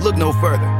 Look no further.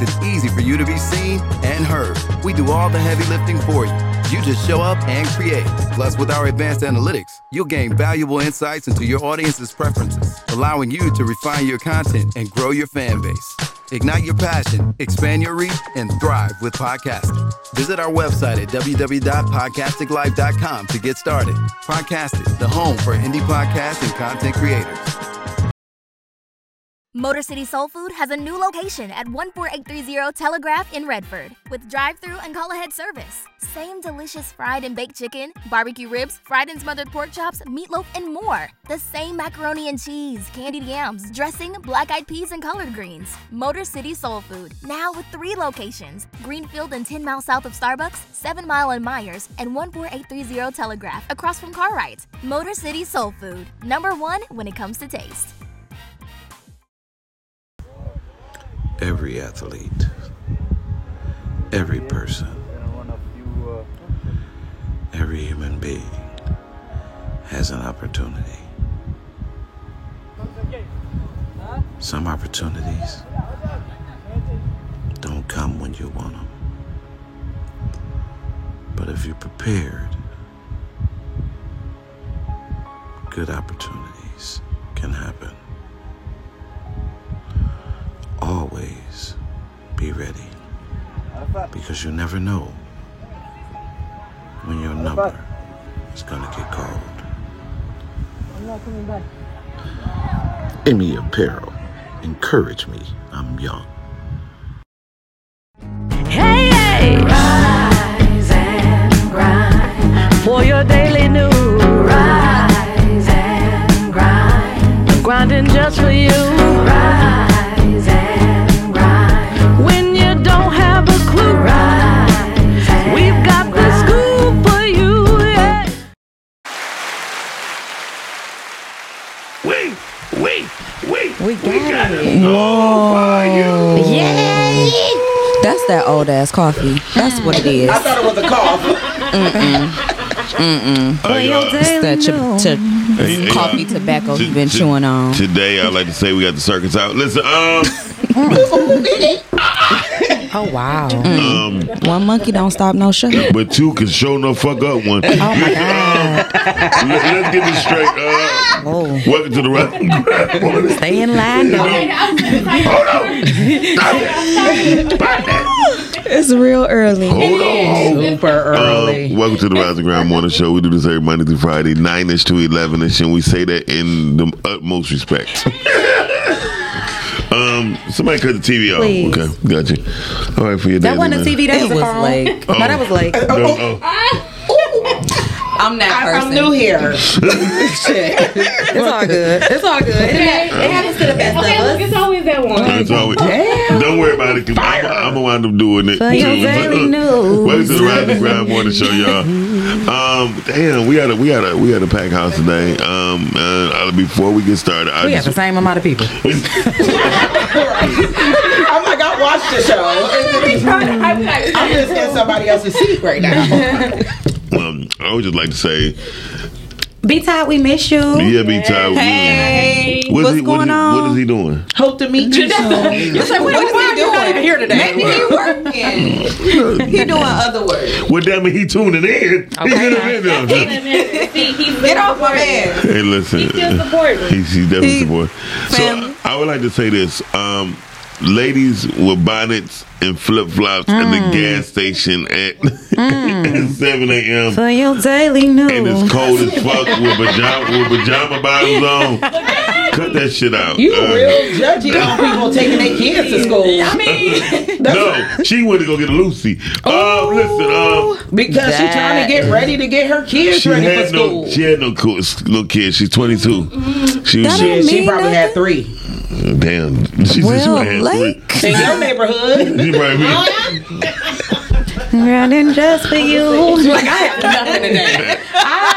it easy for you to be seen and heard. We do all the heavy lifting for you. You just show up and create. Plus, with our advanced analytics, you'll gain valuable insights into your audience's preferences, allowing you to refine your content and grow your fan base. Ignite your passion, expand your reach, and thrive with Podcastic. Visit our website at www.podcasticlife.com to get started. Podcastic, the home for indie podcasts and content creators. Motor City Soul Food has a new location at 14830 Telegraph in Redford with drive-through and call-ahead service. Same delicious fried and baked chicken, barbecue ribs, fried and smothered pork chops, meatloaf, and more. The same macaroni and cheese, candied yams, dressing, black-eyed peas, and collard greens. Motor City Soul Food, now with three locations. Greenfield and 10 miles south of Starbucks, 7 Mile and Meyers, and 14830 Telegraph across from Cartwright. Motor City Soul Food, number one when it comes to taste. Every athlete, every person, every human being has an opportunity. Some opportunities don't come when you want them. But if you're prepared, good opportunities can happen. Always be ready because you never know when your number is going to get called. Emmy Apparel. Encourage me. I'm young. Hey, hey. Rise and grind for your daily news. Rise and grind. Grinding just for you. Rise wait. We got it. Whoa. Yay! That's that old ass coffee. That's what it is. I thought it was a cough. Hey, y'all. It's that ch- ch- Hey, hey, coffee y'all. tobacco T- you've been t- chewing on. Today, I like to say we got the circus out. Listen, um, Oh wow! um, One monkey don't stop no show. but two can show no fuck up one. Oh my god! Let, us get this straight. Uh, Oh, welcome to the round. stay in line though. Hold on. Stop it. Stop that. It's real early. Hold on. Super early. Um, welcome to the Rise and Grind Morning Show. We do this every Monday through Friday, 9 ish to 11 ish, and we say that in the utmost respect. um, somebody cut the TV off. Please. Okay, got you. All right, for your That daily wasn't a man. TV. That It was a was phone. late. No, that was late. No, oh. I'm that I, person. I'm new here. Shit. It's all good. It's all good. It, ha- it happens to the best Okay, of look, us. it's always that one. That's all we- Don't worry about it. 'cause I'm, I'm gonna wind up doing it. For your too. daily news. Welcome to the Rise and Grind Morning Show, y'all. Um, damn, we had a we had a we had a pack house today. Um, uh, before we get started, I We got just, the same amount of people. I'm like, I watched the show. I'm I'm just in somebody else's seat right now. um, I would just like to say, Be tight, we miss you. yeah, be tired. Hey, What's what's he, what going is- on? What is he doing? Hope to meet you soon. It's like, what, What is he are you not doing? even here today? Maybe he working. he doing other work. Well, damn it, he tuning in. He Okay. tuning in now. see, he's Get off my man. Hey, listen. He's still supporting. He's, he's definitely He- supporting. So. I would like to say this. Um, ladies with bonnets and flip flops at the gas station at, at 7 a.m. For your daily news. and it's cold as fuck with pajama, with pajama bottoms on. Cut that shit out. You Uh, real judgy on people taking their kids to school. I mean, No, she went to go get a Lucy. Um, listen, um, because she's trying to get ready to get her kids she ready for had school. no, she had no cool, little kid. She's 22. She was, That Shit, she probably nothing. had three. Damn. She said she Well, might have three. Lake. In your neighborhood. She might be. Running just for you. Like I have nothing today. I,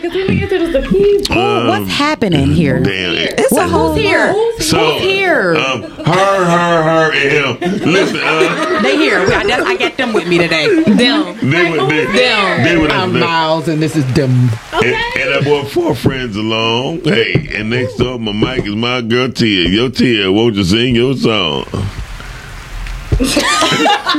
because we need to the people. Um, What's happening here? Damn. It's Well, a whole who's here? So, Who's here? Um, her, her, her, and him. Listen, uh, They here. I, just, I got them with me today. Them. they were, they, they were I'm the, Miles, and this is them. and, and I brought four friends along. Hey, and next up, my mic is my girl Tia. Yo, Tia, won't you sing your song? She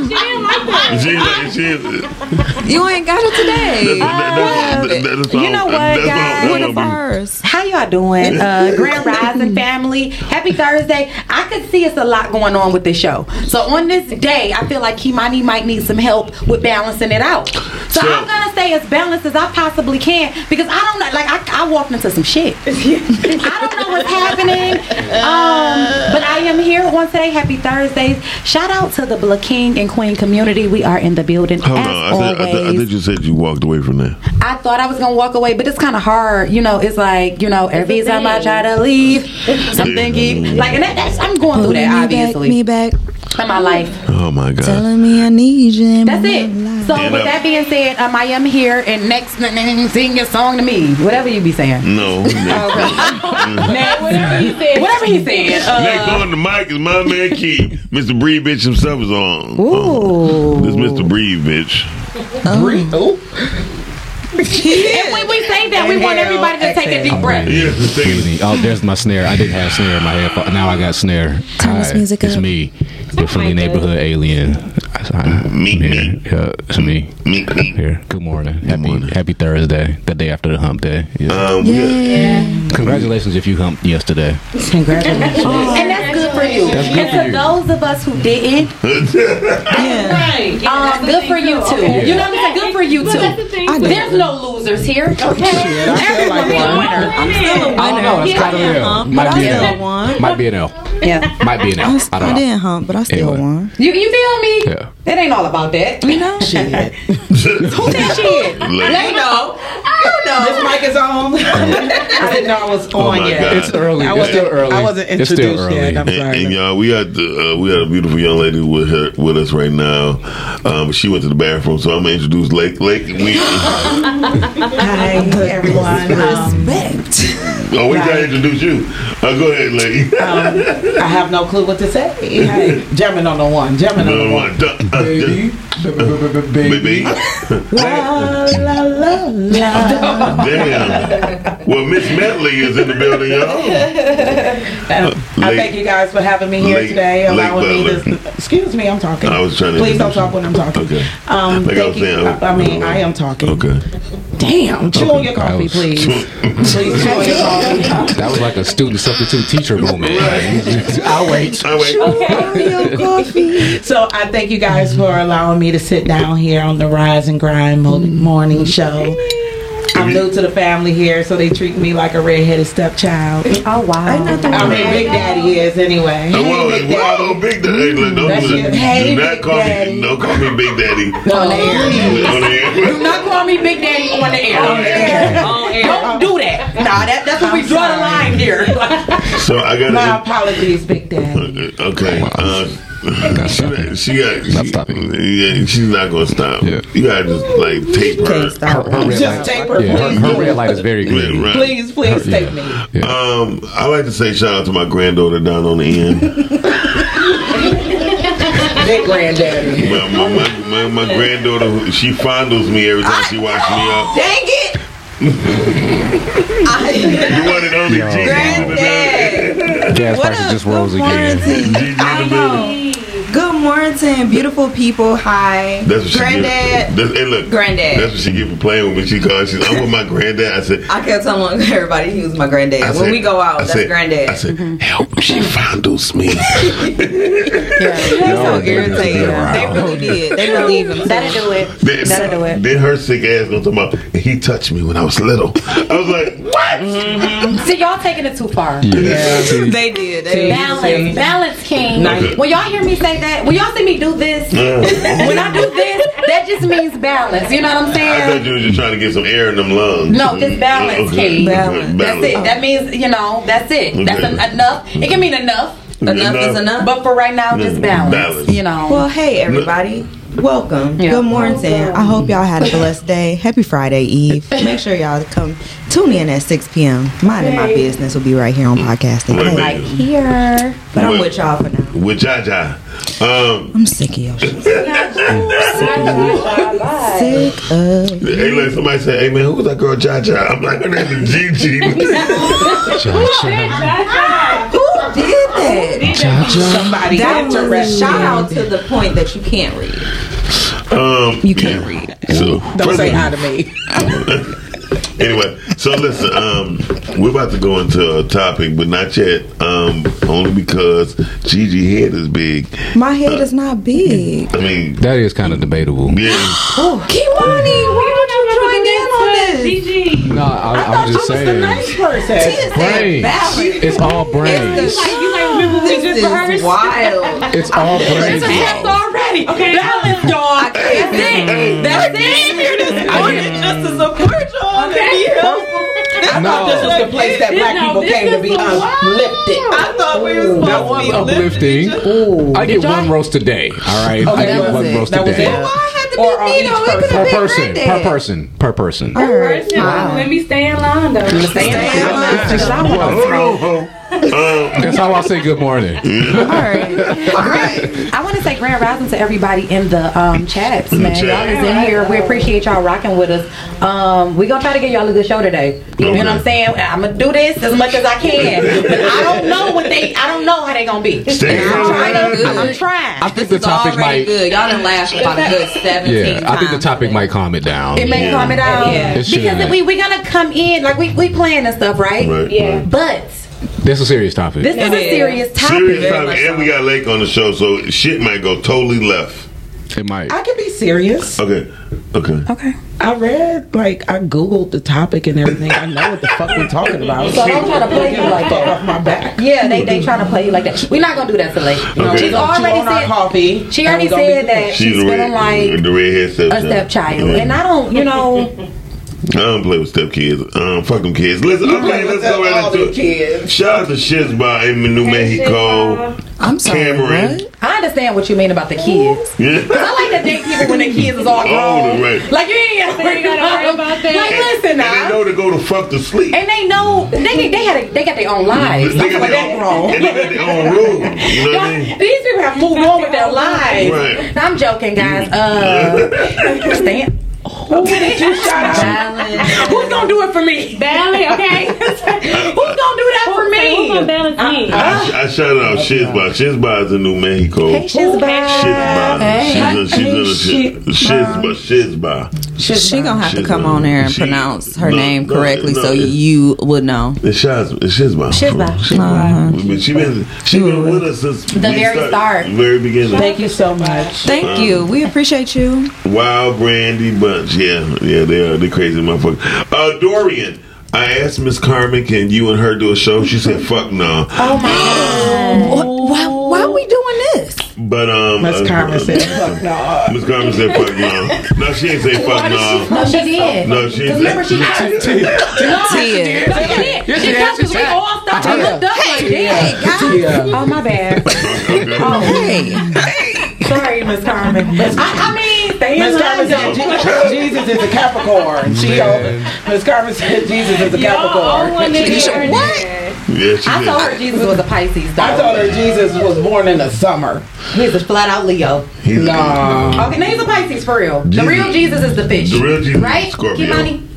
didn't like that. she. You ain't got it today. That's, that's, that's, that's You know what, that's guys? that's What all first. How y'all doing? Uh, Grand Rising family. Happy Thursday. I could see it's a lot going on with this show. So on this day, I feel like Kimani might need some help with balancing it out. So, So- I'm gonna stay as balanced as I possibly can because I don't know. Like I, I walked into some shit. I don't know what's happening. Um, but I am here on today. Happy Thursdays. Shout out to the Black King and Queen community. We are in the building Hold as on, I, said, I, always. th- I think you said you walked away from that. I thought I was gonna walk away, but it's kind of hard. You know, it's like you know, every time I try to leave, something keep like, and that, that's I'm going through Pulling that me back, me back, in my life. Oh my god. telling me I need you. in That's it. life. So And, with that being said, um, I am here, and next sing your song to me, whatever you be saying, No. Next, Whatever he said. whatever he said. Uh, next on the mic is my man Keith. Mr. Breed bitch himself is on. Ooh. This Mr. Breed bitch. and when we say that, we want everybody to take a deep breath. Yeah, just take Excuse it. me. Oh, there's my snare. I didn't have snare in my head. Now I got snare. Turn this Hi, music It's up. me, the friendly neighborhood alien. I- Me, I'm me. here. Yeah, it's me. Me, me. Here. Good morning. happy morning. Happy Thursday. The day after the hump day. Yeah. Um, yeah. Congratulations if you humped yesterday. Congratulations. And that's good for you. That's good and for to you. those of us who didn't, Right. um, good for you too. You know what I'm saying? Good for you But the too. thing. There's no losers here. Okay. Everyone's a winner. I'm still a I don't know. It's kind of an L. hump, Might be an L. Might be an L. Yeah. Might be an L. I don't know. didn't hump, but I still won. You, you feel me? Yeah. It ain't all about that. You know? Shit. Who said shit? Like- Let know. You know. This mic is on. I didn't know I was on Oh yet. God. It's early. I wasn't, still early. I wasn't It's still introduced early. yet. I'm And, sorry. and y'all, we got the, uh, we got a beautiful young lady with her with us right now. Um, she went to the bathroom, so I'm gonna introduce Lake. Lake, we, Hi, everyone. Um, Respect. oh, we gotta introduce you. Uh, go ahead, Lake. I have no clue what to say. Hey, jamming on the one. Gemini on the one. one. Duh, uh, Baby. Baby. La, la, la, la. Damn. Well, Miss Medley is in the building, y'all. I thank you guys for having me here Lake- today, allowing me to. Excuse me, I'm talking. I was trying to Please don't talk when I'm talking. Okay. Um, Like I thank was you. saying, I, I mean, I am talking. Okay. Damn, chew on your coffee, was- please. Please chew on your coffee. That was like a student substitute teacher moment. I'll wait. I wait. So I thank you guys for allowing me to sit down here on the Rise and Grind morning show. I'm new to the family here, so they treat me like a redheaded stepchild. Oh wow. I mean, Big Daddy is anyway. Oh, Hey, whoa, Big whoa, Daddy. Big Daddy. Hey, don't That's do it. Hey, do not Big call Daddy. me. Don't call me Big Daddy. On the air. On air. Do not call me Big Daddy on the air. On air. On air. Don't do that. Nah, that, that's where we draw the line here. So I got My apologies, Big Daddy. Okay. Uh, she, she got. Not stopping. yeah, she's not gonna stop. Yeah. You gotta just like tape her. Can't stop. Her, her red Just light. tape her, Yeah, her, please. her red light is very Yeah, green. right. Please, please Yeah. tape me. Yeah. Um, I like to say shout out to my granddaughter down on the end. Big granddaddy. my, my, my, my, my granddaughter, she fondles me every time she watches me up. Dang it! The one and only Gigi. in the building. Gas prices just rose again. morning. Gigi in the building. Good morning, beautiful people. Hi. That's what she Granddad. get. That's, hey, look, Granddad. That's what she get for playing with me. She calls. She's, I'm with my granddad. I said. I kept telling everybody he was my granddad. I when said- we go out, I that's said- granddad. I said, help. She fondles me. He's so No, irritating. They really did. They believe him. That'll do it. Then, That'll do it. then her sick ass gonna talk about. And he touched me when I was little. I was like, what? Mm-hmm. See, y'all taking it too far. Yeah. See, They did. They Balance, balance, king. Nice. When y'all hear me say that when y'all see me do this, when I do this, that just means balance. You know what I'm saying? I saying? thought you were just trying to get some air in them lungs. No, just balance, Okay, King. okay, That's it. That means you know. That's it. That's Okay. en- enough. It can mean enough. Enough is enough. But for right now, just mm-hmm. balance. Balance. You know. Well, hey everybody. Welcome. Yeah. Good morning. Sam. I hope y'all had a blessed day. Happy Friday Eve. Make sure y'all come tune in at 6 p.m. Minding my business will be right here on Podcastic. Right, here. but I'm with y'all for now. With Jaja. Um, I'm sick of your shit. Sick of hey, look, somebody said, hey, man, who was that girl Jaja? I'm like, her name is Gigi. Who did that? Somebody That was a interested. shout out to the point that you can't read. um, You can't read. so, Don't say hi to me. Anyway, so listen, um, we're about to go into a topic, but not yet. Um, only because Gigi head is big. My head is not big. I mean, That is kind of debatable. yeah. Kimani, No, I, I'm just saying. Nice person. Brains. It's all brains. Like you like remember we This just rehearsed? is wild. It's all brains. That's already. Okay. Balance, dog. That's it. That's it. just to support y'all. No, thought This was the place that black No, people came to be the uplifted. I thought we were supposed that was uplifting. I get one roast a day. All right, I get one it. roast That a was day. Uh, it. Why I had to Or be on me each though? It person. could Per have been person, per granddad. person, per person. Person, Let me stay in line though. That's how I say good morning. All right. Grand, I want to say grand rising to everybody in the um, chats, man. chat. Y'all is in here. We appreciate y'all rocking with us. Um, we gonna try to get y'all a good show today. You know what I'm saying? I'm gonna do this as much as I can, but I don't know what they. I don't know how they gonna be. Stay I'm trying. Good. I'm trying. I think the topic might. good. Y'all done laughed about a good 17 Yeah, I think the topic might calm it down. It may Yeah. calm it down Yeah. It because we we gonna come in like we we playing and stuff, right? Right, Yeah. right. But This is a serious topic. this is a serious topic. Serious topic, and we got Lake on the show, so shit might go totally left. It might. I can be serious. Okay, okay. Okay. I read, like, I googled the topic and everything. I know what the fuck we're talking about. So don't try to play you like that. off my back. Yeah, they they trying to play you like that. We're not gonna do that today. Okay. We're She's gonna chew already on said coffee. she already said be- that she's, the feeling like the redhead stepchild. a stepchild, Yeah. and I don't, you know, I don't play with step stepkids. Um, fuck them kids. Listen, okay, play let's with go all right into it. kids. Shout out to Shizba in New Mexico. I'm sorry. Cameron. What? I understand what you mean about the kids. Yeah. I like to date people when the kids is all grown. Older, right. Like you ain't got to worry about that. Like listen And they know to go to fuck to sleep. And they know they they had a, they got their own lives. They got their own, grown. and they got their own rules. You know what I mean? These people have moved on with their lives. Right. No, I'm joking, guys. Uh, Stan. Who did you shout out? Who's gonna do it for me? Ballet, okay? Who's gonna do that for Who's gonna me? balance me? Uh, I, uh. I shout out Shizba. Shizba is in New Mexico. Hey, Shizba. Shizba. Hey. She's a, she's in a Shizba. Shizba. She gonna have to come on there and She- pronounce her no, name correctly no, so it's- you would know. It's Shaz, it's Shizba. Shizba. Shizba. But She been she been with us since the very start. very beginning. Thank you so much. Thank you. Um, we appreciate you. Wild Brandy Bunch. Yeah, yeah, they are. They crazy motherfuckers. Uh, Dorian. I asked Miss Carmen, can you and her do a show? She said, "Fuck no." Oh my god. Why, why are we doing this? But um, Miss uh, Carmen uh, said, "Fuck no." Miss Carmen said, "Fuck no." No, she ain't say fuck no. No, she did. No, she Cause remember she asked. No, she did. Tia. No, she did. Yes, she She did. asked She us. We said- all stopped and looked up like that. Yeah. Oh my bad. Okay. Hey, Sorry, Miss Carmen. I, I mean, stay in Miss Carmen said Jesus is a Capricorn. She Miss Carmen said Jesus is a Capricorn. What? Yeah, she I did. told her Jesus was a Pisces. Though. I told her Jesus was born in the summer. he's a flat out Leo. He's a- No. Okay, now he's a Pisces for real. The real Jesus is the fish. The real Jesus right? Scorpio. Kimani?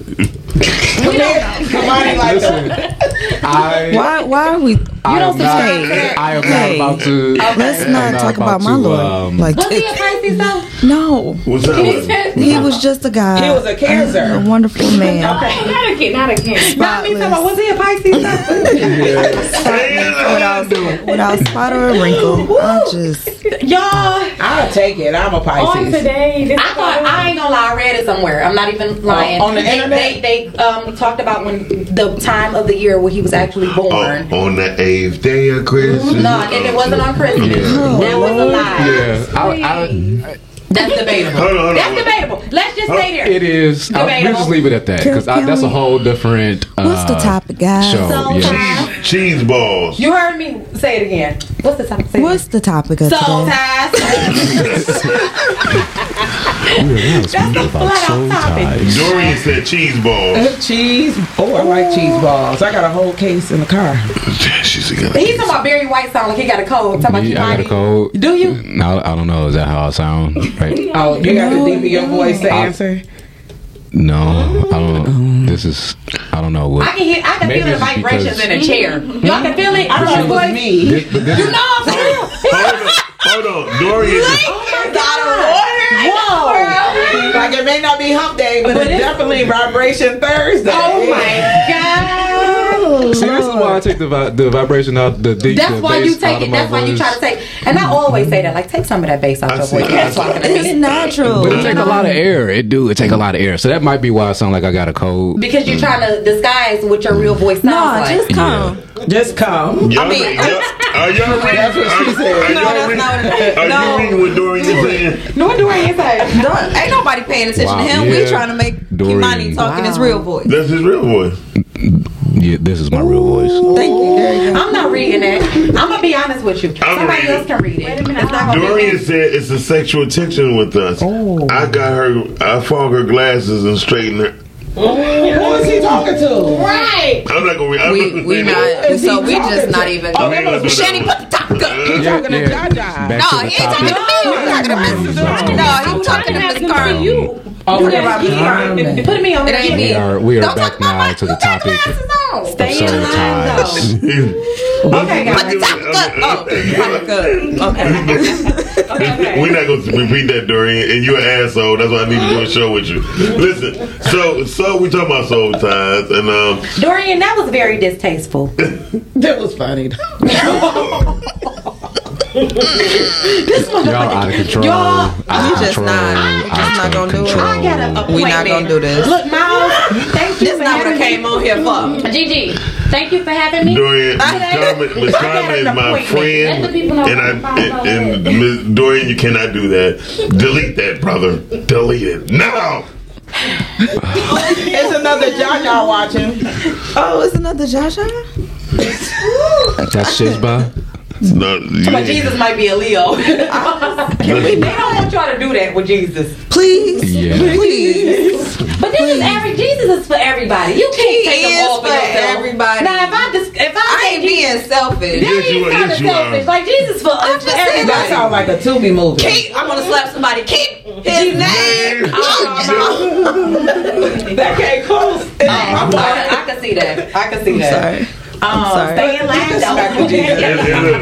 Come here. Come on, like the, I, why? Why are we? I don't am not, subscribe. I am Hey. not about to. Let's I'm not talk about my to, Lord. um, like Was he a it- Pisces though? no, What's that? with? he was just a guy. he was a cancer. a wonderful man. Not a kid, not a Cancer. Not me talking about, was he a Pisces though? without, without spot or a wrinkle. I just Y'all, I'll take it. I'm a On Pisces. today, this I thought I ain't gonna lie, I read it somewhere. I'm not even lying. on the they, internet? they, they um talked about when the time of the year where he was actually Oh, born. on the eighth day of Christmas. No, and it wasn't on Christmas. That was a lie. Yeah, I, I, That's debatable. Hold on, hold on. That's debatable. Let's just stay there. it is. I, we Debatable. just leave it at that because that's a whole different. Uh, What's the topic, guys? Show. So yeah. ties. Cheese balls. You heard me say it again. What's the topic? Say it What's the topic of again. Soul today? ties. That's the flat out topic. Dorian said cheese balls. cheese. Oh, I like cheese balls. I got a whole case in the car. She's a good. He's talking about Barry White sound like he got a cold. Talking about I got a mighty. code. Do you? No, I don't know. Is that how I sound? Right? Oh, you got the deep in your voice to answer. No, I don't. This is. I don't know what. I can hear. I can feel the vibrations in a chair. Y'all can feel it. I don't know It was what. me. This, this You is- know, for real. Hold on, hold on. Dorian. Oh my god. Whoa. Like it may not be hump day, but, But it's it's- definitely vibration Thursday. Oh my god. See, this is why I take the vi- the vibration out the deep. That's the why bass you take it. my That's why you try to take. And I always say that. Like, take some of that bass out I your voice. That's see. talking to It's natural. But it take a lot of air. It do. It take a lot of air. So that might be why I sound like I got a cold. Because you're trying to disguise what your real voice sounds No, like. just come. Just come. Y'all, mean, read- y'all, are y'all reading? That's what she are- said. Are, No, y'all that's reading- not what it- are no. you reading what Dorian is saying? no one doing inside. Don't- Ain't nobody paying attention Wow, to him. yeah. We trying to make Dorian. money talking his real voice. That's his real voice. Yeah, this is my real voice. Thank you. There. I'm not reading that. I'm gonna be honest with you. Somebody else can read it. Wait a minute. It's not gonna be Dorian me. said it's a sexual tension with us. Oh. I got her. I fog her glasses and straighten her. Who is he talking to? Right. I'm not gonna read. I'm We not we not. So we just not even. Oh, that must Shanny, put the topic up. Uh, Yeah, talking to yeah. Jaja. Back No, to he ain't talking to me. He talking to Miss. No, he talking to have Miss them Carter. see you. Oh, Put what it about me. Carmen? Put me on It there. ain't me. We are we are Don't back talk about now my- to the you got topic. Stay of soul in line ties. though. Okay, Put the topic up. Oh, topic up. Okay. We're not gonna repeat that, Dorian. And you're an asshole. That's why I need to do a show with you. Listen, so so we talking about soul ties, and um, Dorian, that was very distasteful. That was funny. Y'all out of control. Y'all- out We just control. not- we just not gonna do it. control. I got an appointment. We not gonna do this. Look, Miles, thank you This for not what I having came me. on here for. Gigi, thank you for having me. Dorian, Miss Carmen, Miss Carmen is my friend, Let the people know and I and, and Miss Dorian, you cannot do that. Delete that, brother. Delete it now. It's another Jaja watching. Oh, it's another Jaja. That's Shizba. No, you, But Jesus might be a Leo. can they don't want y'all to do that with Jesus. Please, Yeah. please. But this is every Jesus is for everybody. You can't He take them all for for yourself. everybody. Now, if I just if I, I ain't Jesus, being selfish. that Yes, you're kind Yes, of you are. selfish. Like Jesus for, I'm uh, for just saying everybody. That sounds like a Tubi movie. Keep. I'm gonna slap somebody. Keep his name. Oh, that can't close. Oh, I'm. I can see that. I can see that. Sorry. Um, sorry. Stay in line Smack the though. Jesus. And- and look,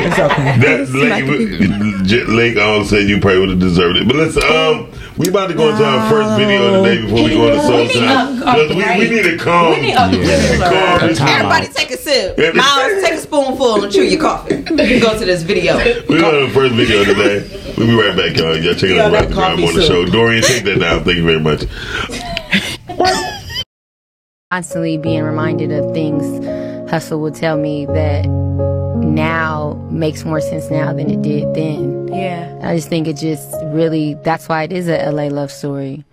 That Lake, J- Lake all said you probably would have deserved it. But let's um, we about to go into our first video of the day before we go into the Soul We need Time. a- a Because we, we need to calm. We need a Yeah. calm this Everybody take a sip. Every- Miles, take a spoonful and chew your coffee. We go to this video. We're going to the first video today. We'll be right back, y'all. Y'all checking Yeah, out that Rock the Grime coffee on the show. Dorian, take that down. Thank you very much. constantly being reminded of things hustle will tell me that now makes more sense now than it did then Yeah. i just think it just really that's why it is a la love story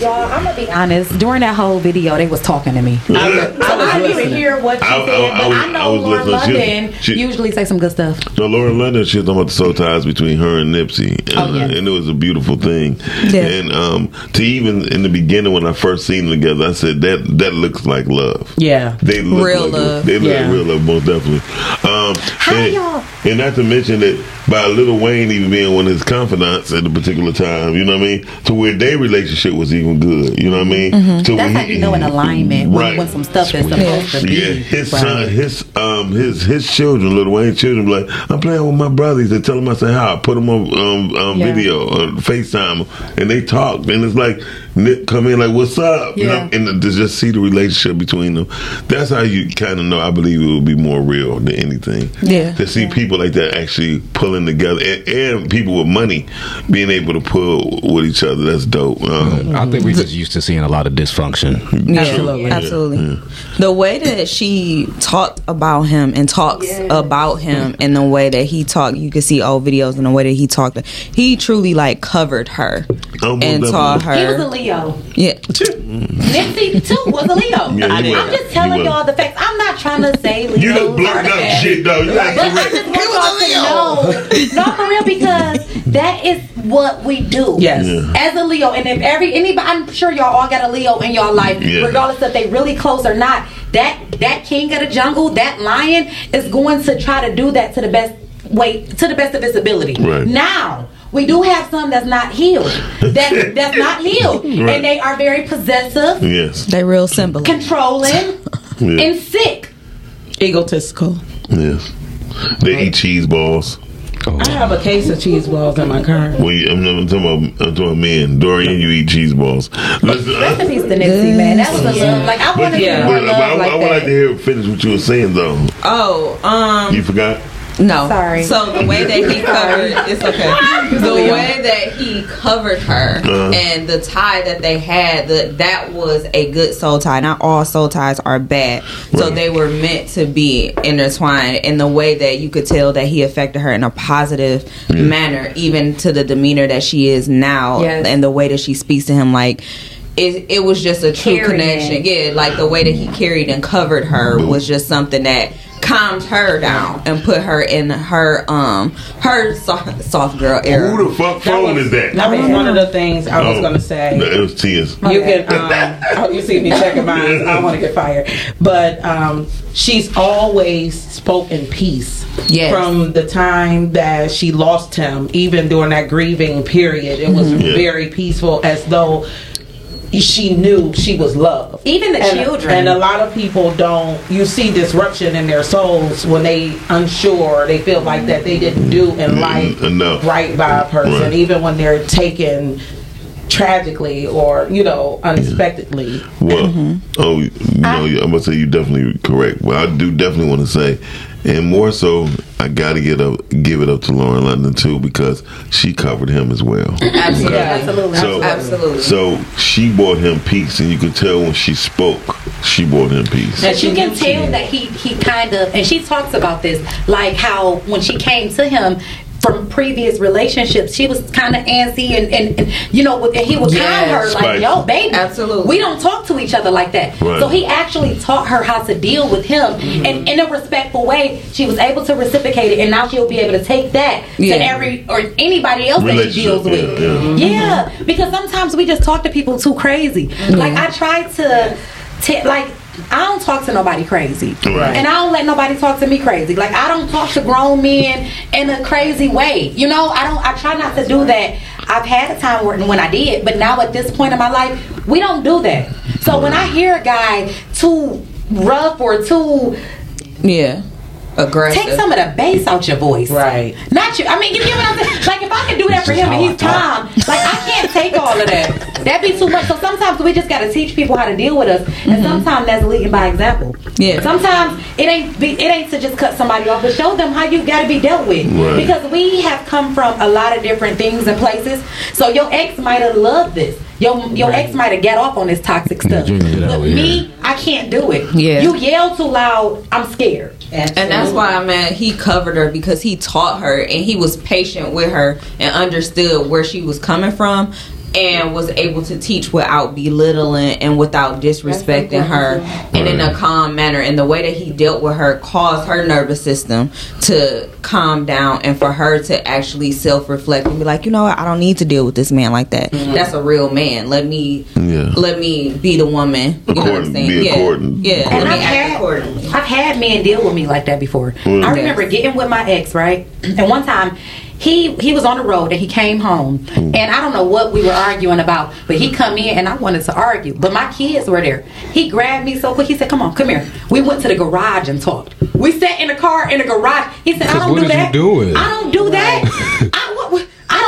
Y'all, I'm gonna be honest. During that whole video, they was talking to me. I, I, was didn't even hear what she I- I- said, I but was- I, I know was Lauren listening. She- London she- usually say some good stuff. So Lauren London, she was talking about the soul ties between her and Nipsey, and, Oh, yes. and it was a beautiful thing. Yeah. And um, to even in the beginning when I first seen them together, I said that that looks like love. Yeah. They look Real like love. They look Yeah. like real love, most definitely. Um, and, y'all- and not to mention that by Lil Wayne even being one of his confidants at a particular time, you know what I mean? To where their relationship was even good, you know what I mean? Mm-hmm. That's where how you know an alignment Right. when some stuff is supposed to be. Yeah, his Right. son, his um, his his children, Lil Wayne's children, be like, I'm playing with my brothers. They tell him I say hi. I put them on um, um, Yeah. video or FaceTime, and they talk. And it's like Nick come in like, "What's up?" You Yeah. know, and to just see the relationship between them. That's how you kind of know. I believe it would be more real than anything. Yeah. To see people like that actually pulling together, and, and people with money being able to pull with each other. That's dope. Um, I think we just used to seeing a lot of dysfunction. Yeah, Absolutely. absolutely. The way that she talked about him and talks about him and the way that he talked, you can see old videos and the way that he talked. He truly like covered her Oh, most and taught definitely. He was a her. Leo. Yeah, Nipsey too was a Leo. Yeah, he I'm just telling y'all the facts. I'm not trying to say Leo. You done blurted out shit though. You But I just want y'all to know, no, for real, because that is what we do. Yes. Yeah. As a Leo, and if every anybody, I'm sure y'all all got a Leo in your life, Yeah. regardless if they really close or not. That that king of the jungle, that lion, is going to try to do that to the best way, to the best of its ability. Right. Now. We do have some that's not healed, that that's not healed, Right. and they are very possessive, Yes. they real simple. controlling, Yeah. and sick. Egotistical. Yes. They eat cheese balls. I have a case of cheese balls in my car. Well, you- I'm, I'm talking about I'm talking about men. Dorian, you eat cheese balls. Listen, I- Rest in peace to Nipsey, man. That was a love. Like I want to Yeah. get more but, but I, like I would like to hear finish what you were saying though. Oh, um, You forgot? No. Sorry. So the way that he covered, it's okay. The way that he covered her Uh-huh. and the tie that they had, the, that was a good soul tie. Not all soul ties are bad, so Right. they were meant to be intertwined. In the way that you could tell that he affected her in a positive manner, even to the demeanor that she is now, Yes. and the way that she speaks to him, like. It, it was just a true Carrying. connection. Yeah, like the way that he carried and covered her was just something that calmed her down and put her in her um her soft, soft girl era. Who the fuck phone was, is that? That was one of the things I was Oh. going to say. No, it was tears. You can, um, oh, you see me checking mine. I don't want to get fired, but um, she's always spoken peace. Yes. From the time that she lost him, even during that grieving period, it was Yeah. very peaceful, as though she knew she was loved. Even the and, children. And a lot of people don't. You see disruption in their souls when they unsure. They feel like that they didn't do in life enough. right by a person, Right. even when they're taken tragically or you know unexpectedly. Well, Mm-hmm. oh, you know, I'm gonna say you're definitely correct. Well, I do definitely want to say, and more so, I got to get up, give it up to Lauren London too because she covered him as well. Absolutely, Absolutely. So, absolutely. so she brought him peace, and you could tell when she spoke, she brought him peace. But you can tell that he he kind of and she talks about this like how when she came to him from previous relationships she was kind of antsy and, and, and you know and he would calm her like yo baby Absolutely. we don't talk to each other like that. Right. so he actually taught her how to deal with him mm-hmm. and in a respectful way. She was able to reciprocate it and now she'll be able to take that Yeah. to every or anybody else that she deals with. yeah, yeah, because sometimes we just talk to people too crazy. Mm-hmm. Like I try to, t- like I don't talk to nobody crazy, Right. and I don't let nobody talk to me crazy. Like I don't talk to grown men in a crazy way. You know, I don't. I try not to do that. I've had a time where when I did, but now at this point in my life, we don't do that. So when I hear a guy too rough or too yeah, aggressive. Take some of the bass out your voice. Right. Not you. I mean, you get what I'm saying? Like, if I can do that for him and he's calm, like, I can't take all of that. That'd be too much. So sometimes we just got to teach people how to deal with us. And sometimes that's leading by example. Yeah. Sometimes it ain't be, it ain't to just cut somebody off, but show them how you got to be dealt with. Right. Because we have come from a lot of different things and places. So your ex might have loved this. Your your ex might have got off on this toxic stuff. Junior, But of here. me, I can't do it. Yeah. You yell too loud, I'm scared. And that's why I mean he covered her because he taught her and he was patient with her and understood where she was coming from and was able to teach without belittling and without disrespecting her and in a calm manner. And the way that he dealt with her caused her nervous system to calm down and for her to actually self-reflect and be like you know what? I don't need to deal with this man like that. That's a real man. Let me Yeah. let me be the woman. You know what I'm saying be yeah. according- yeah. And I've had, I've had men deal with me like that before. Mm. I remember getting with my ex, right? And one time he he was on the road and he came home and I don't know what we were arguing about, but he come in and I wanted to argue, but my kids were there. He grabbed me so quick. He said, "Come on, come here." We went to the garage and talked. We sat in the car in the garage. He said, "I don't do that. I don't do that. I, what, what- I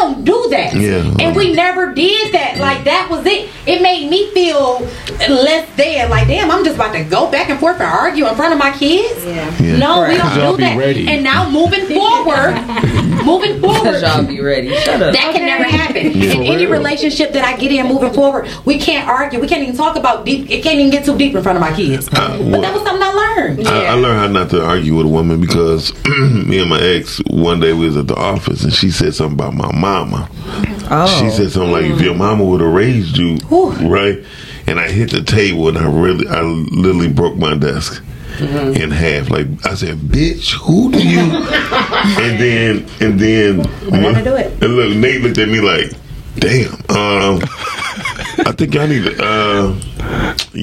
don't do that." Yeah. And we never did that. Like that was it. It made me feel less than. Like damn, I'm just about to go back and forth and argue in front of my kids. Yeah. Yeah. No, we don't do that. ready. And now moving forward, moving forward, y'all be ready. Shut up. that can never happen. Yeah. In any relationship that I get in moving forward, we can't argue. We can't even talk about deep. It can't even get too deep in front of my kids. Uh, but well- that was something I learned. I, I learned how not to argue with a woman because me and my ex one day we was at the office and she said something about my mama. Oh. She said something like, "If your mama would have raised you, right?" And I hit the table and I really, I literally broke my desk in half. Like I said, "Bitch, who do you?" and then, and then, had to do it. And look, Nate looked at me like, "Damn." Um, I think y'all need to. Uh,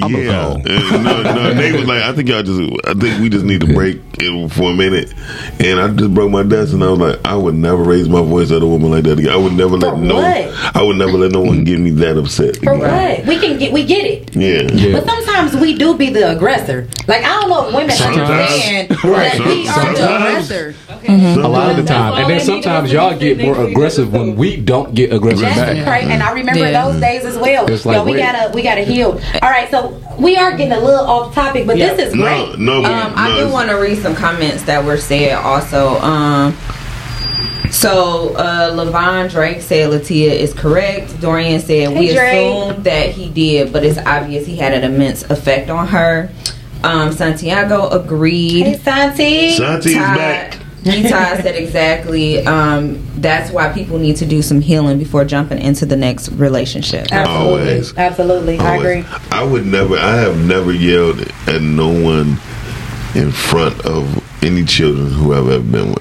I'ma yeah, go. Uh, no, no. Nate was like, "I think y'all just. I think we just need to break it for a minute." And I just broke my desk, and I was like, "I would never raise my voice at a woman like that again. I would never let For no. what? I would never let no one get me that upset." For again. what? We can get. We get it. Yeah. Yeah. But sometimes we do be the aggressor. Like I don't know if women Sometimes. understand Right. that we are the Sometimes. aggressor. A lot of the time, and then sometimes y'all get more make sure you aggressive when we don't get aggressive back. crazy. And I remember Yeah. those days as well. It's like, Yo, we wait. gotta we gotta heal. All right, so we are getting a little off topic, but Yeah. this is great. no, but- Um, I do want to read some comments that were said also. Um, so uh, Levon Drake said Latia is correct. Dorian said we Hey, Drake. assumed that he did, but it's obvious he had an immense effect on her. Um, Santiago agreed. Hey, Santi. Santi's back. Nita said exactly. Um, that's why people need to do some healing before jumping into the next relationship. Absolutely. Always. Absolutely. I agree. I would never. I have never yelled at no one in front of any children who I've ever been with.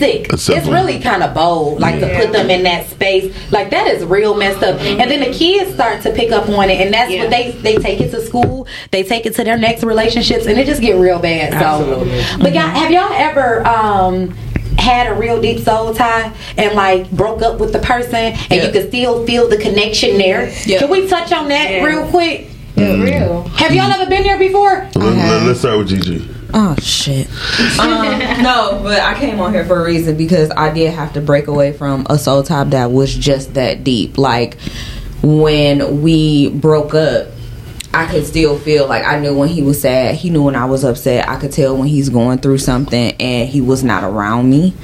It's sick. Except it's really kind of bold, like to put them in that space. Like that is real messed up. And then the kids start to pick up on it, and that's what they they take it to school. They take it to their next relationships, and it just get real bad. So, Absolutely. but y'all, have y'all ever? um had a real deep soul tie and like broke up with the person and Yeah. you could still feel the connection there. Yeah. Can we touch on that Yeah. real quick? real. Have y'all ever been there before? Let, us start with Gigi. Oh shit. um, no, but I came on here for a reason because I did have to break away from a soul type that was just that deep. Like when we broke up, I could still feel like I knew when he was sad. He knew when I was upset. I could tell when he's going through something and he was not around me.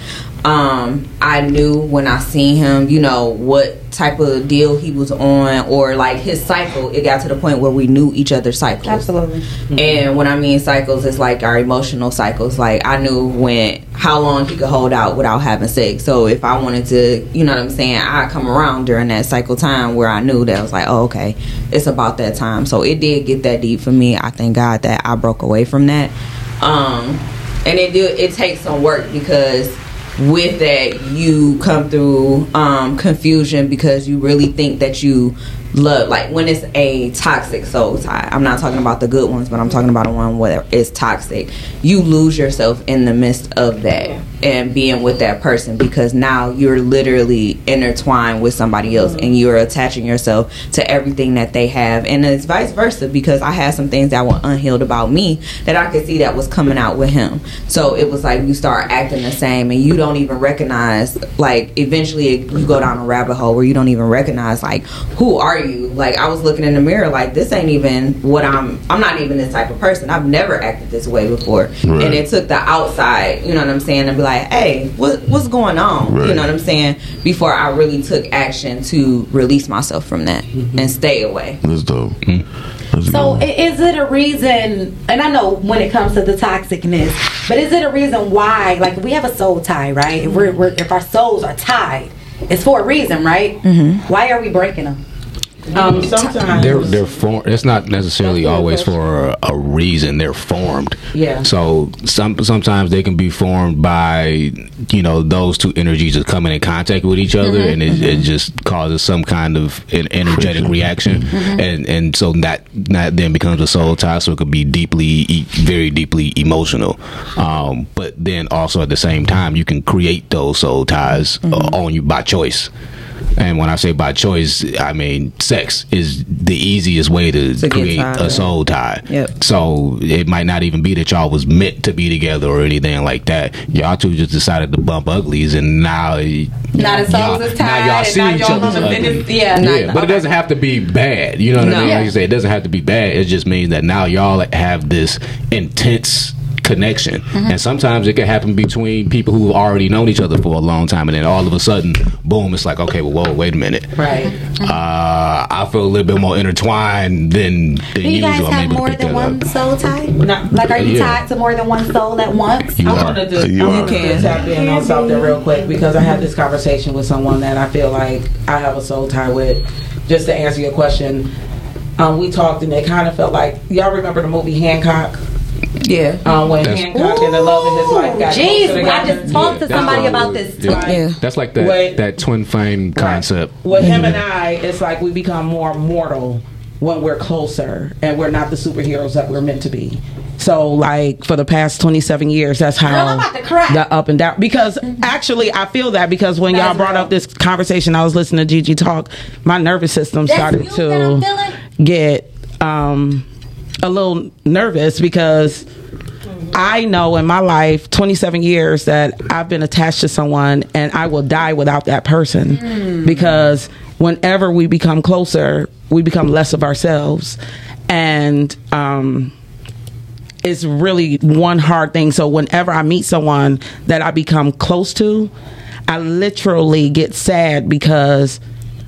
Um, I knew when I seen him, you know, what type of deal he was on or like his cycle. It got to the point where we knew each other's cycles. Absolutely. And when I mean cycles, it's like our emotional cycles. Like I knew when how long he could hold out without having sex. So if I wanted to, you know what I'm saying, I come around during that cycle time where I knew that I was like, oh okay, it's about that time. So it did get that deep for me. I thank God that I broke away from that. Um, and it do it takes some work because with that you come through um, confusion because you really think that you love like when it's a toxic soul tie. I'm not talking about the good ones but i'm talking about the one where it's toxic. You lose yourself in the midst of that and being with that person because now you're literally intertwined with somebody else and you're attaching yourself to everything that they have. And it's vice versa because i had some things that were unhealed about me that i could see that was coming out with him. So it was like you start acting the same and you don't even recognize like eventually you go down a rabbit hole where you don't even recognize like who are you like i was looking in the mirror like this ain't even what i'm i'm not even this type of person i've never acted this way before Right. and it took the outside you know what i'm saying to be like hey what, what's going on you know what i'm saying before i really took action to release myself from that and stay away That's dope. That's So is it a reason? And I know when it comes to the toxicness, but is it a reason why? Like we have a soul tie, right? If we're, we're if our souls are tied, it's for a reason, right? Mm-hmm. Why are we breaking them? Um, sometimes They're they're formed. It's not necessarily always for a, a reason. They're formed. Yeah. So some sometimes they can be formed by you know those two energies just coming in contact with each other, and it, it just causes some kind of an energetic reaction, mm-hmm. and and so that that then becomes a soul tie. So it could be deeply, e- very deeply emotional. Um, but then also at the same time, you can create those soul ties uh, on you by choice. And when I say by choice, I mean sex is the easiest way to, To create tied. a soul tie. Yep. So it might not even be that y'all was meant to be together or anything like that. Y'all two just decided to bump uglies, and now Now the souls is tied, and now y'all other's gonna ugly. finish- yeah. yeah. Now- But it doesn't have to be bad. You know what I No. mean? Yeah. Like you say, it doesn't have to be bad. It just means that now y'all have this intense connection Mm-hmm. and sometimes it can happen between people who've already known each other for a long time and then all of a sudden boom it's like okay well whoa wait a minute right. uh, I feel a little bit more intertwined than, than Do you usual. guys I'm have more than one up. soul tie? No. Like, are you Yeah. tied to more than one soul at once? You I are. wanted to, You I are. wanted to tap in on something real quick because I had this conversation with someone that I feel like I have a soul tie with. Just to answer your question, um, we talked and it kind of felt like y'all remember the movie Hancock. Yeah. Um, when That's- Hancock and the love of his life got Jeez, I together. just talked to somebody what- about this too. yeah. Yeah. That's like that Wait. that twin flame concept. With him and I, it's like we become more mortal when we're closer and we're not the superheroes that we're meant to be. So, like for the past twenty seven years, that's how Girl, I'm about to cry. the up and down. Because actually, I feel that because when y'all brought real. up this conversation, I was listening to Gigi talk. My nervous system That's started you that I'm to get um, a little nervous because I know in my life, 27 years, that I've been attached to someone and I will die without that person because whenever we become closer, we become less of ourselves. And, um, it's really one hard thing. So whenever I meet someone that I become close to, I literally get sad because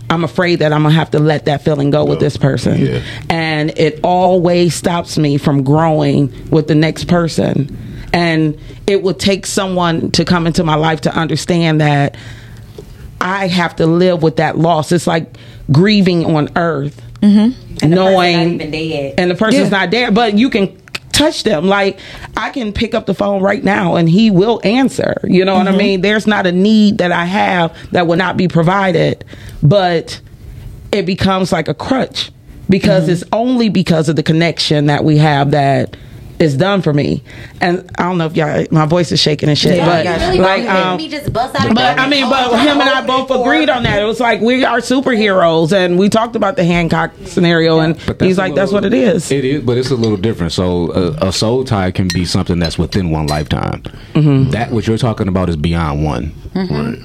I'm afraid that I'm gonna have to let that feeling go with this person. Yeah. And it always stops me from growing with the next person. And it would take someone to come into my life to understand that I have to live with that loss. It's like grieving on earth. Mm-hmm. And the person knowing not even dead. and the person's not there, but you can touch them. Like I can pick up the phone right now and he will answer. You know what I mm-hmm. mean? There's not a need that I have that will not be provided, but it becomes like a crutch because it's only because of the connection that we have that is done for me. And I don't know if y'all, my voice is shaking and shit, Yeah, but I really like, like, um, me just bust out. but I mean, but him and I both agreed on that. It was like we are superheroes, and we talked about the Hancock scenario, and But he's a like, "That's what it is." It is, but it's a little different. So a, a soul tie can be something that's within one lifetime. Mm-hmm. That what you're talking about is beyond one. Right.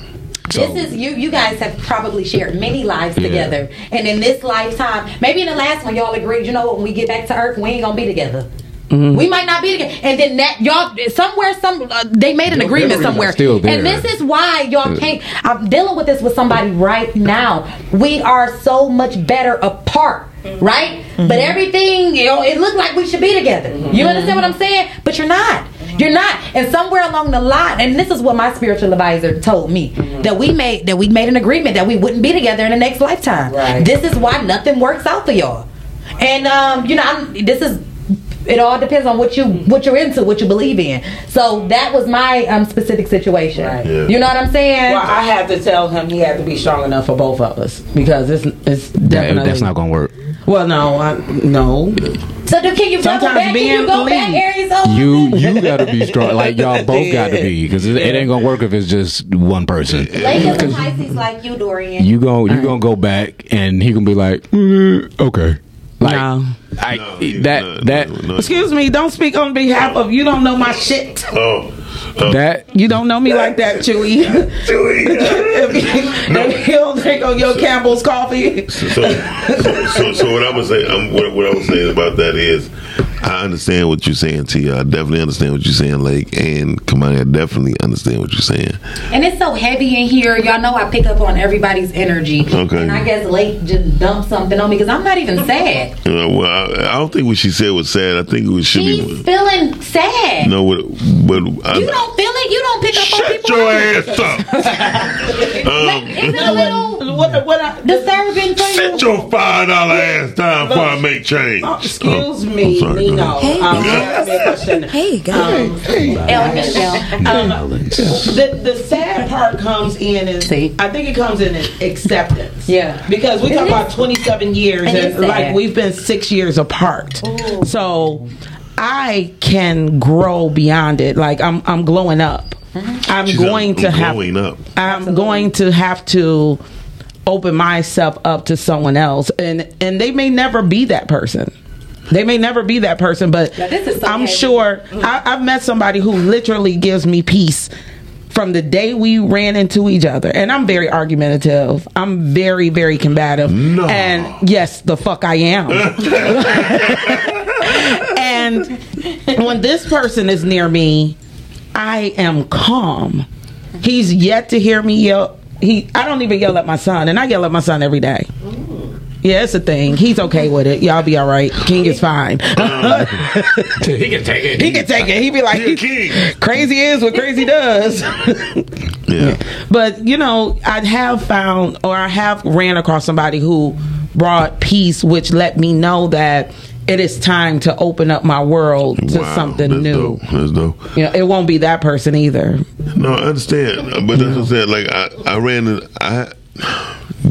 This is you. You guys have probably shared many lives Yeah. together, and in this lifetime, maybe in the last one, y'all agreed. You know? When we get back to Earth, we ain't gonna be together. Mm-hmm. We might not be together, and then that y'all somewhere, some uh, they made an Your agreement somewhere, still there. and this is why y'all can't. I'm dealing with this with somebody right now. We are so much better apart. Right, but everything you know, it looked like we should be together. You understand what I'm saying? But you're not. You're not. And somewhere along the line, and this is what my spiritual advisor told me that we made that we made an agreement that we wouldn't be together in the next lifetime. Right. This is why nothing works out for y'all. And um, you know, I'm, this is it all depends on what you what you're into, what you believe in. So that was my um specific situation. Right. Yeah. You know what I'm saying? Well, I had to tell him he had to be strong enough for both of us because it's it's That, definitely that's not gonna work. Well, no, I, no. so do, can you go Sometimes back? Can being you go back. Aries? You you gotta be strong. Like y'all both got to be because it, it ain't gonna work if it's just one person. Lakers and Pisces like you, Dorian. You gon' you gonna go back and he gonna be like, "Mm, okay. Like No. I, No, that not- that no, no. Excuse me. Don't speak on behalf of you. Don't know my shit. Oh. That You don't know me like that, Chewy. if, you, if you don't drink on your Campbell's coffee, so, so, so what I was saying, um, what, what I was saying about that is, I understand what you're saying, T. I definitely understand what you're saying, Lake, and Kamani. I definitely understand what you're saying. And it's so heavy in here. Y'all know I pick up on everybody's energy. Okay. And I guess Lake just dumped something on me because I'm not even sad. Uh, well, I, I don't think what she said was sad. I think it was should He's be. feeling sad. No, what, but I, You don't feel it. You don't pick up on people. shut people. your ass up. um, Is it a little What, what I, disturbing for you? sit your five dollar ass down before I make change. oh, excuse Oh, me, I'm sorry, go Nino. ahead. Um, I have a question. Hey, guys. El Michelle. Um, the, the sad part comes in is See? I think it comes in in acceptance. Yeah. Because we It talk is. about 27 years And and, like we've been six years apart. So I can grow beyond it. Like I'm I'm glowing up. I'm She's going I'm to have up. I'm going to have to open myself up to someone else and and they may never be that person. They may never be that person, but Yeah, so I'm heavy. sure I, I've met somebody who literally gives me peace from the day we ran into each other. And I'm very argumentative. I'm very, very combative. No. And yes, the fuck I am. and when this person is near me, I am calm. He's yet to hear me yell. He, I don't even yell at my son, and I yell at my son every day. Yeah, it's a thing. He's okay with it. Y'all be all right. King is fine. he can take it. he can take it. He be like, He a king. crazy is what crazy does. Yeah. but you know, I have found or I have ran across somebody who brought peace, which let me know that it is time to open up my world to Wow, something that's new. Dope. That's dope. You know, it won't be that person either. No, I understand, but that's what I'm saying. Like I, I ran. in- I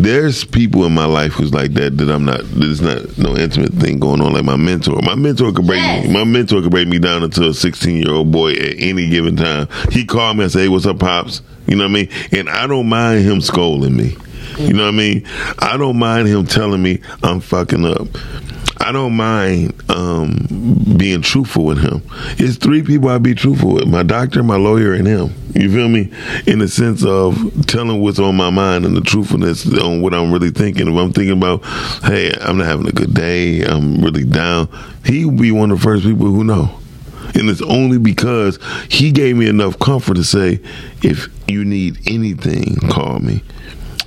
there's people in my life who's like that. That I'm not. There's not no intimate thing going on. Like my mentor. My mentor could break Yes. me. My mentor could break me down into a 16 year old boy at any given time. He called me and say, "Hey, what's up, pops?" You know what I mean? And I don't mind him scolding me. You know what I mean? I don't mind him telling me I'm fucking up. I don't mind um, being truthful with him. It's three people I be truthful with: my doctor, my lawyer, and him. You feel me? In the sense of telling what's on my mind and the truthfulness on what I'm really thinking. If I'm thinking about, hey, I'm not having a good day, I'm really down. He will be one of the first people who know. And it's only because he gave me enough comfort to say, if you need anything, call me.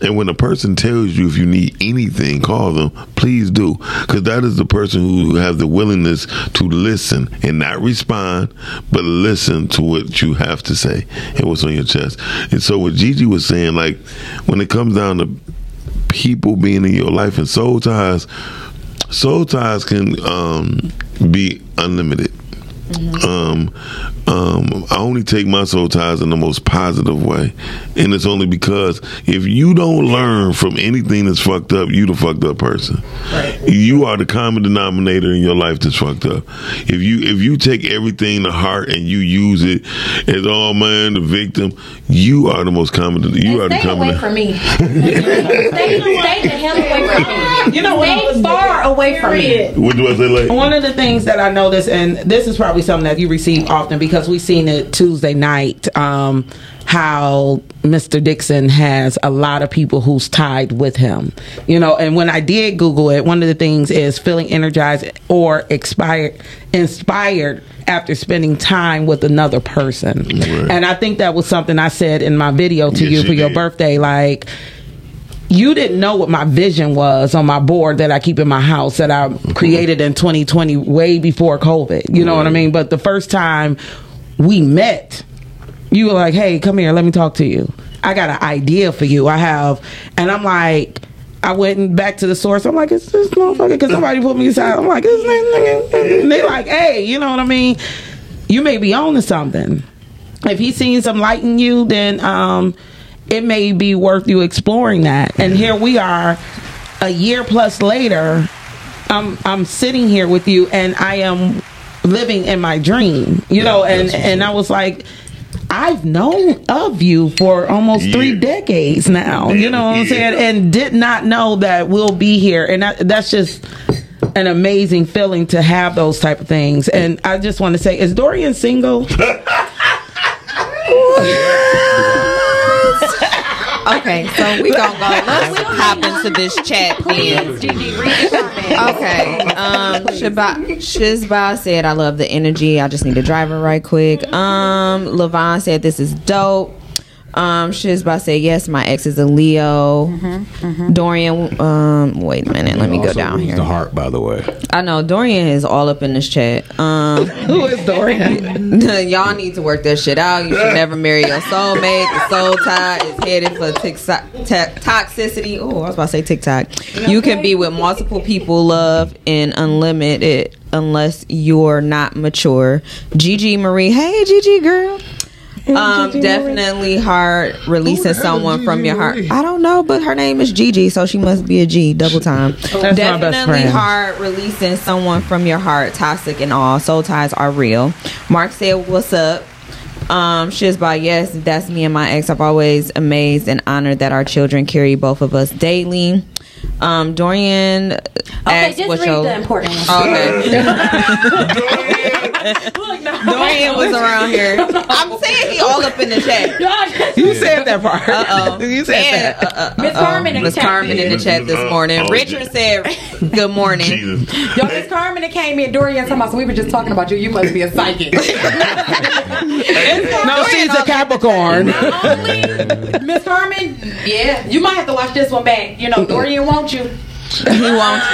And when a person tells you if you need anything, call them. Please do, because that is the person who has the willingness to listen and not respond, but listen to what you have to say and what's on your chest. And so, what Gigi was saying, like when it comes down to people being in your life and soul ties, soul ties can um, be unlimited. Um, um, I only take my soul ties in the most positive way, and it's only because if you don't learn from anything that's fucked up, you the fucked up person. Right. You are the common denominator in your life that's fucked up. If you if you take everything to heart and you use it as oh man the victim, you are the most common. You are the common. away from me. stay, stay the hell away from me. You know what? Stay far away from me. What do I say? Like One of the things that I noticed, and this is probably something that you receive often because we've seen it Tuesday night, um, how Mr. Dixon has a lot of people who's tied with him. You know, and when I did Google it, one of the things is feeling energized or expired, inspired after spending time with another person. Right. And I think that was something I said in my video to Yes, you you for your did. birthday. Like, you didn't know what my vision was on my board that I keep in my house that I created in 2020 way before COVID. You know what I mean? But the first time we met, you were like, "Hey, come here, let me talk to you. I got an idea for you. I have." And I'm like, I went back to the source. I'm like, "It's this motherfucker?" Because somebody put me aside. I'm like, "This nigga," and they like, "Hey, you know what I mean? You may be on to something." if he's seen some light in you, then um, it may be worth you exploring that. And here we are, a year plus later. I'm I'm sitting here with you, and I am living in my dream. You know, and and. I was like. I've known of you for almost three decades now, you know what I'm saying, and did not know that we'll be here, and that, that's just an amazing feeling to have those type of things. And I just want to say, is Dorian single? Okay, so we gonna go. Let's hop into this chat then. Okay. Um, Shaba, Shizba said, "I love the energy. I just need to drive driver right quick." Um, Levon said, "This is dope." Um, Shizba say "Yes, my ex is a Leo." Dorian, um, wait a minute, let me go down here. The heart, by the way. I know Dorian is all up in this chat. Um, Who is Dorian? y'all need to work that shit out. You should never marry your soulmate. The soul tie is headed for tic- to- toxicity. Oh, I was about to say TikTok. You can be with multiple people, love and unlimited, unless you're not mature. Gigi Marie, hey Gigi girl. Um, definitely hard releasing someone from your heart. I don't know, but her name is Gigi, so she must be a G. Double time. That's my best definitely hard releasing someone from your heart. Toxic and all. Soul ties are real. Mark said, "What's up?" Um, Shizba, yes, that's me and my ex. I've always amazed and honored that our children carry both of us daily. Um, Dorian Okay, just read your the important ones. Okay. Dorian was around here. I'm saying he all up in the chat. You said that part. Uh oh. You said And, that. uh, uh, Miss uh, Carmen Miss. Carmen in the chat this morning. Oh, Richard yeah. said, "Good morning." Jesus. Yo, Miss Carmen that came in, Dorian talking about, so we were just talking about you. You must be a psychic. No, she's a Capricorn. Miss Carmen, yeah, you might have to watch this one back. You know, Dorian won't you? He wants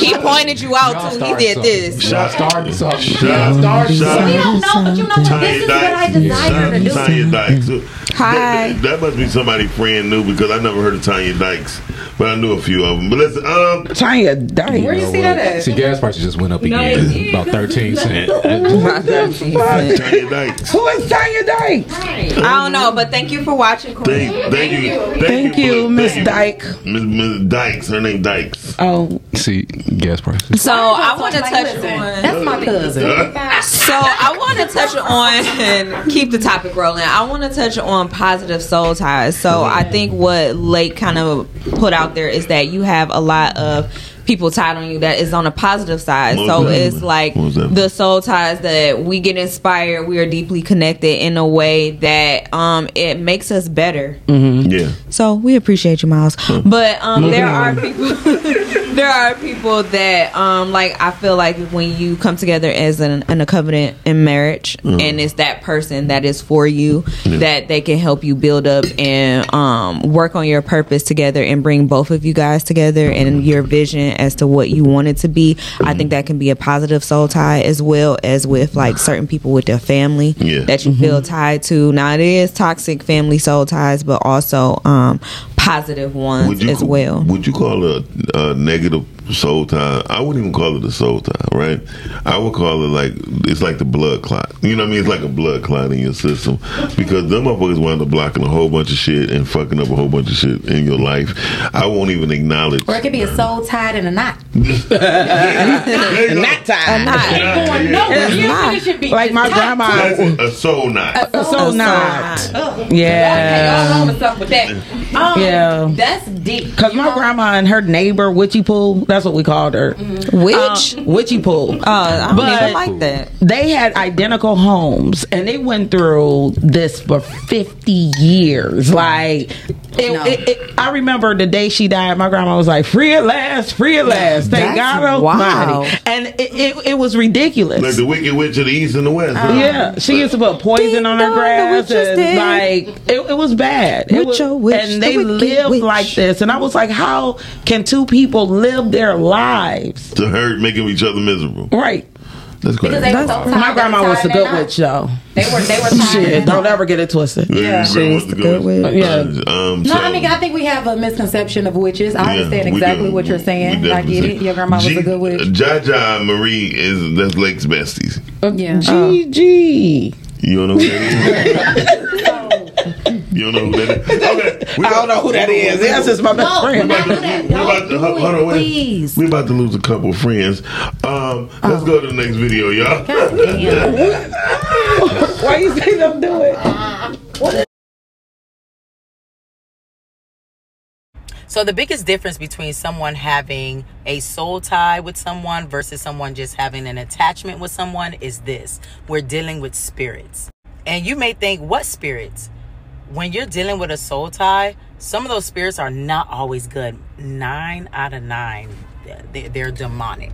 you. He pointed you out too. He did this. Shot started something. Shot, We shot. don't know, but you know what? This is what I Dykes. desire to do. Tanya Dykes. Hi. That, that must be somebody friend knew because I never heard of Tanya Dykes, but I knew a few of them. But listen, um, Tanya Dyke. Where you see that at? See, gas prices just went up again. About 13 cents. Tanya Dykes. Who is Tanya Dyke? I don't know, but thank you for watching. Queen. Thank, thank you, thank, Thank you, for- Miss thank Dyke. Miss Miss Dykes. Her name Dykes. Oh, See, gas prices. So I want to touch on. That's my cousin. So I want to touch on and keep the topic rolling. I want to touch on positive soul ties. So I think what Lake kind of put out there is that you have a lot of people tied on you that is on a positive side. Most So definitely. it's like the soul ties that we get inspired. We are deeply connected in a way that um it makes us better. Yeah. So we appreciate you, Miles. But um, there are people. there are people that um, like I feel like when you come together as an, in a covenant in marriage, and it's that person that is for you, that they can help you build up and um, work on your purpose together and bring both of you guys together and your vision as to what you want it to be. I think that can be a positive soul tie as well as with like certain people with their family Yeah. that you feel tied to. Now it is toxic family soul ties, but also um, positive ones Would you as well. Would you call it a, a negative soul tie? I wouldn't even call it a soul tie, right? I would call it like it's like the blood clot. You know what I mean? It's like a blood clot in your system because them motherfuckers wind up blocking a whole bunch of shit and fucking up a whole bunch of shit in your life. I won't even acknowledge. Or it could be a soul tied in a knot. There you go. not time. Yeah, Going yeah. nowhere. It's You not. really should be Like my grandma. That's a soul knot. A soul knot. Okay, Yeah. y'all on to something with that. Um, Yeah. That's deep. Cause my grandma and her neighbor Witchy Pool, that's what we called her. Which? Um, Witchy Pool. oh, I don't but- even like that. they had identical homes and they went through this for 50 years like it, No. it, it, i remember the day she died my grandma was like free at last free at last thank god almighty and it, it, it was ridiculous Like the wicked witch of the east and the west. huh? yeah, she used to put poison on her grass, and like it, it was bad. It Witch, was, oh, witch, and they wicked lived witch. like this, and I was like, how can two people live their lives To hurt, making each other miserable. right? That's great. Because they were so. My grandma they was a good in knot. witch, though. They were. They were Shit, don't ever get it twisted. Yeah, She's the good witch. Yeah. Um, No, so- I mean, I think we have a misconception of witches. I Yeah, understand exactly do. what you're saying. I get it. Your grandma was a good witch. Jaja Marie is that's Lake's besties. Yeah. GG. You don't know who that is? You don't know who that is? Okay. we I don't know who that is. That's just my best No, friend. not We do that. we about to, Don't hold on, wait. please. We about to lose a couple of friends. Um, let's go to the next video, y'all. Why you say them do it? So the biggest difference between someone having a soul tie with someone versus someone just having an attachment with someone is this. We're dealing with spirits. And you may think, what spirits? When you're dealing with a soul tie, some of those spirits are not always good. Nine out of nine, they- they're demonic.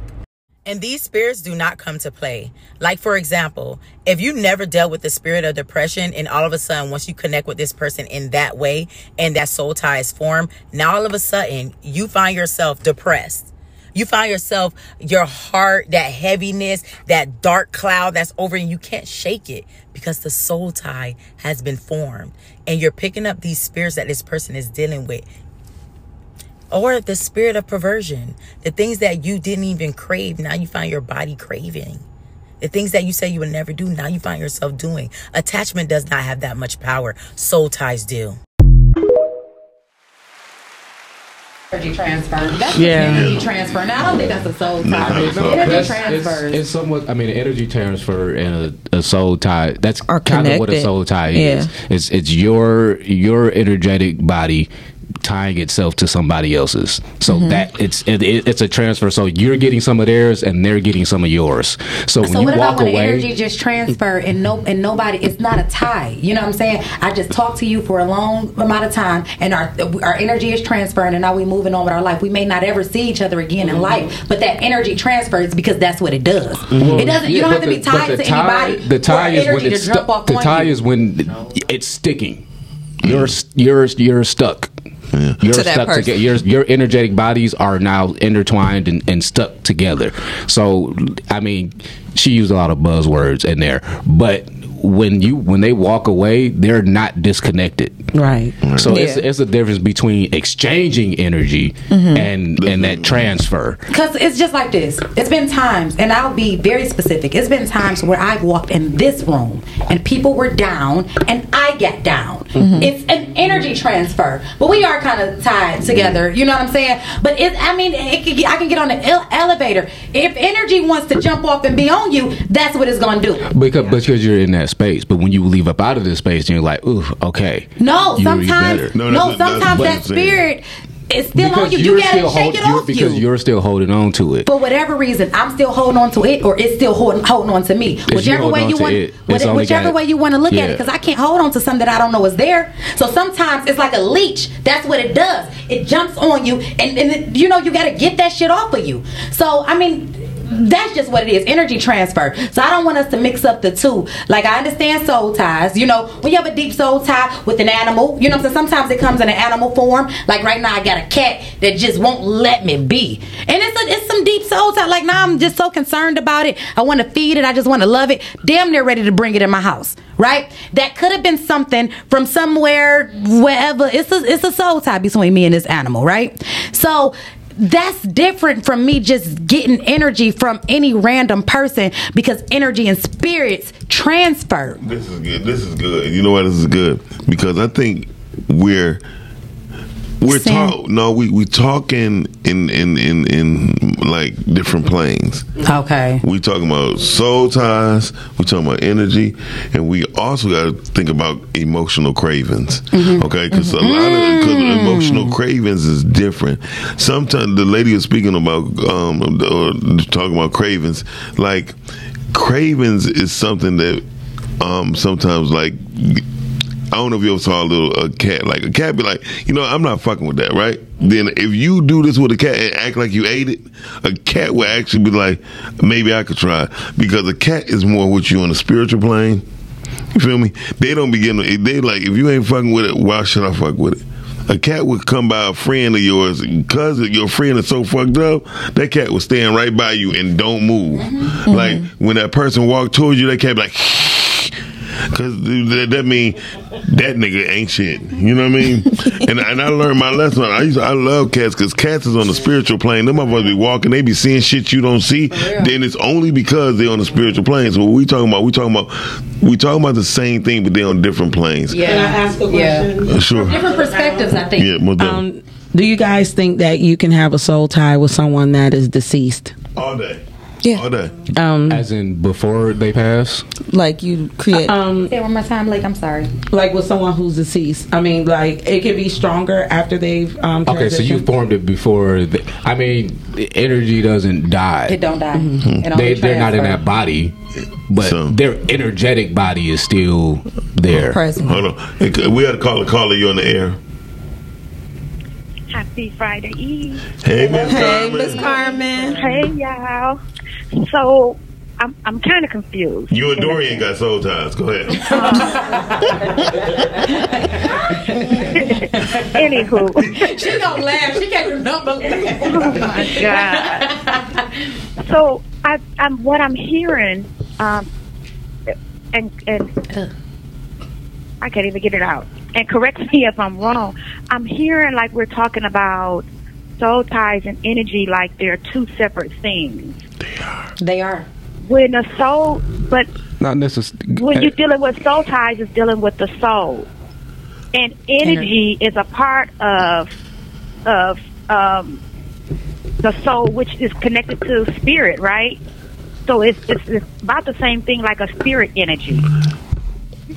And these spirits do not come to play. Like, for example, if you never dealt with the spirit of depression, and all of a sudden, once you connect with this person in that way and that soul tie is formed, now all of a sudden, you find yourself depressed. You find yourself, your heart, that heaviness, that dark cloud that's over and you can't shake it because the soul tie has been formed. And you're picking up these spirits that this person is dealing with. Or the spirit of perversion. The things that you didn't even crave now you find your body craving. The things that you say you would never do now you find yourself doing. Attachment does not have that much power. Soul ties do Energy transfer. That's Yeah. yeah. energy transfer. Now I don't think that's a soul tie. I mean, so energy that's- transfers. It's, it's somewhat. I mean, energy transfer and a, a soul tie. That's kind of what a soul tie Yeah. is. It's it's your your energetic body tying itself to somebody else's. So Mm-hmm. Mhm. that it's it, it- it's a transfer. So you're getting some of theirs and they're getting some of yours. So when So you what walk about when the away, energy just transfer and no and nobody? It's not a tie. You know what I'm saying? I just talk to you for a long amount of time, and our our energy is transferring, and now we moving on with our life. We may not ever see each other again in life, but that energy transfers because that's what it does. Well, it doesn't. You yeah, don't have to be the- tied to tie- anybody. The tie is when it's to jump stuck. off The tie you. is when it's sticking. You're you're you're stuck. You're To stuck together. Your your energetic bodies are now intertwined and, and stuck together. So I mean, she used a lot of buzzwords in there, but when you when they walk away, they're not disconnected. Right. So it's, Yeah. it's a difference between exchanging energy Mhm. and and that transfer. Because it's just like this. It's been times, and I'll be very specific. It's been times where I've walked in this room and people were down and I get down. Mhm. It's an energy transfer, but we are kind of tied together. You know what I'm saying? But it, I mean, it I can get on the ele- elevator. If energy wants to jump off and be on you, that's what it's going to do. Because because you're in that space, but when you leave up out of this space, then you're like, ooh, okay. No, You read sometimes, better. no, sometimes that spirit is still on you. You you're got still to shake hold- it you're- off because you. you're still holding on to it. for whatever reason, I'm still holding on to it, or it's still holding, holding on to me. you Whichever way you want, it. It's only whichever got- way you want to look at Yeah. it, because I can't hold on to something that I don't know is there. So sometimes it's like a leech. That's what it does. It jumps on you, and, and it, you know you got to get that shit off of you. So I mean. That's just what it is, energy transfer. So I don't want us to mix up the two. Like I understand soul ties. You know, when you have a deep soul tie with an animal, you know saying? Sometimes it comes in an animal form. Like right now I got a cat that just won't let me be. And it's a, it's some deep soul tie. Like now I'm just so concerned about it. I want to feed it. I just want to love it. Damn near ready to bring it in my house. Right? That could have been something from somewhere, wherever. It's a it's a soul tie between me and this animal, right? So that's different from me just getting energy from any random person because energy and spirits transfer. This is good. This is good. You know why this is good? Because I think we're we're talking. no we we talking in in in in like different planes. Okay. We talking about soul ties. We talking about energy, and we also got to think about emotional cravings. Mm-hmm. Okay, because a lot of cause emotional cravings is different. Sometimes the lady was speaking about um or talking about cravings. Like cravings is something that um sometimes like. I don't know if you ever saw a little a cat. Like a cat be like, you know, I'm not fucking with that, right? Then if you do this with a cat and act like you ate it, a cat will actually be like, maybe I could try because a cat is more with you on the spiritual plane. You feel me? They don't begin. to- They like if you ain't fucking with it, why should I fuck with it? A cat would come by a friend of yours because your friend is so fucked up. That cat will stand right by you and don't move. Mm-hmm. Like when that person walked towards you, that cat be like. Cause that, that mean that nigga ain't shit. You know what I mean? and and I learned my lesson. I used to, I love cats because cats is on the spiritual plane. Them motherfuckers be walking, they be seeing shit you don't see. Then it's only because they on the spiritual plane. So what we talking about? We talking about we talking about the same thing, but they on different planes. Yeah, Can I ask a question? Uh, sure. Different perspectives, I think. Yeah, most definitely. Um, do you guys think that you can have a soul tie with someone that is deceased? all day. Yeah. All day. Um, As in before they pass. like you create um, Say it one more time, like I'm sorry. like with someone who's deceased. I mean, like it can be stronger after they've um. Okay, so you formed it before. The, I mean, the energy doesn't die. It don't die. Mm-hmm. It they they're not in that body, but So- their energetic body is still there. present. Hold on. We had to call a caller. You on the air? Happy Friday Eve. Hey, Miss Hey, Miss Carmen. Hey, y'all. So, I'm I'm kind of confused. You and Dorian got soul ties. Go ahead. Anywho, she gonna laugh. She can't remember. oh my god. So, I, I'm what I'm hearing, um, and and I can't even get it out. And correct me if I'm wrong. I'm hearing like we're talking about soul ties and energy like they're two separate things. They are. They are. When a soul, but Not necessarily. when you're dealing with soul ties, is dealing with the soul, and energy is a part of of um, the soul, which is connected to spirit, right? So it's, it's it's about the same thing, like a spirit energy.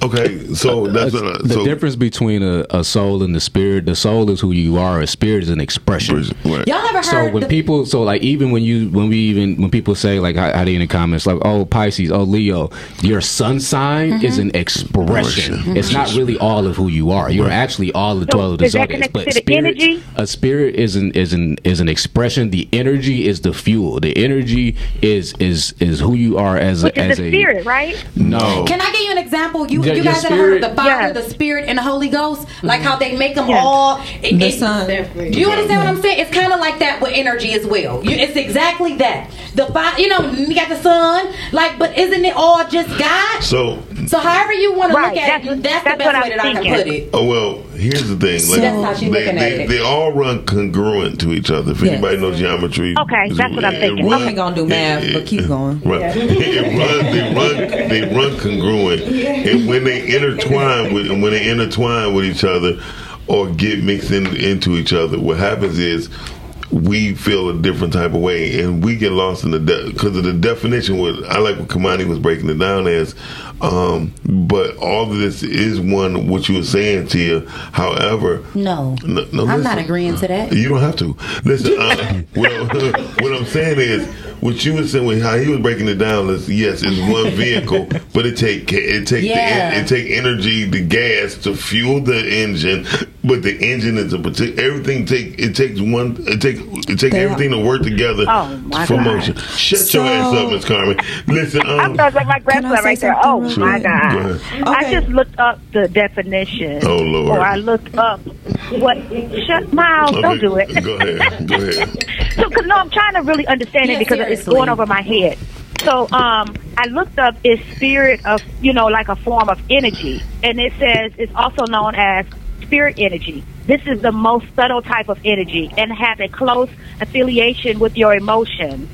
Okay, so that's what I, the so difference between a, a soul and the spirit. The soul is who you are. A spirit is an expression. Right. Y'all ever heard? So when the- people, so like even when you, when we even when people say like how, how you in the comments like oh Pisces, oh Leo, your sun sign Mm-hmm. is an expression. It's not really all of who you are. You're actually all the So twelve of the is zodiacs. But to the spirit, energy? a spirit is an is an is an expression. The energy is the fuel. The energy is is is who you are as Which a, is as the a spirit, right? no. Can I give you an example? You, Yeah, you your guys have heard of the Father, Yes. the Spirit, and the Holy Ghost? Like how they make them Yes. all. it- The it- sun. Do you understand what I'm saying? It's kind of like that with energy as well. You, it's exactly that. The Father, you know, you got the sun, like, but isn't it all just God? so So however you want to look at it, that's- that's, that's the best way I'm that I can put it. Oh well, here's the thing. Like, That's how she they, looking they, at it. they all run congruent to each other. If Yes. anybody knows geometry, Okay, that's what I'm it thinking. run- I ain't gonna do math, it- but keep going. Right. it run, they run. They run congruent, and when they intertwine with when they intertwine with each other, or get mixed in, into each other, what happens is we feel a different type of way, and we get lost in the because of the definition. What I like what Kamani was breaking it down as, um, but all of this is one. What you were saying, to you. However, No, no, no, I'm not agreeing to that. You don't have to. Listen, uh, what, what I'm saying is, what you were saying, with how he was breaking it down is, yes, it's one vehicle, but it take it take Yeah. the, it take energy, the gas to fuel the engine, but the engine is a particular. Everything take it takes one. It take it take They everything to work together Oh, my for God. motion. Shut So- your ass up, Miss Carmen. Listen, I um, thought like my Can grandson right there. Oh real my quick? Go god! ahead. I just looked up the definition. Oh, Lord. Or I looked up what. Shut Miles, okay, don't do it. Go ahead. Go ahead. So, cause, no, I'm trying to really understand Yeah, it because it's going over my head. So, um, I looked up is spirit of, you know, like a form of energy, and it says it's also known as spirit energy. This is the most subtle type of energy and has a close affiliation with your emotions.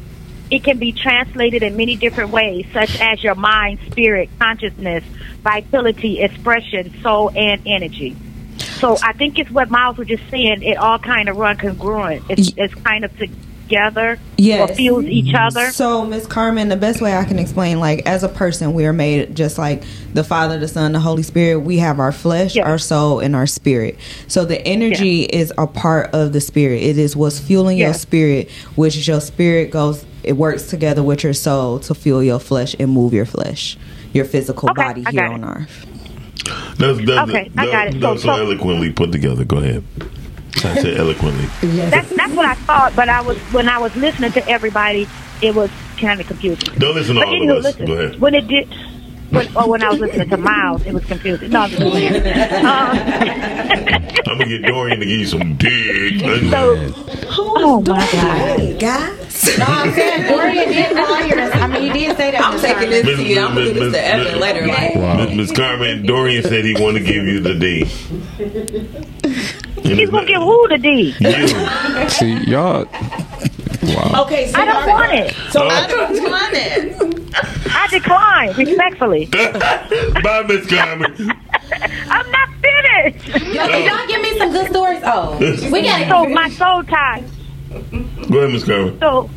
It can be translated in many different ways, such as your mind, spirit, consciousness, vitality, expression, soul, and energy. So I think it's what Miles was just saying. It all kind of run congruent. It's, it's kind of together Yes. or fuels each other. So, Miss Carmen, the best way I can explain, like as a person, we are made just like the Father, the Son, the Holy Spirit. We have our flesh, Yeah. our soul, and our spirit. So the energy is a part of the spirit. It is what's fueling Yeah. your spirit, which is your spirit goes. It works together with your soul to fuel your flesh and move your flesh, your physical Okay, body here on earth. That's, that's, Okay, that, I got it. That, So- was so so- eloquently put together. Go ahead. I said eloquently. That's that's what I thought. But I was when I was listening to everybody, it was kind of confusing. Don't listen to But all anyway, of us. listen, Go ahead. When it did. When, or when I was listening to Miles, it was confusing. No, I'm just playing. Um, I'm gonna get Dorian to give you some dick. so, oh my god, guys. No, I'm saying Dorian did call here. I mean, you did say that. I'm Miss taking this Miss- to you. I'm gonna do Miss- this to Evan Miss- later. Like, Miss Miss Carmen, Dorian said he want to give you the D. he's gonna give who the D? You. See y'all. Wow. Okay, so I don't want it. So I don't want it. I decline respectfully. Bye, Miss Carmen. I'm not finished. Yo, can y'all give me some good stories? Oh, we got So my soul tie. Go ahead, Miss Carmen. So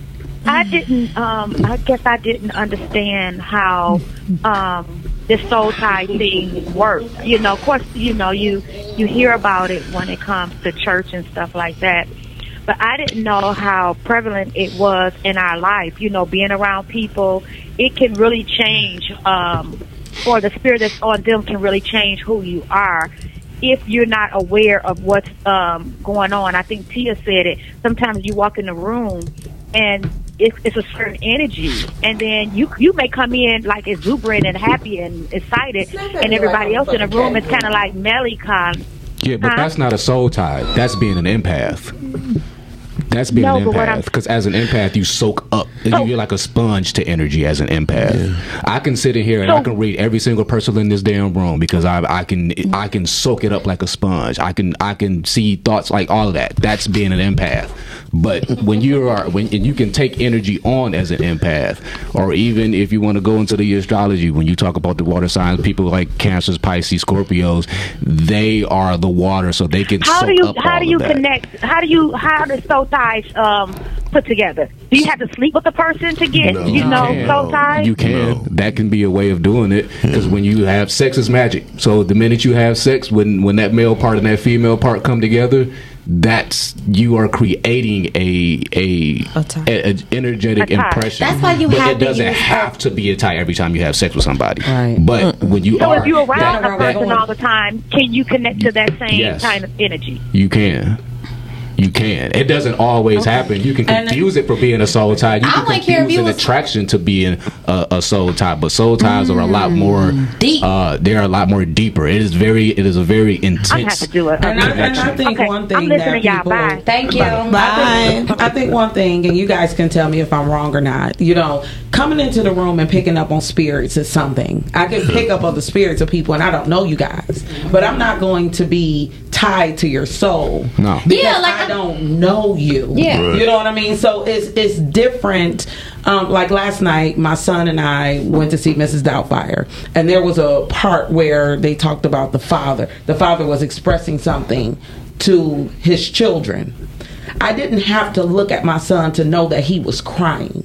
I didn't. Um, I guess I didn't understand how um, this soul tie thing worked. You know, of course, you know you you hear about it when it comes to church and stuff like that. But I didn't know how prevalent it was in our life. You know, being around people, it can really change. Um, or the spirit that's on them can really change who you are. if you're not aware of what's um, going on. I think Tia said it. Sometimes you walk in the room and it's, it's a certain energy, and then you you may come in like exuberant and happy and excited, and everybody else in the room is kind of like melancholy. Yeah, but Huh? that's not a soul tie. That's being an empath. That's being No, an but what I'm- empath. Because as an empath, you soak up. You're like a sponge to energy as an empath. I can sit in here and I can read every single person in this damn room because I I can I can soak it up like a sponge. I can I can see thoughts like all of that. That's being an empath. But when you are when and you can take energy on as an empath, or even if you want to go into the astrology, when you talk about the water signs, people like Cancers, Pisces, Scorpios, they are the water, so they can How soak do you up how do you connect? How do you how do soul ties um, put together? Do you have to sleep with the person to get you know soul ties? You can. That can be a way of doing it because when you have sex is magic. So the minute you have sex, when when that male part and that female part come together, that's you are creating a a, a, a energetic A impression. That's why you but have it doesn't use have to be a tie every time you have sex with somebody. Right. But when you so are if you're around that- a person that- all the time, can you connect to that same Yes. kind of energy? you can. You can. It doesn't always happen. You can And- confuse it for being a soul tie. You I can wouldn't care if confuse you an was- attraction to being a, a soul tie, but soul ties are a lot more deep. Uh, they're a lot more deeper. It is very. It is a very intense. I have to do it. And I, and I connection. think one thing I'm listening, that y'all. people, Bye. Thank you. I think, I think one thing, and you guys can tell me if I'm wrong or not. You know, coming into the room and picking up on spirits is something. I can pick up on the spirits of people, and I don't know you guys, but I'm not going to be tied to your soul. No. because Yeah, like I don't know you. Yeah. Right. you know what I mean. So it's it's different. Um, like last night, my son and I went to see Mrs. Doubtfire, and there was a part where they talked about the father. The father was expressing something to his children. I didn't have to look at my son to know that he was crying.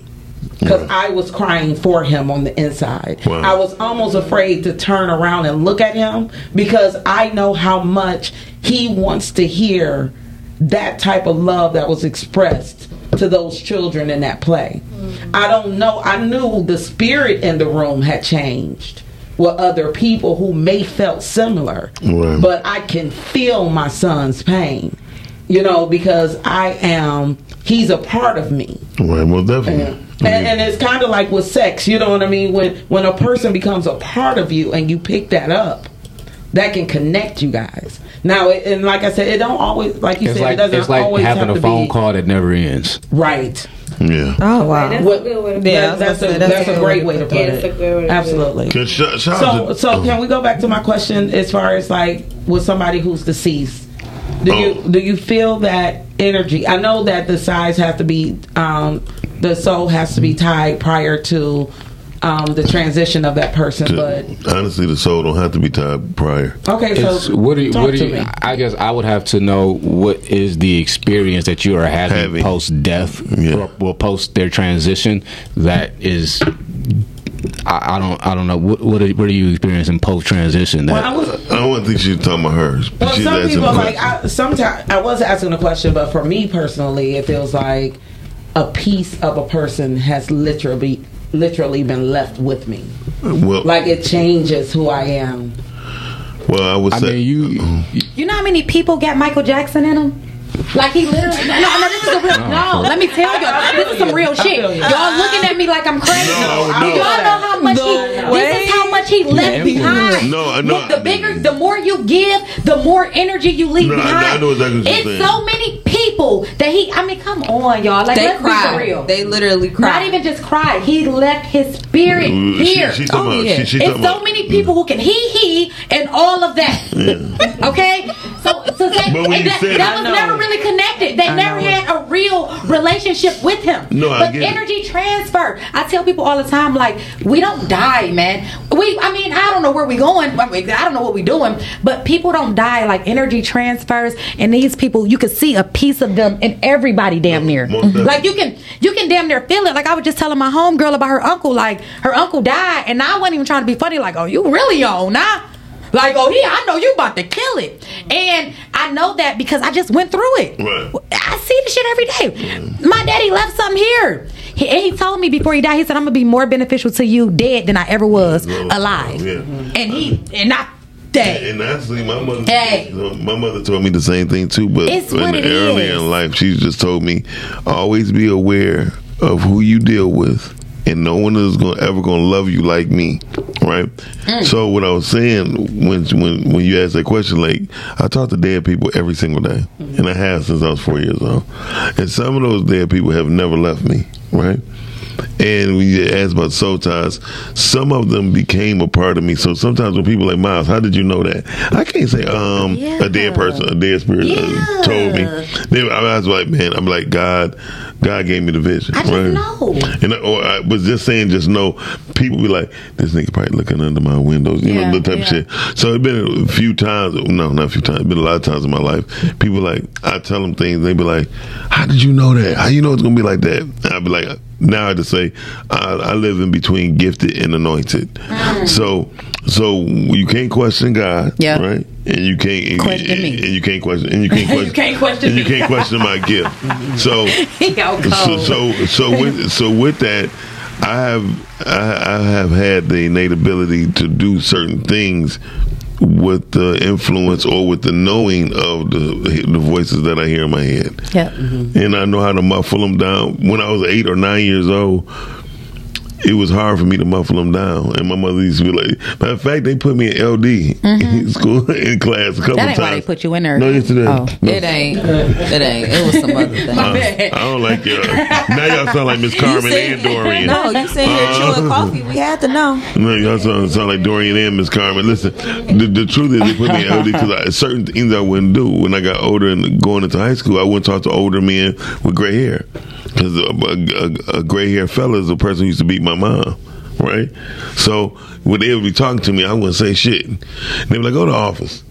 Because I was crying for him on the inside. Wow. I was almost afraid to turn around and look at him because I know how much he wants to hear that type of love that was expressed to those children in that play. Mm-hmm. I don't know. I knew the spirit in the room had changed with other people who may felt similar, Right. but I can feel my son's pain. You know, because I am. He's a part of me. Right, well, definitely. And, and it's kind of like with sex, you know what I mean? When when a person becomes a part of you and you pick that up, that can connect you guys. Now, it, and like I said, it don't always like you It's said. like it doesn't always. it's like always having have a to phone be call that never ends. right. Yeah. Oh wow. What- that- that's, a, that's a great way to put it. Absolutely. Can sh- shout So, out to- so can we go back to my question as far as like with somebody who's deceased? Do Oh. you do you feel that energy? I know that the size has to be, um, the soul has to be tied prior to um, the transition of that person. But Honestly, the soul don't have to be tied prior. okay, so what do you? talk What do to you? me. I guess I would have to know what is the experience that you are having, post death or, or post their transition. That is, I, I don't. I don't know. What what are, what are you experiencing post transition? That Well, I was- I don't think she's talking about hers. But Well, she's some people like. I, sometimes I was asking a question, but for me personally, it feels like a piece of a person has literally literally been left with me. Well, Like it changes who I am. well, I would I say mean, you. Uh-huh. You know how many people got Michael Jackson in them? Like he literally no, no, this is a real no. Let me tell you, this is some real shit. Y'all looking at me like I'm crazy. No, no. y'all know how much he? This is how much he left behind. No, no. Look, the bigger, the more you give, the more energy you leave No, I- behind. I know exactly what you're it's saying. so many people that he. I mean, come on, y'all. Like They let's be cried. for real. They literally cried. Not even just cried. He left his spirit Mm, here. she talking about- she- she it's so many people who can he he and all of that. Okay, so so that, But when and you that, said- that was never really connected. They I never know. had a real relationship with him. No, I but get it. energy transfer. I tell people all the time, like we don't die, man. We, I mean, I don't know where we going. I, mean, I don't know what we doing, but people don't die. Like energy transfers, and these people, you can see a piece of them in everybody damn near. Like you can, you can damn near feel it. Like I was just telling my homegirl about her uncle. Like her uncle died, and I wasn't even trying to be funny. Like, oh, you really on now? Like, oh yeah, I know you about to kill it, and I know that because I just went through it. Right. I see the shit every day. My daddy left something here. He, and he told me before he died, he said, I'm gonna be more beneficial to you dead than I ever was alive. Yeah. And he and I day. And actually, my mother, Hey. my mother told me the same thing too. But in earlier is. in life, she just told me always be aware of who you deal with, and no one is going ever going to love you like me, right? Mm. So what I was saying when when when you asked that question, like I talk to dead people every single day, Mm-hmm. and I have since I was four years old, and some of those dead people have never left me, right? And we you ask about soul ties, some of them became a part of me. So sometimes when people are like Miles, how did you know that? I can't say um a dead person, a dead spirit uh, told me. Then I was like, man, I'm like God. God gave me the vision. I just right? know. And I, or I was just saying, just know people be like, this nigga probably looking under my windows, you Yeah, know, the type yeah. of shit. So it's been a few times, no, not a few times, it's been a lot of times in my life. People like, I tell them things, they be like, how did you know that? How you know it's gonna be like that? And I be like, now to say, I, I live in between gifted and anointed. Mm. So, so you can't question God, Yeah. right? And you can't and, Question and, me. and you can't question, and you can't question, You can't question and you can't question my gift. So, so so so with so with that, I have I, I have had the innate ability to do certain things with the influence or with the knowing of the the voices that I hear in my head, Yeah. and I know how to muffle them down. When I was eight or nine years old. It was hard for me to muffle them down, and my mother used to be like. Matter of fact, they put me in LD in school in class a couple Mm-hmm. That ain't times. why they put you in there. No, yes, it is. Oh. No. It ain't. It ain't. It was some other thing. I, I don't like y'all. Now y'all sound like Miss Carmen and Dorian. No, you sitting here Uh, chewing coffee. We had to know. No, y'all sound, sound like Dorian and Miss Carmen. Listen, the, the truth is they put me in LD because certain things I wouldn't do. When I got older and going into high school, I wouldn't talk to older men with gray hair because a, a, a, gray hair fella is the person who used to beat my mom. Right, so when they would be talking to me, I wouldn't say shit. They would like, "Go to the office,"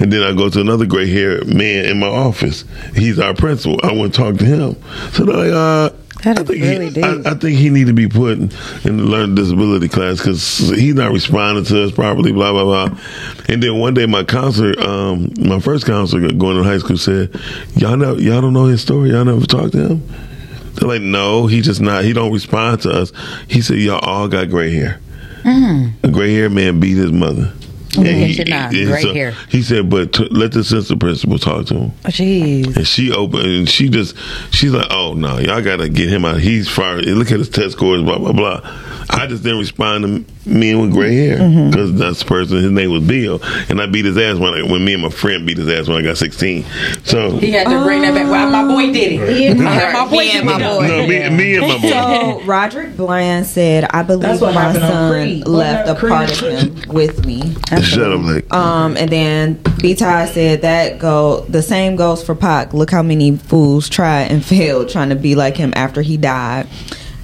and then I go to another gray haired man in my office. He's our principal. I wouldn't talk to him. So they're like, "Uh, That I think really he. I, I think he need to be put in, in the learning disability class because he's not responding to us properly. Blah blah blah. And then one day, my counselor, um, my first counselor going to high school, said, "Y'all know, y'all don't know his story. Y'all never talked to him." They're like, "No, he just not. He don't respond to us." He said, "Y'all all got gray hair. A gray hair man beat his mother." Mm. And Yes, you're not. Gray hair. He said, "But t- let the assistant principal talk to him." Oh, Jeez. And she opened, and she just, she's like, "Oh no, y'all gotta get him out. He's fired. Look at his test scores, blah blah blah." I just didn't respond to men with gray hair Mm-hmm. because that's the person. His name was Bill, and I beat his ass when I, when me and my friend beat his ass when I got sixteen. So He had to bring that back. Well, my boy did it. my boy Me and my boy. no, me, me and my boy. So Roderick Bland said, "I believe That's what my son left a part of him with me." Shut up, like Um, and then B Ty said that go the same goes for Pac. Look how many fools tried and failed trying to be like him after he died.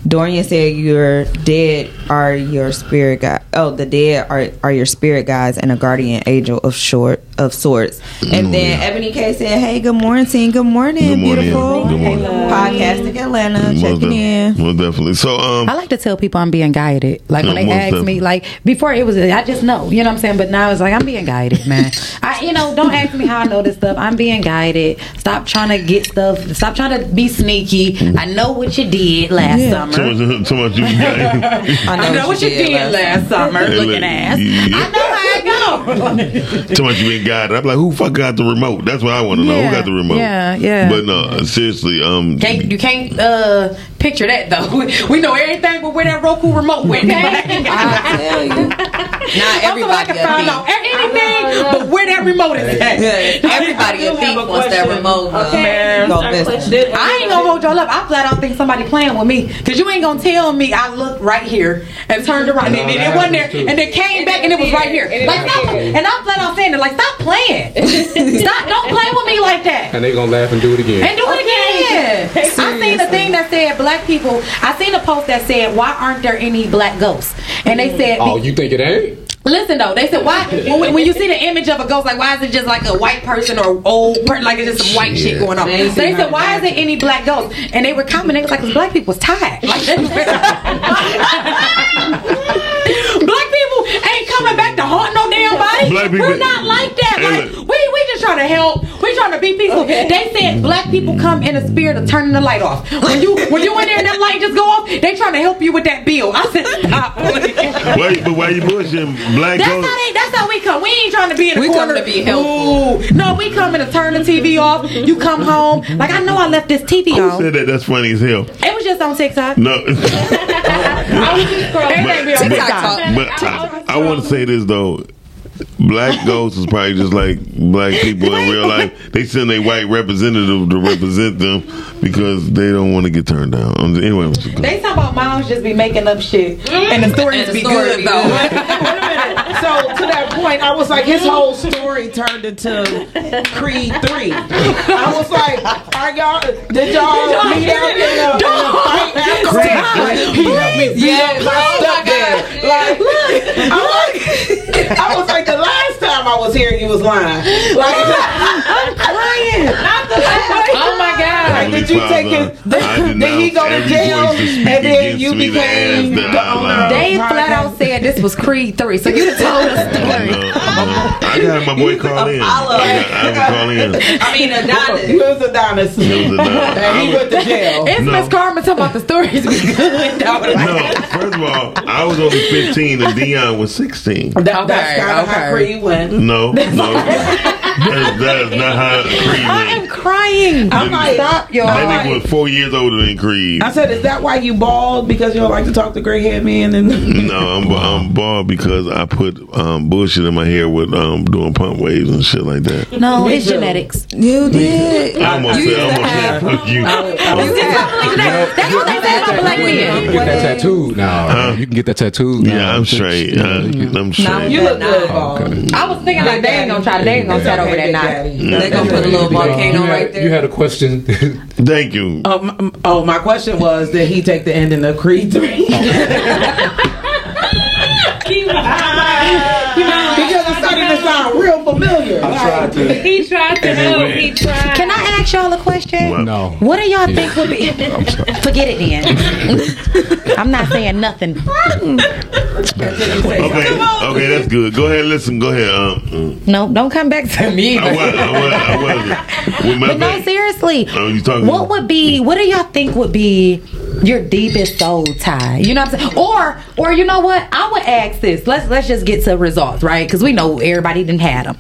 Dorian said your dead are your spirit guide. Oh, the dead are are your spirit guides and a guardian angel of short of sorts. And then. Ebony K said, "Hey, good morning, team. Good morning, Good morning. beautiful. Good morning. Podcastic Atlanta, most, checking in." Well, definitely. So um, I like to tell people I'm being guided. Like when they most ask me, like before it was, I just know, you know what I'm saying. But now it's like I'm being guided, man. I, you know, don't ask me how I know this stuff. I'm being guided. Stop trying to get stuff. Stop trying to be sneaky. I know what you did last too summer. Much, too much you got. I know, what you did last summer, Hey, looking look, ass. yeah. I know how it go. Too much you been guided. I'm like, who fuck got the remote? That's what I want to know. Yeah, Who got the remote? yeah, yeah. But no, seriously, um, Can't, you can't uh, picture that though. We know everything, but where that Roku remote went. I tell you, not everybody everybody. can find out anything, but where that remote is at. Yeah, everybody a thief once that remote Okay. go. I ain't gonna hold y'all up. I flat out think somebody playing with me because you ain't gonna tell me I looked right here and turned around and, then it wasn't there and then came back and it was right here. Like stop, and I'm flat out saying it like stop playing. Stop, don't play with me like that. And they gonna laugh and do it again. And do it again. I seen the thing that said black people. I seen a post that said, "Why aren't there any black ghosts?" And they said, Oh, you think it ain't? Listen though, they said why when, when you see the image of a ghost, like why is it just like a white person or old person, like it's just some white shit going on? So they said why isn't any black ghosts? And they were commenting, they was like, 'Cause black people was tired. Like black people ain't coming back to haunt no damn body. Black people- We're not like that. Like we we just trying to help. We we trying to be peaceful. They said black people come in a spirit of turning the light off. When you when you in there and that light just go off, they trying to help you with that bill. I said, stop. Why, but why you bullshitting? Black That's ghost. how they. That's how we come. We ain't trying to be in the We come corner. to be helpful. Ooh. No, we coming to turn the TV off. You come home. Like I know I left this TV Who on. said that? That's funny as hell. It was just on TikTok. No. I was just scrolling. It ain't be on TikTok. But I, I want to say this though. Black ghosts is probably just like black people in real life. They send a white representative to represent them because they don't want to get turned down. Um, Anyway, what you go. They talk about moms just be making up shit, and the stories And the be story good be though. Wait a minute. So to that point, I was like, his whole story turned into Creed three. I was like, are y'all? Did y'all meet up in a, in a fight after Like, he helped me beat up my stepdad. Like, I was, I was like, the last time I was here, you was lying. Like, I'm crying. Not the last. Oh my god! Like, did you take his? Did, did he go to jail? And then you became the owner. Dave flat out said this was Creed three, so you told us the I know, I know. I got my boy call in. I got, I got call in. I mean, Adonis. He was Adonis. It was Adonis. And he I went to jail. It's Miss Carmen talking about the stories be good. No, first of all, I was only 15 and Dion was 16. That, that's kind of how. Creed went. No, no. That, that is not how Creed I am crying. I'm like, Stop, y'all. That nigga was four years older than Creed. I said, is that why you bald? Because you don't like to talk to gray haired men? And No, I'm, I'm bald because I put um, bullshit in my hair with um, doing pump waves and shit like that. no, Me it's too. genetics. You did. I almost You said, I used to almost said, fuck you. That's what they say about black You can get that tattooed now. You can get that tattooed. Yeah, now. I'm straight. Uh, I'm straight. you look good, bald. I was thinking like they ain't gonna try. They ain't gonna set over that night. They gonna put a little volcano you right there. You had a question. Thank you. Oh, my, oh, my question was, did he take the ending of Creed 3? sound real familiar. To. He tried to help. He tried. Can I ask y'all a question? No. What do y'all think would be? Forget it then. I'm not saying nothing. Okay, okay, that's good. Go ahead, listen. Go ahead. Um, mm. No, don't come back to me. I was, I was, I wasn't. But no, seriously. Oh, you talking? What would be? What do y'all think would be your deepest soul tie? You know what I'm saying? Or, or you know what? I would ask this. Let's let's just get to results, right? Because we know everybody didn't have them.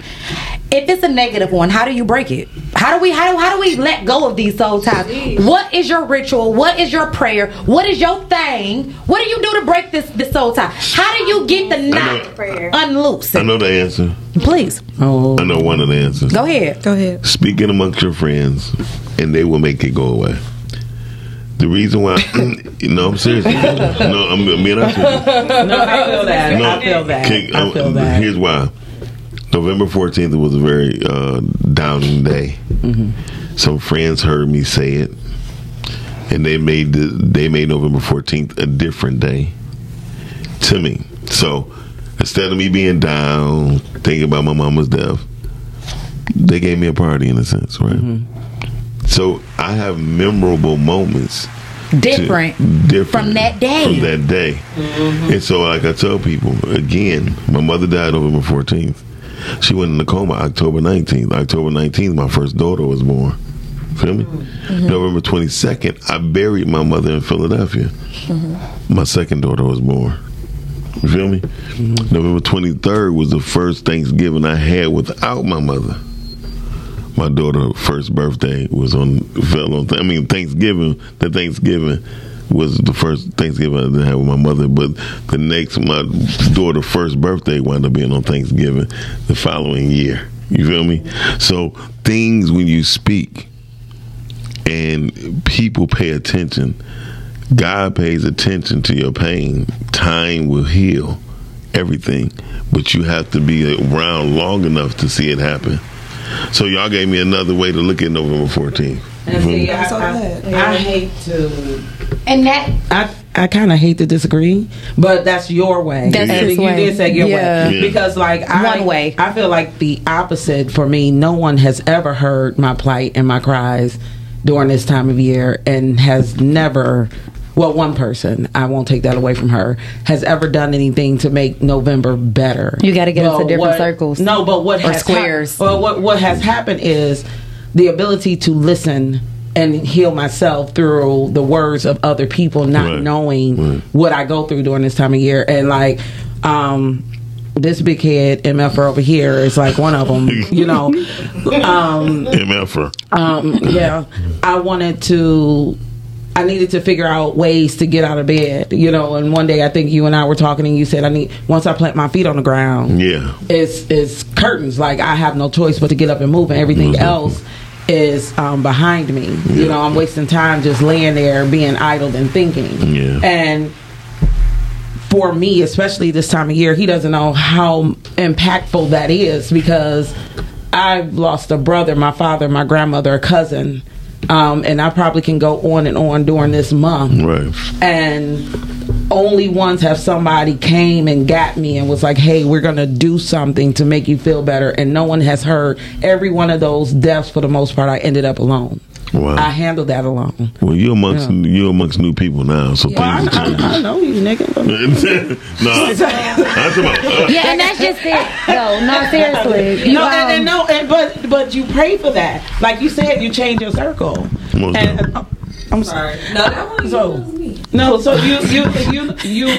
If it's a negative one, how do you break it? How do we how do, how do we let go of these soul ties? What is your ritual? What is your prayer? What is your thing? What do you do to break this this soul tie? How do you get the knot unloose? I know the answer. Please oh, I know one of the answers. go ahead. Go ahead. Speaking amongst your friends, and they will make it go away. The reason why, you know, I'm serious. No, I'm, I'm being honest with you. no, I feel that. No, I feel that. King- I feel uh, that. Here's why. November 14th was a very uh, downing day. Mm-hmm. Some friends heard me say it, and they made the, they made November 14th a different day to me. So instead of me being down, thinking about my mama's death, they gave me a party in a sense, right? Mm-hmm. So I have memorable moments to- Different. different From that day. From that day. And so, like I tell people, again, my mother died November 14th. She went into coma October 19th. October 19th, my first daughter was born. Feel me? Mm-hmm. November 22nd, I buried my mother in Philadelphia. Mm-hmm. My second daughter was born. You feel me? Mm-hmm. November 23rd was the first Thanksgiving I had without my mother. My daughter's first birthday was on fell on. I mean Thanksgiving. The Thanksgiving was the first Thanksgiving I didn't have with my mother. But the next, my daughter's first birthday wound up being on Thanksgiving the following year. You feel me? So things when you speak and people pay attention. God pays attention to your pain. Time will heal everything, but you have to be around long enough to see it happen. So y'all gave me another way to look at November 14th. And see, I, I, I hate to. And that I I kind of hate to disagree, but that's your way. That's So his you way. did say your Yeah. way Yeah. because, like, I, One way. I feel like the opposite for me. No one has ever heard my plight and my cries during this time of year, and has never. Well, one person, I won't take that away from her, has ever done anything to make November better. You gotta get into But different what- circles. No, but what Or has squares. hap- well, what what has happened is the ability to listen and heal myself through the words of other people, not Right. knowing what I go through during this time of year, and like. um this big head MFR over here is like one of them, you know. Um, MFR. um, yeah, I wanted to. I needed to figure out ways to get out of bed, you know. And one day, I think you and I were talking, and you said, "I need once I plant my feet on the ground, Yeah. it's it's curtains. Like I have no choice but to get up and move, and everything else is um, behind me. You know, I'm wasting time just laying there, being idle and thinking. Yeah. And for me, especially this time of year, he doesn't know how impactful that is because I've lost a brother, my father, my grandmother, a cousin, um, and I probably can go on and on during this month. Right. And only once have somebody came and got me and was like, "Hey, we're gonna do something to make you feel better," and no one has heard. Every one of those deaths, for the most part, I ended up alone. Wow. I handled that alone. Well, you're amongst Yeah. you're amongst new people now, so Well, I, are changing. I know you, nigga. no, I'm about. uh, Yeah, and that's just it. No, no, seriously. You, no, and, and um, no, and but but you pray for that. Like you said, you change your circle. Most And, I'm sorry. No, that one So no, so you you you you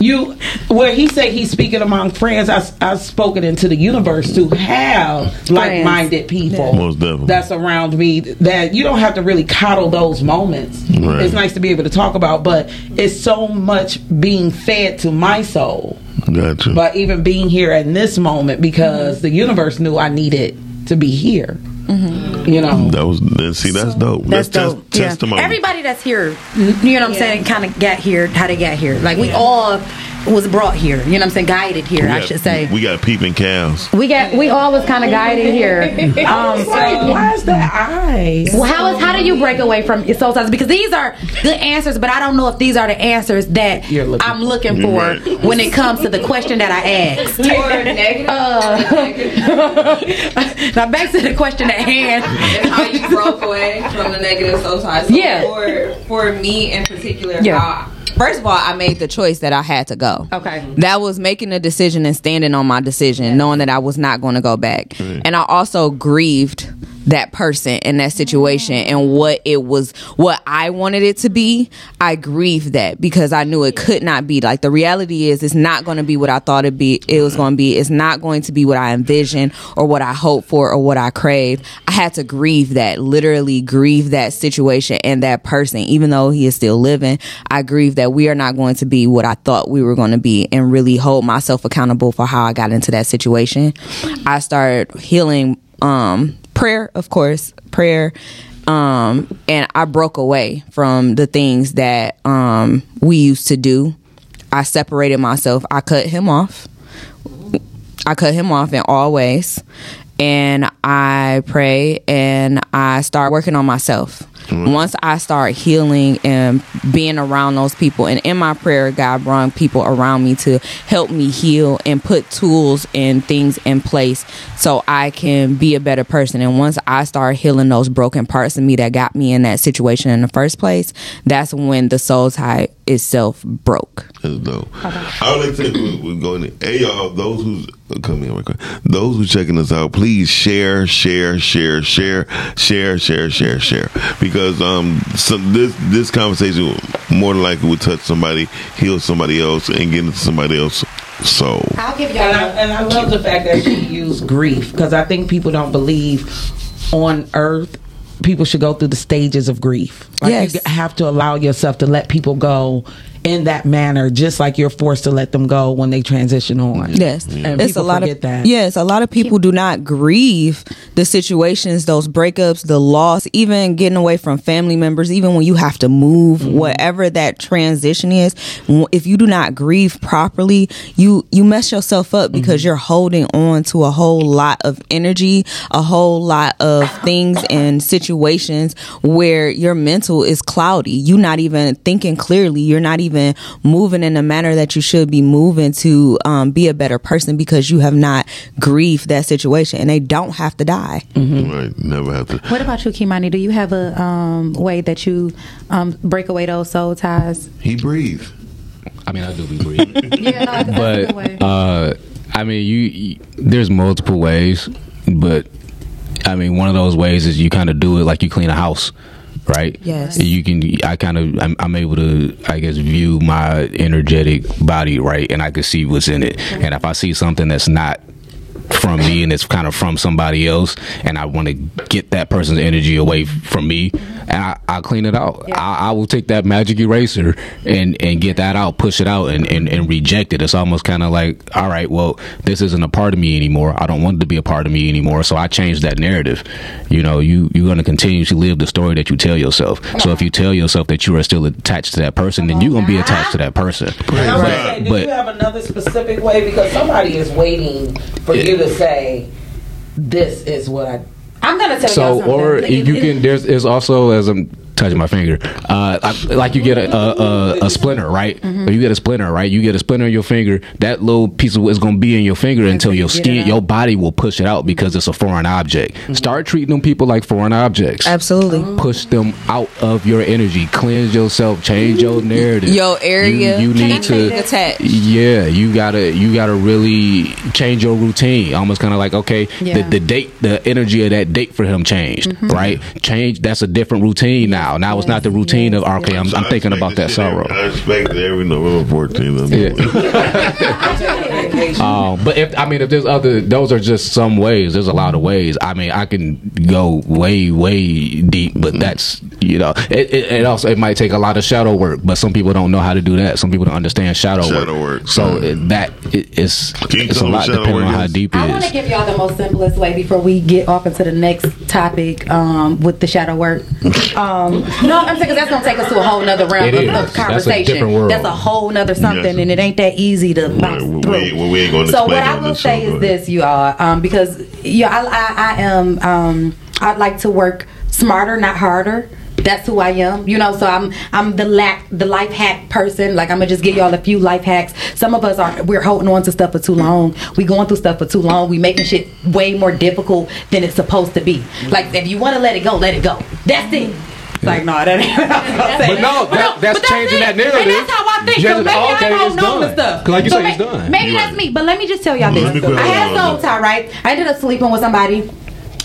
you where he said he's speaking among friends. I I've spoken into the universe to have like-minded people Most definitely. that's around me. That you don't have to really coddle those moments. Right. It's nice to be able to talk about, but it's so much being fed to my soul. Gotcha. But even being here in this moment, because the universe knew I needed to be here. Mm-hmm. You know, that was see that's dope. That's tes- dope. Yeah. testimony. Everybody that's here, you know what I'm saying, kind of got here, how they got here. Like we all was brought here. You know what I'm saying, guided here. we I got, should say. we got peeping cows. we got we all was kind of guided here. Um, why is the eyes? Well, how is how do you break away from your soul ties? Because these are good answers, but I don't know if these are the answers that You're looking I'm looking for Right. when it comes to the question that I asked. Or negative. Uh, now back to the question at hand. and how you broke away from the negative soul ties. So Yeah. For for me in particular, Yeah. how, first of all, I made the choice that I had to go. Okay. That was making a decision and standing on my decision, knowing that I was not going to go back. And I also grieved that person in that situation and what it was what I wanted it to be. I grieved that because I knew it could not be. Like the reality is it's not going to be what I thought it be it was going to be. It's not going to be what I envisioned or what I hoped for or what I craved. I had to grieve that, literally grieve that situation and that person even though he is still living. I grieve that we are not going to be what I thought we were going to be and really hold myself accountable for how I got into that situation. I started healing um prayer, of course, prayer um and I broke away from the things that um we used to do. I separated myself. I cut him off. I cut him off in all ways. And I pray and I start working on myself. Once I start healing and being around those people, and in my prayer, God brought people around me to help me heal and put tools and things in place so I can be a better person. And once I start healing those broken parts of me that got me in that situation in the first place, that's when the soul tie itself broke. That's dope. I would like to say we- we're going to hey y'all, those who's come in. Those who checking us out, please share, share, share, share, share, share, share, share. Because um some this this conversation more than likely would touch somebody, heal somebody else, and get into somebody else soul. I'll give And I, and I love the fact that she used grief because I think people don't believe on earth people should go through the stages of grief. Like Yes. you have to allow yourself to let people go in that manner, just like you're forced to let them go when they transition on. Yes, and it's a lot of that. yes. A lot of people do not grieve the situations, those breakups, the loss, even getting away from family members. Even when you have to move, Mm-hmm. whatever that transition is, if you do not grieve properly, you you mess yourself up Mm-hmm. because you're holding on to a whole lot of energy, a whole lot of things and situations where your mental is cloudy. You're not even thinking clearly. You're not even moving in the manner that you should be moving to um, be a better person because you have not grieved that situation and they don't have to die. Right. Never have to What about you, Kimani? Do you have a um, way that you um, break away those soul ties? He breathed. I mean, I do be breathing. Yeah, no, I think that's a good way. but uh, I mean, you, you there's multiple ways, but I mean, one of those ways is you kind of do it like you clean a house, right? Yes. You can. I kind of. I'm, I'm able to, I guess, view my energetic body right, and I can see what's in it. And if I see something that's not from me and it's kind of from somebody else and I want to get that person's energy away from me and I, I'll clean it out. I, I will take that magic eraser and, and get that out, push it out and, and, and reject it. It's almost kind of like, all right, well, this isn't a part of me anymore. I don't want it to be a part of me anymore. So I changed that narrative. You know, you, you're going to continue to live the story that you tell yourself. So if you tell yourself that you are still attached to that person, then you're going to be attached to that person. And I'm do But- you have another specific way? Because somebody is waiting for you to say, "This is what I." I'm gonna tell you. so or you can there's there's also as i'm touching my finger. Uh like, like you get a a, a, splinter right? Mm-hmm. You get a splinter right you get a splinter in your finger that little piece of is going to be in your finger until your skin your body will push it out because it's a foreign object. Mm-hmm. start treating them people like foreign objects. Absolutely. Push them out of your energy. Cleanse yourself. Change your narrative. Your area. You, you need to be attached. yeah you gotta you gotta really change your routine. Almost kind of like okay Yeah. the, the date the energy of that date for him changed Mhm. right? Change that's a different routine now now. It's not the routine of okay I'm, I'm thinking about that sorrow. I expect every November 14th. Um, but if I mean, if there's other, those are just some ways. There's a lot of ways. I mean, I can go way, way deep, but Mm-hmm. that's you know, it, it, it also it might take a lot of shadow work. But some people don't know how to do that. Some people don't understand shadow, Shadow work. work. So it, that it, it's it's a lot depending on work how is? deep it I want to give y'all the most simplest way before we get off into the next topic um, with the shadow work. Um, no, I'm saying 'cause that's gonna take us to a whole nother realm It of, is. of That's a different world. That's a whole nother something, Yes. and it ain't that easy to bounce we, through. ain't- well, we ain't going to so what I will say show, is this, you all, um, because yeah, I, I, I am. Um, I'd like to work smarter, not harder. That's who I am, you know. So I'm I'm the lack the life hack person. Like I'm gonna just give y'all a few life hacks. Some of us are we're holding on to stuff for too long. We going through stuff for too long. We making shit way more difficult than it's supposed to be. Like if you want to let it go, let it go. That's it. It's Like no, that ain't. what I'm gonna. But no, that- that's but changing it. that narrative. And that's how I think. Just- so maybe okay, I'm it's holding on to stuff. Like you So say, it's done. Maybe You're that's right. me. But let me just tell y'all Let this. I had a holding on soul tie, right? I ended up sleeping with somebody.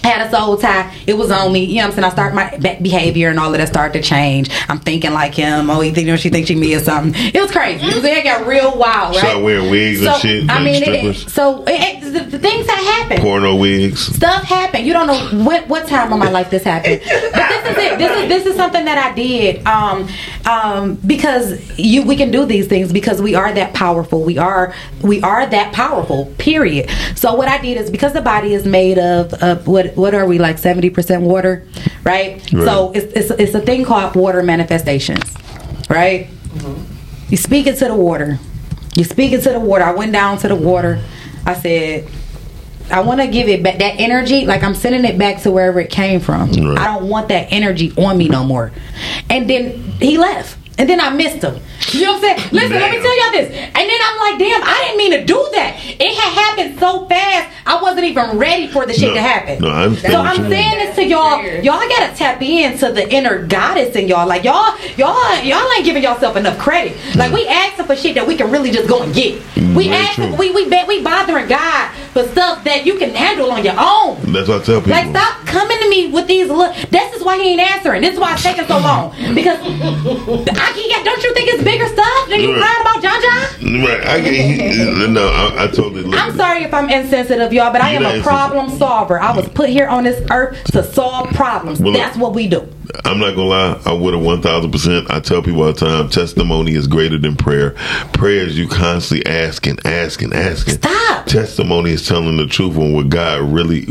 Had a soul tie. It was on me. You know what I'm saying? I start my be- behavior and all of that started to change. I'm thinking like him. Oh, you think you know, she thinks she me or something. It was crazy. It, was, it got real wild, right? Start wearing wigs and so, shit, I mean, it, so it, it, the, the things that happen Porno wigs. stuff happened. You don't know what what time of my life this happened. But this is it. This is this is something that I did. Um, um, because you we can do these things because we are that powerful. We are we are that powerful. Period. So what I did is because the body is made of, of what what are we like seventy percent water, right? Right. So it's, it's it's a thing called water manifestations, right? Mm-hmm. You speak it to the water. You speak it to the water. I went down to the water. I said, I want to give it back that energy. Like I'm sending it back to wherever it came from. Right. I don't want that energy on me no more. And then he left. And then I missed him. You know what I'm saying? Listen, let me tell y'all this. And then I'm like, damn, I didn't mean to do that. It had happened so fast. I wasn't even ready for the shit No. to happen. No, I understand so what I'm you mean. saying this to y'all. Y'all gotta tap into the inner goddess in y'all. Like y'all, y'all, y'all ain't giving yourself enough credit. Like we asking for shit that we can really just go and get. Mm, we Very asking, true. we we bet we bothering God for stuff that you can handle on your own. That's what I tell people. Like stop coming to me with these look. This is why he ain't answering. This is why it's taking so long. Because I can't. Don't you think it's bigger stuff? Than you Right. crying about John John? Right, I get he, no, I, I totally look. I'm sorry if I'm insensitive, y'all, but I am a problem solver. I was put here on this earth to solve problems. Well, That's what we do. I'm not gonna lie, I would have one thousand percent. I tell people all the time, testimony is greater than prayer. Prayer is you constantly asking, asking, asking. Stop. Testimony is telling the truth on what God really,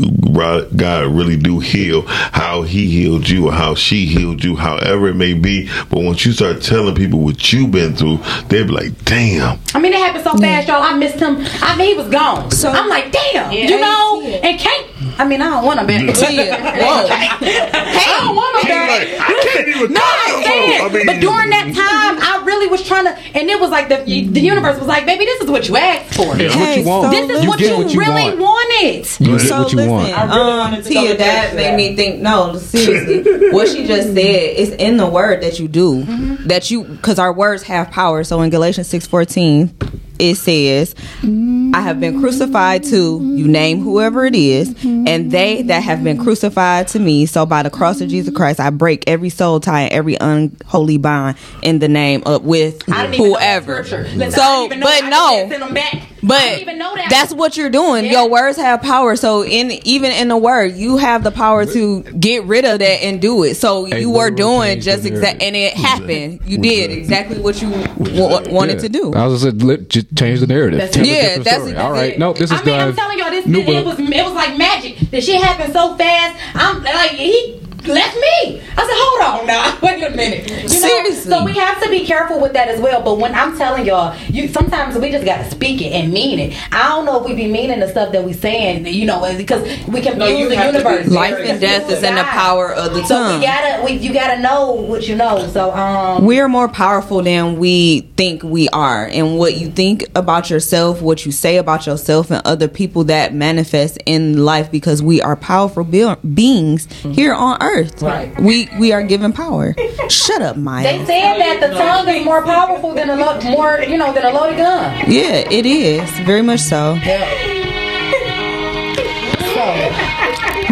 God really do heal, how He healed you, or how she healed you, however it may be. But once you start telling people what you've been through, they'd be like, "Damn." I mean, it happened so fast, y'all. I missed him. I mean, he was gone. So I'm like, damn, you know, and can't. I mean, I don't want to be. Whoa. I don't want to be. I can't even No, I understand. I mean- but during that time, I really was trying to, and it was like the the universe was like, baby, this is what you asked for. Yeah, what you want. This is You what you, what you really want. wanted. You get what you want. Um, Tia, that made me think. No, seriously, what she just said is in the word that you do. That you, because our words have power. So in Galatians six fourteen, it says, "I have been crucified to, you name whoever it is, and they that have been crucified to me. So by the cross of Jesus Christ, I break every soul tie and every unholy bond in the name of with I didn't even know that whoever. scripture. Listen, I So, didn't even know- but no, said send 'em back. I but didn't know that. that's what you're doing. Your words have power. So in even in the word, you have the power to get rid of that and do it. So A you were doing just the exact, and it happened. You did exactly what you wa- wanted Yeah. to do. I was just said, change the narrative. That's Tell it. a Yeah, different that's story. it, All that's right. it. No, this is I mean, I'm telling y'all, this, New it, it was it was like magic. The shit happened so fast. I'm like he left me. I said, hold on now, wait a minute. You know? Seriously. So we have to be careful with that as well. But when I'm telling y'all, you sometimes we just gotta speak it and mean it. I don't know if we be meaning the stuff that we saying, you know, because we can No, you the have be universe. Life and death is in the power of the tongue. So tongue. we gotta, we, you gotta know what you know. So um, We're more powerful than we think we are. And what you think about yourself, what you say about yourself and other people that manifest in life because we are powerful be- beings here on earth. Right. We we are given power. Shut up, Maya. they said that the tongue is more powerful than a lo- more, you know, than a loaded gun. yeah, it is. Very much so.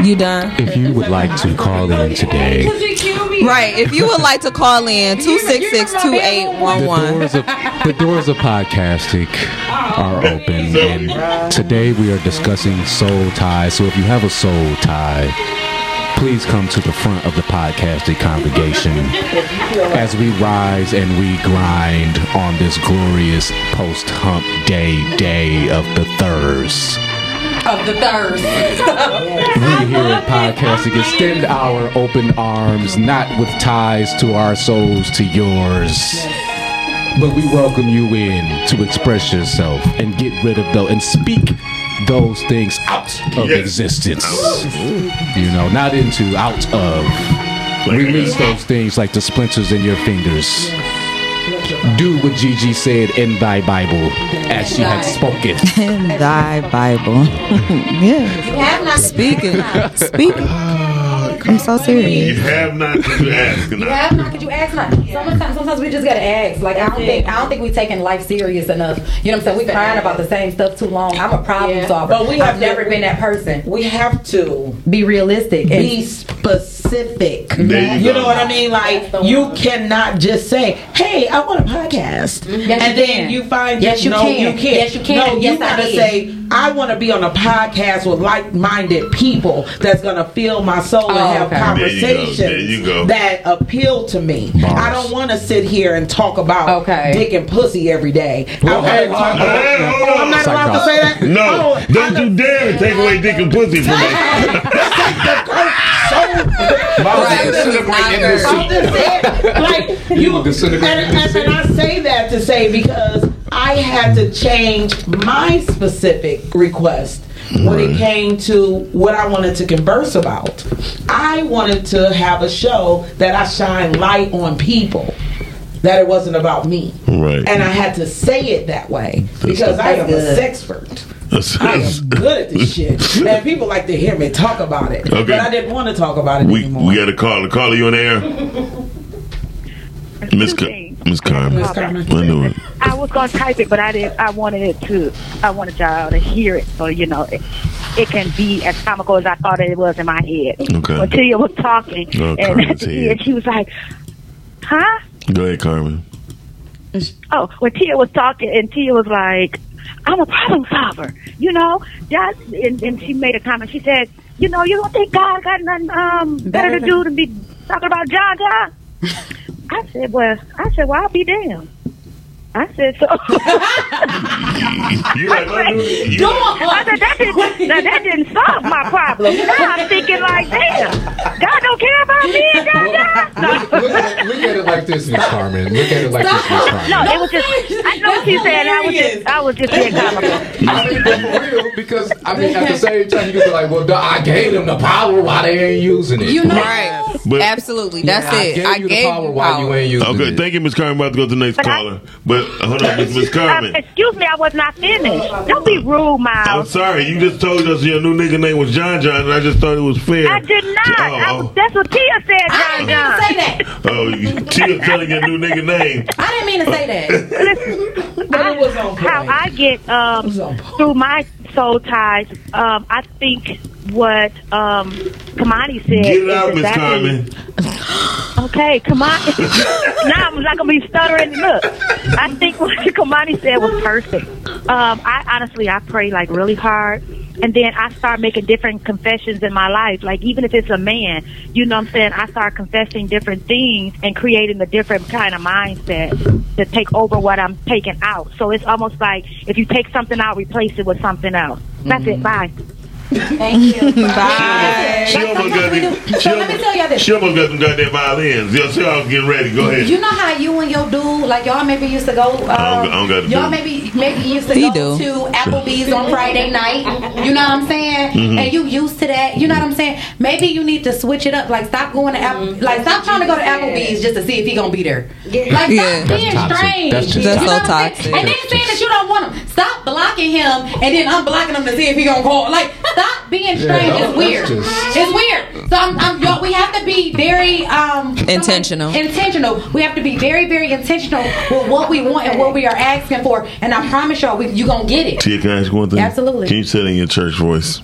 You done? If you would like to call in today, Right. If you would like to call in, 266 the 2811. doors of the doors of podcasting are open, and today we are discussing soul ties. So if you have a soul tie, please come to the front of the podcasting congregation as we rise and we grind on this glorious post hump day day of the thirst. Of the thirst. We here at Podcastic extend our open arms, not with ties to our souls to yours. But we welcome you in to express yourself and get rid of those and speak those things out of Yes. existence. You know, not into, out of. Release those things like the splinters in your fingers. Do what Gigi said in thy Bible as she had spoken. In thy Bible. yeah. Speaking. Speaking. I'm so serious. You have not to ask. You have not? Could you ask not? Sometimes, sometimes we just gotta ask. Like I don't think I don't think we taking life serious enough. You know what I'm saying? We're crying about the same stuff too long. I'm a problem Yeah. solver. But we have I've never to- been that person. We have to Be realistic. And be specific. You You know what I mean? Like you cannot just say, "Hey, I want a podcast," Yes, and you then can. you find Yes, you no, can. you can't. Yes, you can. No, you Yes, I gotta did. say, "I want to be on a podcast with like-minded people that's gonna fill my soul and Oh, have okay. There you go. conversations There you go. that appeal to me." Bars. I don't want to sit here and talk about Okay. dick and pussy every day. Well, I wanna hey, talk Hey, about- hold Oh, on. I'm not allowed to say that. No, Oh, don't you dare take away dick and pussy from me. I'm just saying, like you, and, and, and I say that to say because I had to change my specific request when it came to what I wanted to converse about. I wanted to have a show that I shine light on people. That it wasn't about me, Right. and I had to say it that way because I am a sexpert. I am good at this shit, and people like to hear me talk about it. Okay. But I didn't want to talk about it We anymore. we got a caller. Caller, you on the air? Miss Car- Miss Carmen. Miss Carmen. I knew it. I was gonna type it, but I didn't. I wanted it to. I wanted y'all to hear it, so you know it, it can be as comical as I thought it was in my head. Okay. When Tia was talking, Oh, and at the end she was like, "Huh? Go ahead, Carmen. Oh, when Tia was talking, and Tia was like, "I'm a problem solver," you know. That, and, and she made a comment. She said, "You know, you don't think God got nothing um, better to do than be talking about John John?" I said, "Well, I said, well, I'll be damned." I said, "So." You like my new- you Go on. I said that didn't, now, that didn't solve my problem. Now I'm thinking like, damn, God don't care about me, God, God. look, look at it, look at it like this, Miss Carmen. Look at it like this, Miss Carmen. No, it was just. I know what she's saying. I was just. I was just being comical. I mean, but for real, because I mean, at the same time, you could be like, "Well, duh, I gave them the power. Why they ain't using it?" You know, right? But- Absolutely. That's I it. gave I you gave the power. you Why you ain't using Okay, it? Okay. Thank you, Miss Carmen. About to go to the next caller. But hold on, Miss Miss Um, Carmen. excuse me, I was not finished. Don't be rude, Miles. I'm sorry. You just told us your new nigga name was John John, and I just thought it was fair. I did not. Oh, I oh. was, that's what Tia said, John John. say that. Oh, you- Tia telling your new nigga name. I didn't mean to say that. Listen, But it was on how. I get um, through my soul ties. Um, I think what um, Kamani said. Get it is out, Miss exactly- Carmen. Okay, Kamani. now I'm not gonna be stuttering. Look, I think what Kamani said was perfect. Um, I honestly, I pray like really hard, and then I start making different confessions in my life. Like even if it's a man, you know what I'm saying? I start confessing different things and creating a different kind of mindset to take over what I'm taking out. So it's almost like if you take something out, replace it with something else. That's it. Mm-hmm. Bye. Thank you. Bye. She almost got the, she, So let me tell y'all almost, this. she almost got them goddamn violins. Yo, she all getting ready. Go ahead. You know how you and your dude, like y'all maybe used to go. Um, I don't- I don't got y'all dude. maybe maybe used to He go do. to Applebee's on Friday night. You know what I'm saying? Mhm. And you used to that. You know what I'm saying? Maybe you need to switch it up. Like stop going to Apple. Like stop trying to go to Applebee's just to see if he gonna be there. Like stop Yeah. Being toxic. strange. That's just You That's know so what I'm saying? toxic. And then saying that you don't want him. Stop blocking him and then unblocking him to see if he gonna call. Like stop being strange. that's it's weird. just- It's weird. So I'm, I'm, y'all, we have to be very um Intentional. intentional. We have to be very, very intentional with what we want and what we are asking for. And I promise y'all, we, you gonna get it. Tia, can I ask one thing? Absolutely. Can you say it in your church voice?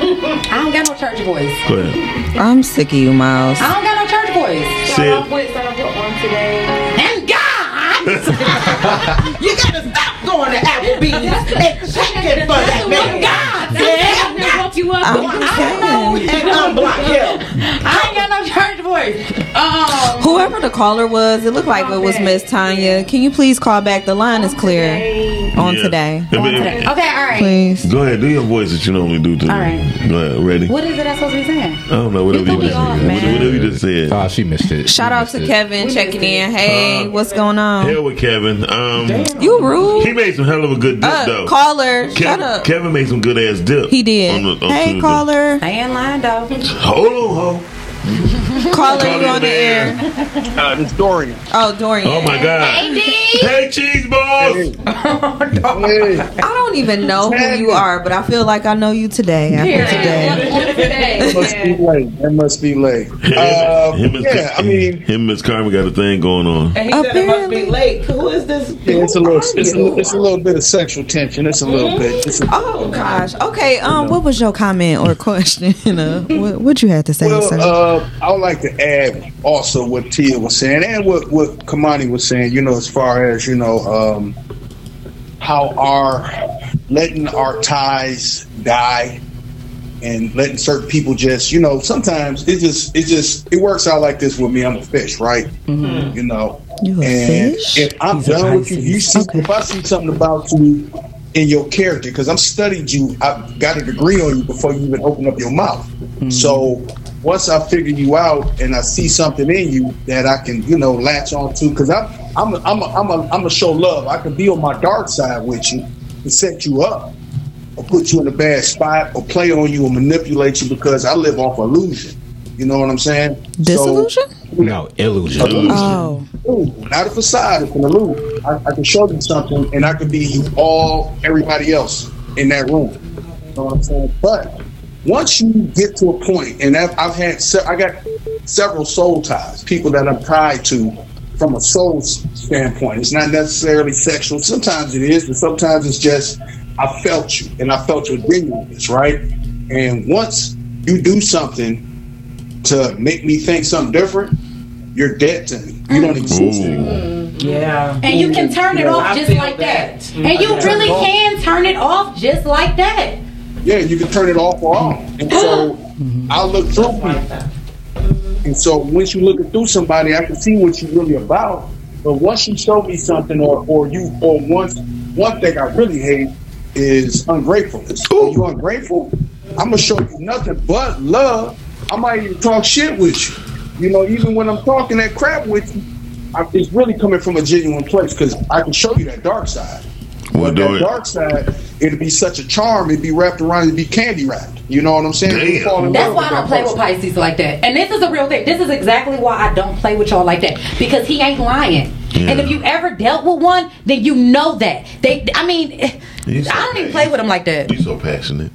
I don't got no church voice. Go ahead. I'm sick of you, Miles. I don't got no church voice. Say it. And God, you gotta stop going to Applebee's and checking for that man. God, you up. I know and unblock him. I ain't got no voice. Um, Whoever the caller was, it looked like it was Miss Tanya. Can you please call back? The line is clear on Yeah. today. On today. Okay, all right. Please. Go ahead. Do your voice that you normally do today. All right. Go ahead. Ready? What is it I'm supposed to be saying? I don't know. Whatever you, just said. Whatever you just said. Oh, she missed it. Shout out to Kevin checking in. Hey, what's going on? Hell with Kevin. Um, You rude. He made some hell of a good dip Uh, though. caller, Kevin, shut up. Kevin made some good ass dip. He did. On the- on hey, Tuesday. caller. Stay in line, though. Hold on, ho. Caller, Call you on the there. air? Uh, this Dorian. Oh, Dorian. Oh my God. Hey, hey cheese balls. I don't even know who you are, but I feel like I know you today. After today. That must be late. That must be late. Uh, him, and yeah, I mean, him and Miss Carmen got a thing going on. And he said it must be late. Who is this? yeah, it's a little, it's a, it's a little bit of sexual tension. It's a little bit. It's a, Oh gosh. Okay. Um, what was your comment or question? uh, what what you had to say, sir? Uh, I would like to add also what Tia was saying and what what Kamani was saying. You know, as far as you know, um, how our letting our ties die and letting certain people just, you know, sometimes it just it just it works out like this with me. I'm a fish, right? You know, You and fish? if I'm He's done with you, you see, if I see something about you in your character, because I'm studied you, I've got a degree on you before you even open up your mouth. Mm-hmm. So once I figure you out and I see something in you that I can, you know, latch on to, because I'm I'm a, I'm a, I'm a, I'm a show love. I can be on my dark side with you and set you up, or put you in a bad spot, or play on you or manipulate you because I live off illusion. You know what I'm saying? Disillusion? No, illusion. Oh. Ooh, not a facade, it's an illusion. I, I can show you something, and I can be you all everybody else in that room. You know what I'm saying? But once you get to a point, and I've, I've had, se- I got several soul ties, people that I'm tied to from a soul standpoint. It's not necessarily sexual. Sometimes it is, but sometimes it's just I felt you, and I felt your genuineness, right? And once you do something to make me think something different, you're dead to me. You don't mm. exist anymore. Yeah. And you can turn it Yeah, off I just like that. that. And you I really can turn it off just like that. Yeah, you can turn it off or on. And so mm-hmm. I look through people. And so once you looking through somebody, I can see what you're really about. But once you show me something, or or you, or once one thing I really hate is ungratefulness. When you're ungrateful, I'm gonna show you nothing but love. I might even talk shit with you. You know, even when I'm talking that crap with you, I, it's really coming from a genuine place because I can show you that dark side. We'll But do that it. dark side, it'd be such a charm. It'd be wrapped around. It'd be candy wrapped. You know what I'm saying? You fall in That's why I don't that play with. Pisces like that. And this is a real thing. This is exactly why I don't play with y'all like that. Because he ain't lying. And if you ever dealt with one, then you know that. They I mean I don't even play with them like that. You so passionate.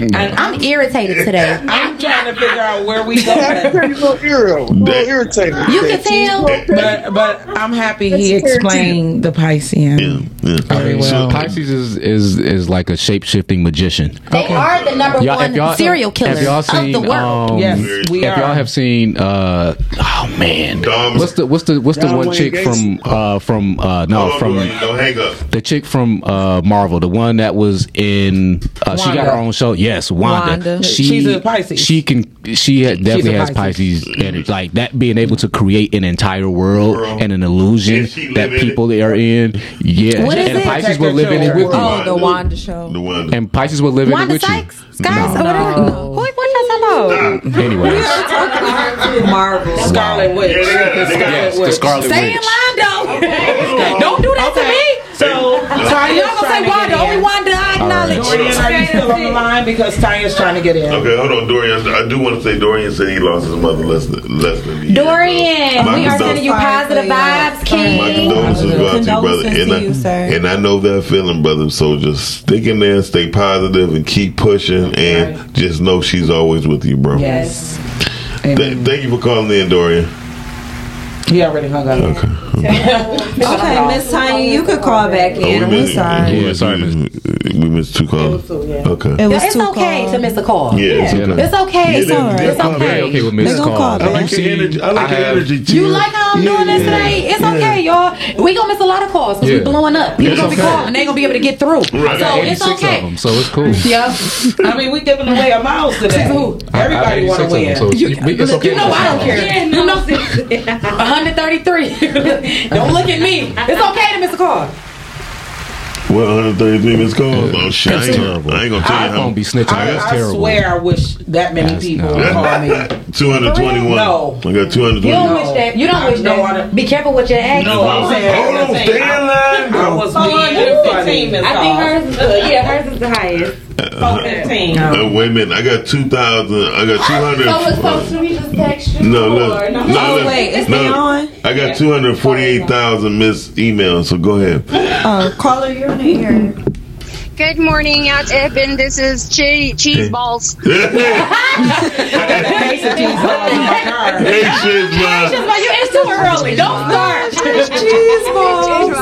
And I'm irritated today. I'm trying to figure out where we go. going. pretty little irritated. A little irritated. You can tell. But but I'm happy he explained the Piscean very well. Pisces is, is is like a shape shifting magician. They are the number Y'all- one y'all- serial killer y'all of the world. Um, Yes, we if are. y'all have seen, uh, oh man, Dom- what's the what's the what's the one Wayne chick Gacy. from uh from uh no Hold from Dorian, don't hang up. the chick from uh Marvel, the one that was in uh, she got her own show. Oh, yes, Wanda. Wanda. She, She's a Pisces. She can. She definitely has Pisces. Pisces energy. Like that, being able to create an entire world World. and an illusion And that live in people are in. Yeah, What is and it? Pisces will live in it with you. Oh, the Wanda show. The one. And Pisces will live in it Wanda with you. Sykes? Skies? Or oh, whatever? Who, what y'all talking about? Anyways, Marvel. Scarlet Witch. Yeah, they got- The Scarlet yes, Witch. Scarlet Stay in line, though. Don't do that to me. So Tanya's Y'all gonna say trying to Wanda? Only in. Wanda I acknowledge. Dorian, are you still on the line? Because Tanya's trying to get in. Okay, hold on, Dorian. I do want to say Dorian said he lost his mother less than less than a year ago. Dorian, My we are condol- sending you positive vibes, My condolences go out to you, brother. And to I, you, sir. and I know that feeling, brother. So just stick in there, stay positive, and keep pushing. And just know she's always with you, bro. Yes. Th- thank you for calling in, Dorian. He already hung up. Okay. Okay, Miss Tanya, you could call back Oh, in. We're missed, sorry. We, missed, we missed two calls. Okay. It was It's too okay cold. to miss a call. Yeah, it's okay. It's okay. Yeah, It's they- all right. they It's call okay. Very okay with Mrs. gonna Call. call I like You your see, energy. I like I your energy too. You like how I'm Yeah, doing this today? It's okay, y'all. We gonna miss a lot of calls because Yeah. we blowing up. People It's gonna be okay. calling and they gonna be able to get through. Right. So it's okay. of them, so it's cool. Yeah. I mean, we giving away a mouse today. Who? Everybody want to 86 of win. them, so it's, we- it's okay. You know I don't care. You know, 133. don't look at me. It's okay to miss a call. What 133 missed calls? Oh shit! I ain't, terrible. I ain't gonna tell I you how. don't be snitching. I, That's I terrible. swear I wish that many That's- people no. would call me. 221. No. I got 221. You don't wish that. You don't I wish know I that. don't- Be careful what you ask. No, I'm saying. Hold on, stay in line. I was being funny. I think hers is the, yeah, hers is the highest. Uh, wait a minute. I got 2,000. I got 200. So it's supposed to be just extra. No, look. or No, Oh, look. wait, It's no. on? I got 248,000 missed emails, so go ahead. Oh, caller, you're in here. Good morning, out Eben. This is che- cheese balls. Hey, shit, man. Just like you, it's too early. Don't start. cheese balls.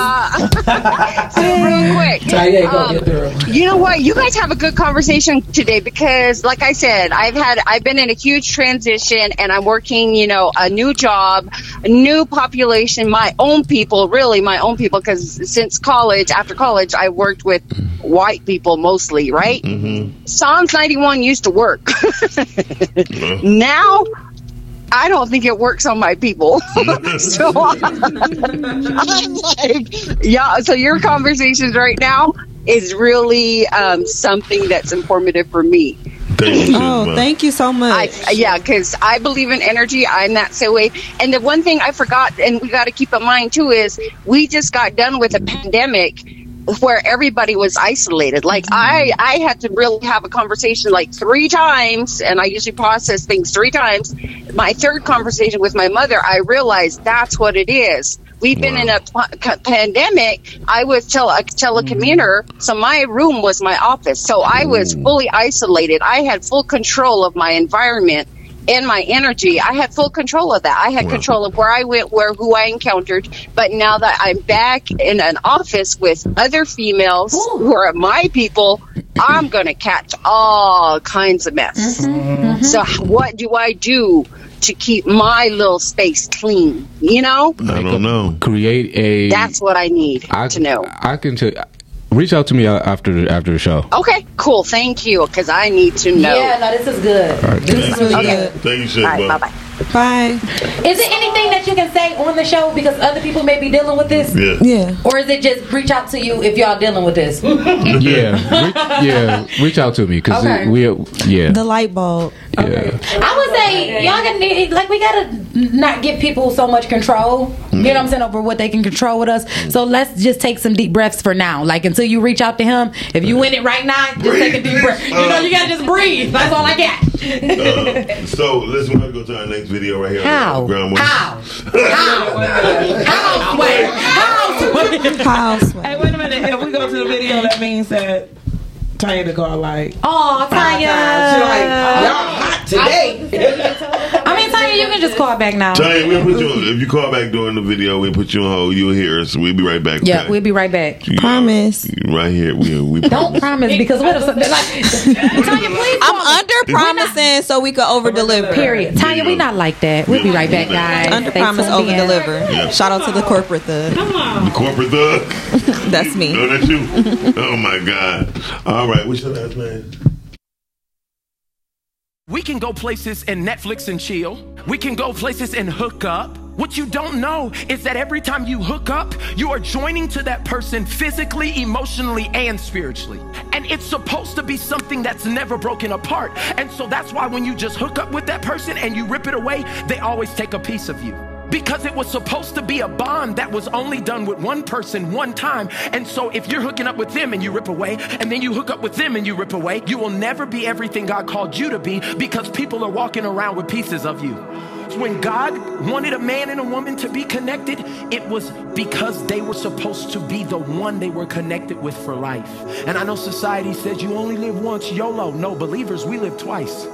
so real quick, Taya, go um, get through. you know what? You guys have a good conversation today because, like I said, I've had I've been in a huge transition, and I'm working, you know, a new job, a new population, my own people, really my own people. Because since college, after college, I worked with white people mostly, right? Psalms 91 used to work. now I don't think it works on my people. so I'm like, yeah. So your conversations right now is really um, something that's informative for me. Thank you, Oh, man. thank you so much. I, yeah, because I believe in energy. I'm that same way. And the one thing I forgot, and we got to keep in mind too, is we just got done with a pandemic where everybody was isolated. Like mm-hmm. I, I had to really have a conversation like three times, and I usually process things three times. My third conversation with my mother, I realized that's what it is. We've been in a p- pandemic. I was tele- a telecommuter, mm-hmm. so my room was my office. So I was mm. fully isolated. I had full control of my environment and my energy. I had full control of that. I had control of where I went, where who I encountered. But now that I'm back in an office with other females who are my people, I'm gonna catch all kinds of mess. Mm-hmm. Mm-hmm. So what do I do to keep my little space clean? You know, I don't know. Create a. that's what I need I, to know. I can tell. Reach out to me uh, after after the show. Okay, cool. Thank you, because I need to know. Yeah, no, this is good. This is really Okay. good. Thank you, shit, All right, bye bye. Bye. Is it anything that you can say on the show because other people may be dealing with this? Yeah. Yeah. Or is it just reach out to you if y'all dealing with this? yeah, reach, yeah. Reach out to me because Okay. we. Yeah, The light bulb. yeah. I would say y'all gonna need like we gotta not give people so much control. You know what I'm saying over what they can control with us. So let's just take some deep breaths for now. Like until you reach out to him. If you in it right now, just take a deep breath. You know you gotta just breathe. That's all I got. Uh, so listen, we're gonna go to our next video right here. How? On the ground. How? How? Wait. How? House. Hey, wait a minute. If we go to the video, that means that Tanya to call like, Oh, Tanya. Like, y'all hot today. I mean, you can just call back now. Tanya, we'll put you on, if you call back during the video, we'll put you on hold. You'll hear us. We'll be right back. Yeah, okay? we'll be right back. Promise. right here. We, we Don't promise because what if something like Tanya, please. I'm under promising so we could over deliver. Period. Tanya, we not like that. We'll be right back, guys. Under promise, over deliver. Yeah. Shout out to the corporate thug. The corporate thug. That's me. Oh, that's you. oh my God. All right. What's your last name? We can go places and Netflix and chill. We can go places and hook up. What you don't know is that every time you hook up, you are joining to that person physically, emotionally, and spiritually. And it's supposed to be something that's never broken apart. And so that's why when you just hook up with that person and you rip it away, they always take a piece of you. Because it was supposed to be a bond that was only done with one person one time. And so if you're hooking up with them and you rip away, and then you hook up with them and you rip away, you will never be everything God called you to be because people are walking around with pieces of you. When God wanted a man and a woman to be connected, it was because they were supposed to be the one they were connected with for life. And I know society says you only live once, YOLO. No, believers, we live twice.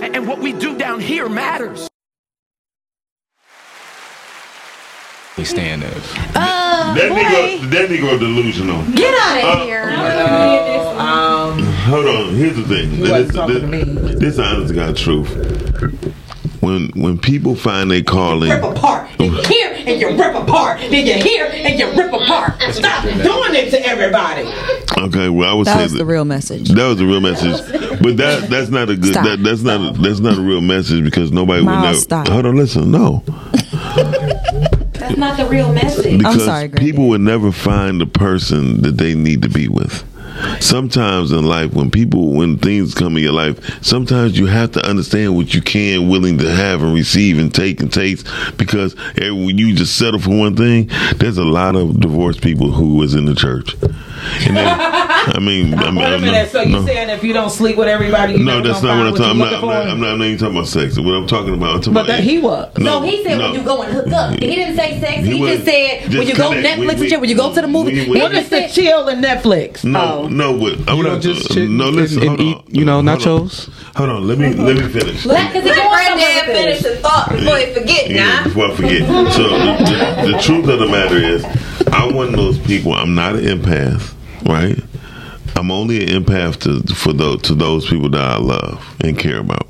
And what we do down here matters. They stand there. Uh, that nigga, that nigga delusional. Get out of Uh, here. Hold on. Here's the thing. This, this, this honest to God truth. When when people find their calling, Rip apart. You hear and you rip apart. Then you hear and you rip apart. Stop doing it to everybody. okay, well I would That say was that, the real message. That was the real message, but that that's not a good. That, that's not a, that's not a real message because nobody would Miles, never. stop. Hold on, listen. No, That's not the real message. because people will never find the person that they need to be with. Sometimes in life, when people, when things come in your life, sometimes you have to understand what you can, willing to have and receive and take and taste. Because when you just settle for one thing, there's a lot of divorced people who was in the church. And then, I mean, I mean, Wait a I'm minute. not- So you no. saying if you don't sleep with everybody, you No, that's not what I'm talking. I'm you not, I'm not. I'm. I'm not even talking about sex. What I'm talking about. I'm talking But about that he was. No, No, he said no. when you go and hook up. He didn't say sex. He, He was- just said when you go connect. Netflix We- and we- shit. When you go to the movie. we- he we- What is just the chill and Netflix? No, no, but I would just uh, chill no. Listen, and hold eat, on. you know, nachos? Hold on. Let me let me finish. Let, cause he Let going Granddad somewhere finish this. the thought before he forget Yeah, now. before I forget. So the, the, the truth of the matter is, I'm one of those people. I'm not an empath, right? I'm only an empath to for those to those people that I love and care about.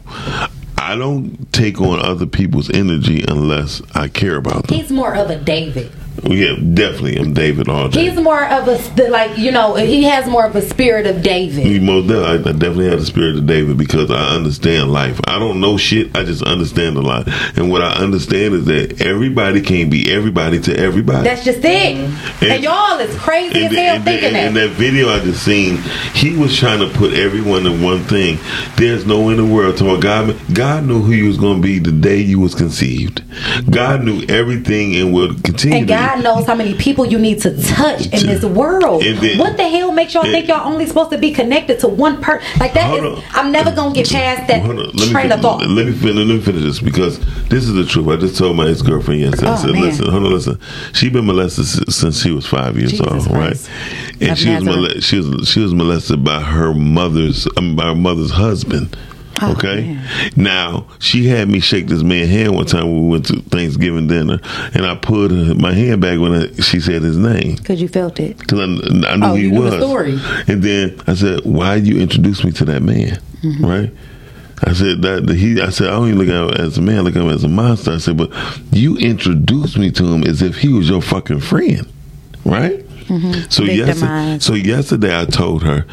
I don't take on other people's energy unless I care about them. He's more of a David. Yeah, definitely. I'm David all day. He's more of a like you know he has more of a spirit of David. You most de- I I definitely have the spirit of David because I understand life. I don't know shit. I just understand a lot. And what I understand is that everybody can't be everybody to everybody. That's just it. Mm-hmm. And, y'all is crazy as the- hell the- thinking and that. in that video I just seen, he was trying to put everyone in one thing. There's no in the world. To God, God knew who you was going to be the day you was conceived. God knew everything and will continue. And to God knows how many people you need to touch in this world. Then- what the hell makes y'all and- think y'all only supposed to be connected to one person? Like that on. I'm never gonna get past that me train fin- of thought. Let me finish. Let me finish this because this is the truth. I just told my ex girlfriend yesterday. I Oh, said. "Listen, hold on, listen. She been molested since she was five years Jesus old, Christ. right? And she was, Nazareth. mole- she was she was molested by her mother's um, by her mother's husband. Oh, Okay. Now she had me shake this man's hand one time when we went to Thanksgiving dinner, and I put my hand back when I, she said his name Because you felt it. because I, I knew Oh, he was. the story. And then I said, "Why you introduce me to that man?" Mm-hmm. Right? I said that that he. I said I don't even look at him as a man. I look at him as a monster. I said, but you introduced me to him as if he was your fucking friend, right? Mm-hmm. So yesterday, so yesterday I told her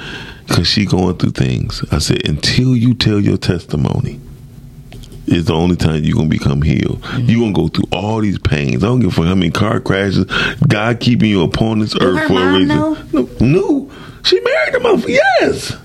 because she going through things. I said until you tell your testimony. Is the only time you're gonna become healed. Mm-hmm. You're gonna go through all these pains. I don't give a fuck how many car crashes. God keeping you upon this earth her for a reason. know? No, no, she married the motherfucker. Yes,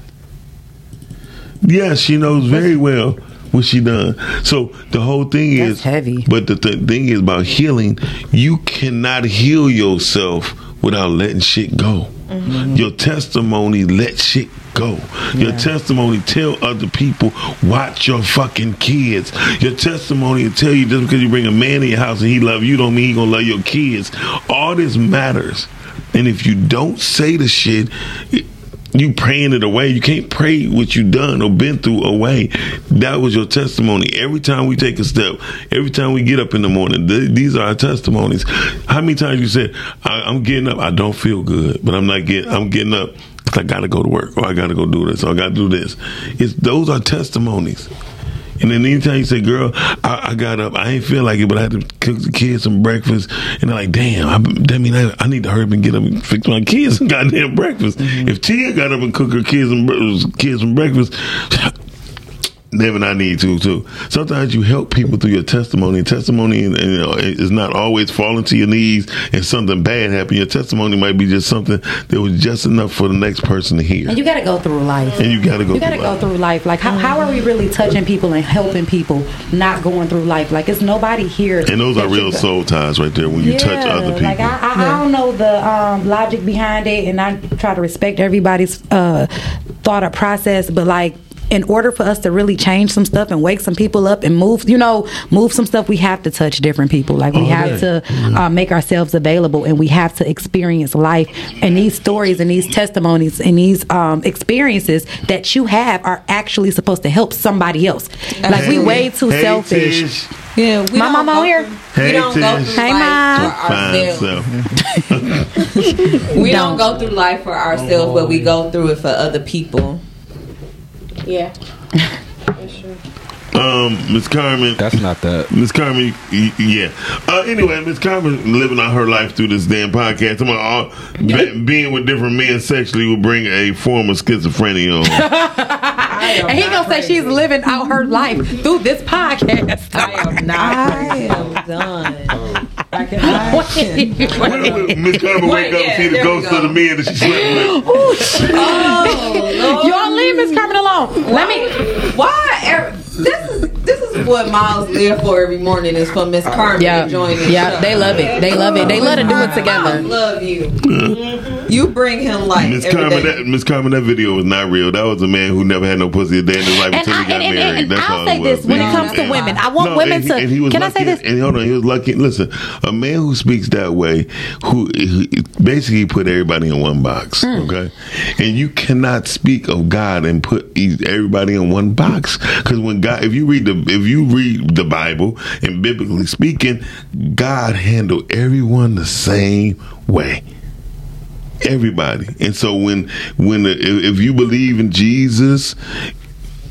yes, she knows very well what she done. So the whole thing is heavy. But the th- thing is about healing. You cannot heal yourself without letting shit go. Mm-hmm. Your testimony let shit go. Your testimony tell other people watch your fucking kids. Your testimony will tell you just because you bring a man in your house and he love you don't mean he gonna love your kids. All this matters. And if you don't say the shit, it- you praying it away. You can't pray what you done or been through away. That was your testimony. Every time we take a step, every time we get up in the morning, th- these are our testimonies. How many times you said, I- "I'm getting up. I don't feel good, but I'm not getting. I'm getting up." 'cause I gotta go to work, or I gotta go do this, or I gotta do this. It's those are testimonies. And then anytime you say, "Girl, I, I got up, I ain't feel like it, but I had to cook the kids some breakfast," and they're like, "Damn, I, that mean I, I need to hurry up and get up and fix my kids some goddamn breakfast." Mm-hmm. If Tia got up and cook her kids some kids some breakfast. Then I need to too. Sometimes you help people through your testimony. Testimony, you know, is not always falling to your knees and something bad happen. Your testimony might be just something that was just enough for the next person to hear. And you got to go through life. And you got to go. You got to go through life. Like, how, how are we really touching people and helping people not going through life? Like, it's nobody here. And those are real soul ties right there when you touch other people. Like I, I, I don't know the um, logic behind it, and I try to respect everybody's uh, thought or process. But like, in order for us to really change some stuff and wake some people up and move, you know, move some stuff, we have to touch different people. Like we All have day. to uh, make ourselves available, and we have to experience life. And these stories and these testimonies and these um, experiences that you have are actually supposed to help somebody else. Like we way too Hey, selfish. Tish. Yeah, we My don't mama here. through- Hey, we don't go through Hey, life Ma. for ourselves. We don't go through life for ourselves, but we go through it for other people. Yeah. For sure. Um, Miss Carmen. That's not that. Miss Carmen, yeah. Uh, anyway, Miss Carmen living out her life through this damn podcast. I'm all, be, being with different men sexually will bring a form of schizophrenia on. And he gonna say she's living out her life through this podcast. I am not. I am done. I cannot. Miss Carmen wake up and see the ghost of the men that she slept with. Oh, Y'all leave Miss Carmen alone. Let me. Why? er- This is this is what Miles live for every morning is for Miss Carmen Yeah, to join the yeah, they love it. They love it. They love to do it together. I love you. You bring him life Miss Carmen, that Miss Carmen, that video was not real. That was a man who never had no pussy a day in his life And, until I, he got and, and, married. and, That's I'll all say this when it comes to women, I want No, women and he- to. and he was Can I say this? And hold on, he was lucky. Listen, a man who speaks that way, who, who basically put everybody in one box, Hmm. okay? And you cannot speak of God and put everybody in one box because when God, if you read the, if you read the Bible and biblically speaking, God handled everyone the same way everybody. And so when when if, if you believe in Jesus,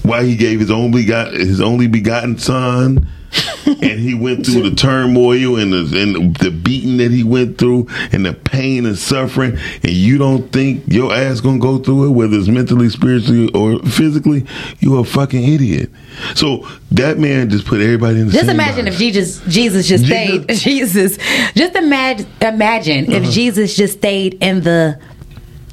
why he gave his only got his only begotten son. and he went through the turmoil and the, and the beating that he went through and the pain and suffering and you don't think your ass gonna go through it whether it's mentally spiritually or physically you're a fucking idiot so that man just put everybody in the Just same imagine box. if Jesus Jesus just stayed Jesus. Just imagine imagine Uh-huh. if Jesus just stayed in the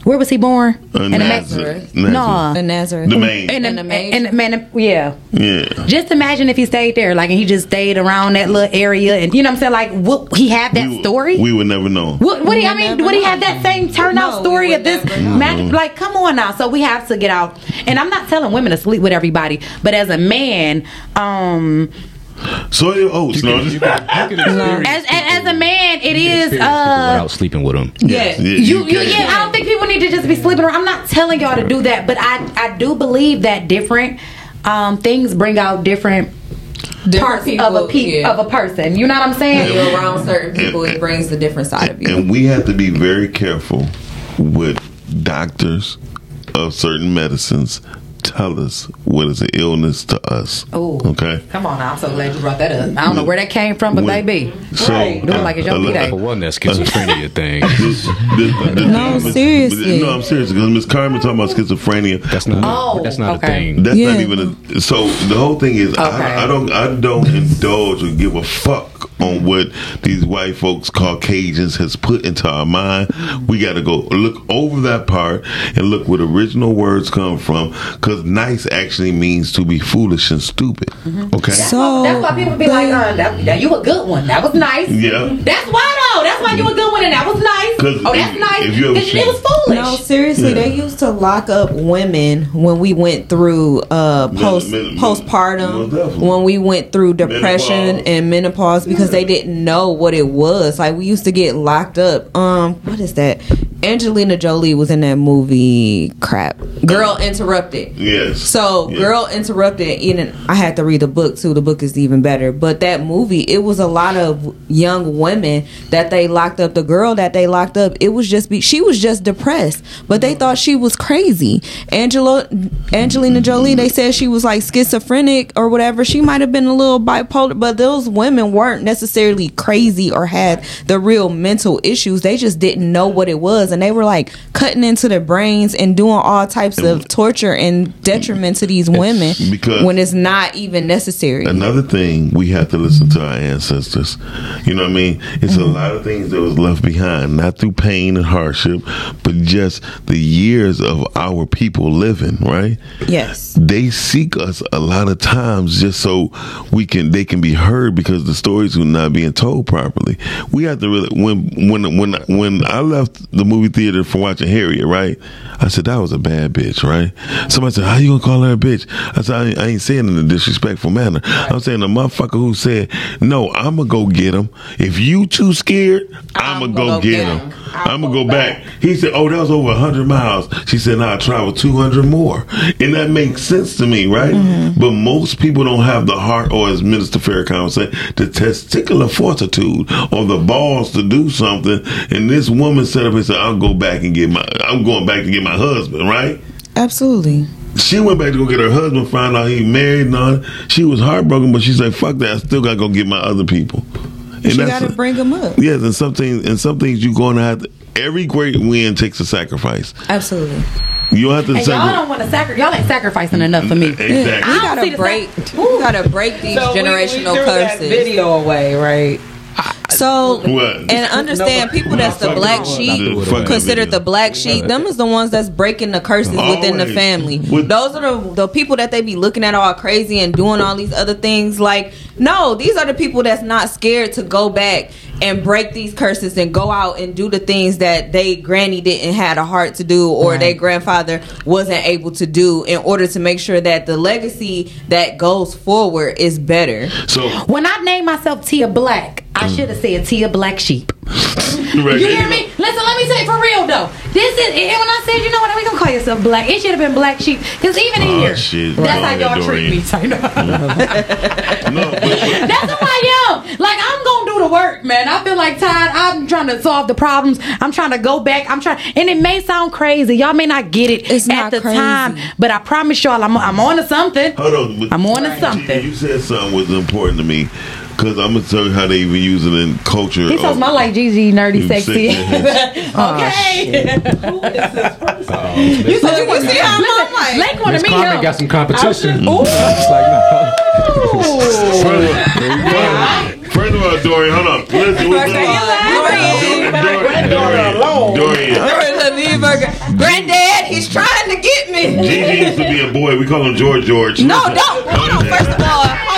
where was he born? Uh, in the Ma- Nazareth. No, Nazareth. In Nazareth. The main. in the, In the manger. in man, yeah. yeah Just imagine if he stayed there, like, and he just stayed around that little area, and you know what I'm saying? Like, would he have that story? we would never know Would, would he? I mean, would he have that same turnout No, story of this never know. match? Like, come on now. So we have to get out. And I'm not telling women to sleep with everybody, but as a man, um, soy your oats no, You can, you can experience as, as as a man, it is people uh. without sleeping with them. Yeah. You, you, can. yeah, I don't think people need to just be sleeping around. I'm not telling y'all to do that, but I, I do believe that different um, things bring out different, parts people, of a pe- yeah. of a person. You know what I'm saying? You're around certain people, it brings the different side of you. And we have to be very careful with doctors of certain medicines tell us what is an illness to us. Oh, Okay. Come on. I'm so glad you brought that up. I don't know where that came from, but When- baby, So, do it like it's your uh, day. For one, that schizophrenia thing. This, this, this, No, seriously. No, I'm serious because Miss Carmen talking about schizophrenia. That's not. Oh, that's not okay. a thing. That's not even a. So the whole thing is, Okay. I, I don't, I don't indulge or give a fuck on what these white folks Caucasians has put into our mind. We got to go look over that part and look where the original words come from, because nice actually means to be foolish and stupid. Mm-hmm. Okay. So That's why people be like, uh, that, that, you a good one. That was nice. Yeah. That's why though. That's why you a good one, and that was nice. 'Cause Oh, that's if- nice. if you ever it, seen- it was foolish. No, seriously, Yeah. they used to lock up women when we went through uh, post men- men- postpartum, definitely. when we went through depression Menopause. and menopause because they didn't know what it was. Like we used to get locked up. Um, what is that? Angelina Jolie was in that movie. Crap, Girl Interrupted. Yes. So, Yes. Girl Interrupted, even I had to read the book too. The book is even better. But that movie, it was a lot of young women that they locked up. The girl that they locked up, it was just be she was just depressed, but they thought she was crazy. Angela Angelina Jolie, they said she was like schizophrenic or whatever. She might have been a little bipolar, but those women weren't necessarily crazy or had the real mental issues. They just didn't know what it was, and they were like cutting into their brains and doing all types of torture and detriment to these women because- when it's not even necessary. Another thing we have to listen to our ancestors. You know what I mean? It's Mm-hmm. a lot of things that was left behind, not through pain and hardship, but just the years of our people living, right? Yes. They seek us a lot of times just so we can they can be heard because the stories are not being told properly. We have to really when when when when I left the movie theater for watching Harriet, right? I said that was a bad bitch, right? Somebody said, "How you gonna call her a bitch?" I said, "I ain't, I ain't saying in a disrespectful manner. I'm saying the motherfucker who said, "No, I'm gonna go get him. If you too scared, I'm, gonna go, get him. I'm gonna go back." He said, "Oh, that was over hundred miles." She said, "Now I travel two hundred more," and that makes sense to me, right? Mm-hmm. But most people don't have the heart, or as Minister Farrakhan would say, the testicular fortitude or the balls to do something. And this woman set up and said, "I'll go back and get my. I'm going back to get my husband." Right? Absolutely. She went back to go get her husband, found out he married and all. She was heartbroken, but she said, "Fuck that! I still gotta go get my other people." And She got to bring them up. yes, and some things, and some things you're going to have. To, every great win takes a sacrifice. Absolutely. You don't have to And y'all don't want to sacrifice. Y'all ain't sacrificing enough for me. Mm, exactly. We I don't see gotta the break. We gotta break these So we- we generational threw that curses. video away, right? So What? and understand people that's the black sheep Fuck considered the black sheep. Them is the ones that's breaking the curses within the Always. family. Those are the the people that they be looking at all crazy and doing all these other things. Like no, these are the people that's not scared to go back and break these curses and go out and do the things that they granny didn't had a heart to do or Right. their grandfather wasn't able to do in order to make sure that the legacy that goes forward is better. So When I name myself Tia Black, I mm. should have said Tia Black Sheep. Right. You hear me? Listen, let me say it for real though. This is and when I said, you know what, we gonna call yourself black. It should have been black sheep. Cause even in Oh, here, shit. that's how Right. y'all treat me. Dorian. So, you know. no, but, but, That's who I am. Like I'm gonna do the work, man. I feel like Todd. I'm trying to solve the problems. I'm trying to go back. I'm trying, and it may sound crazy. Y'all may not get it It's at not the crazy. time, but I promise y'all, I'm I'm on to something. hold on. I'm on to something. You said something was important to me because I'm gonna tell you how they even use it in culture. He talks of- about like GG nerdy You sexy. sick, okay. You said you can see how I'm like. Lake wanted Miss me Carmen here. got some competition. Ooh. It's like, no. First of all, Dorian, hold on. Listen, Dorian, Dorian, Dorian. Leave her- Granddad, he's trying to get me. Gigi used to be a boy. We call him George George. No, don't. Hold on. First of all, hold on.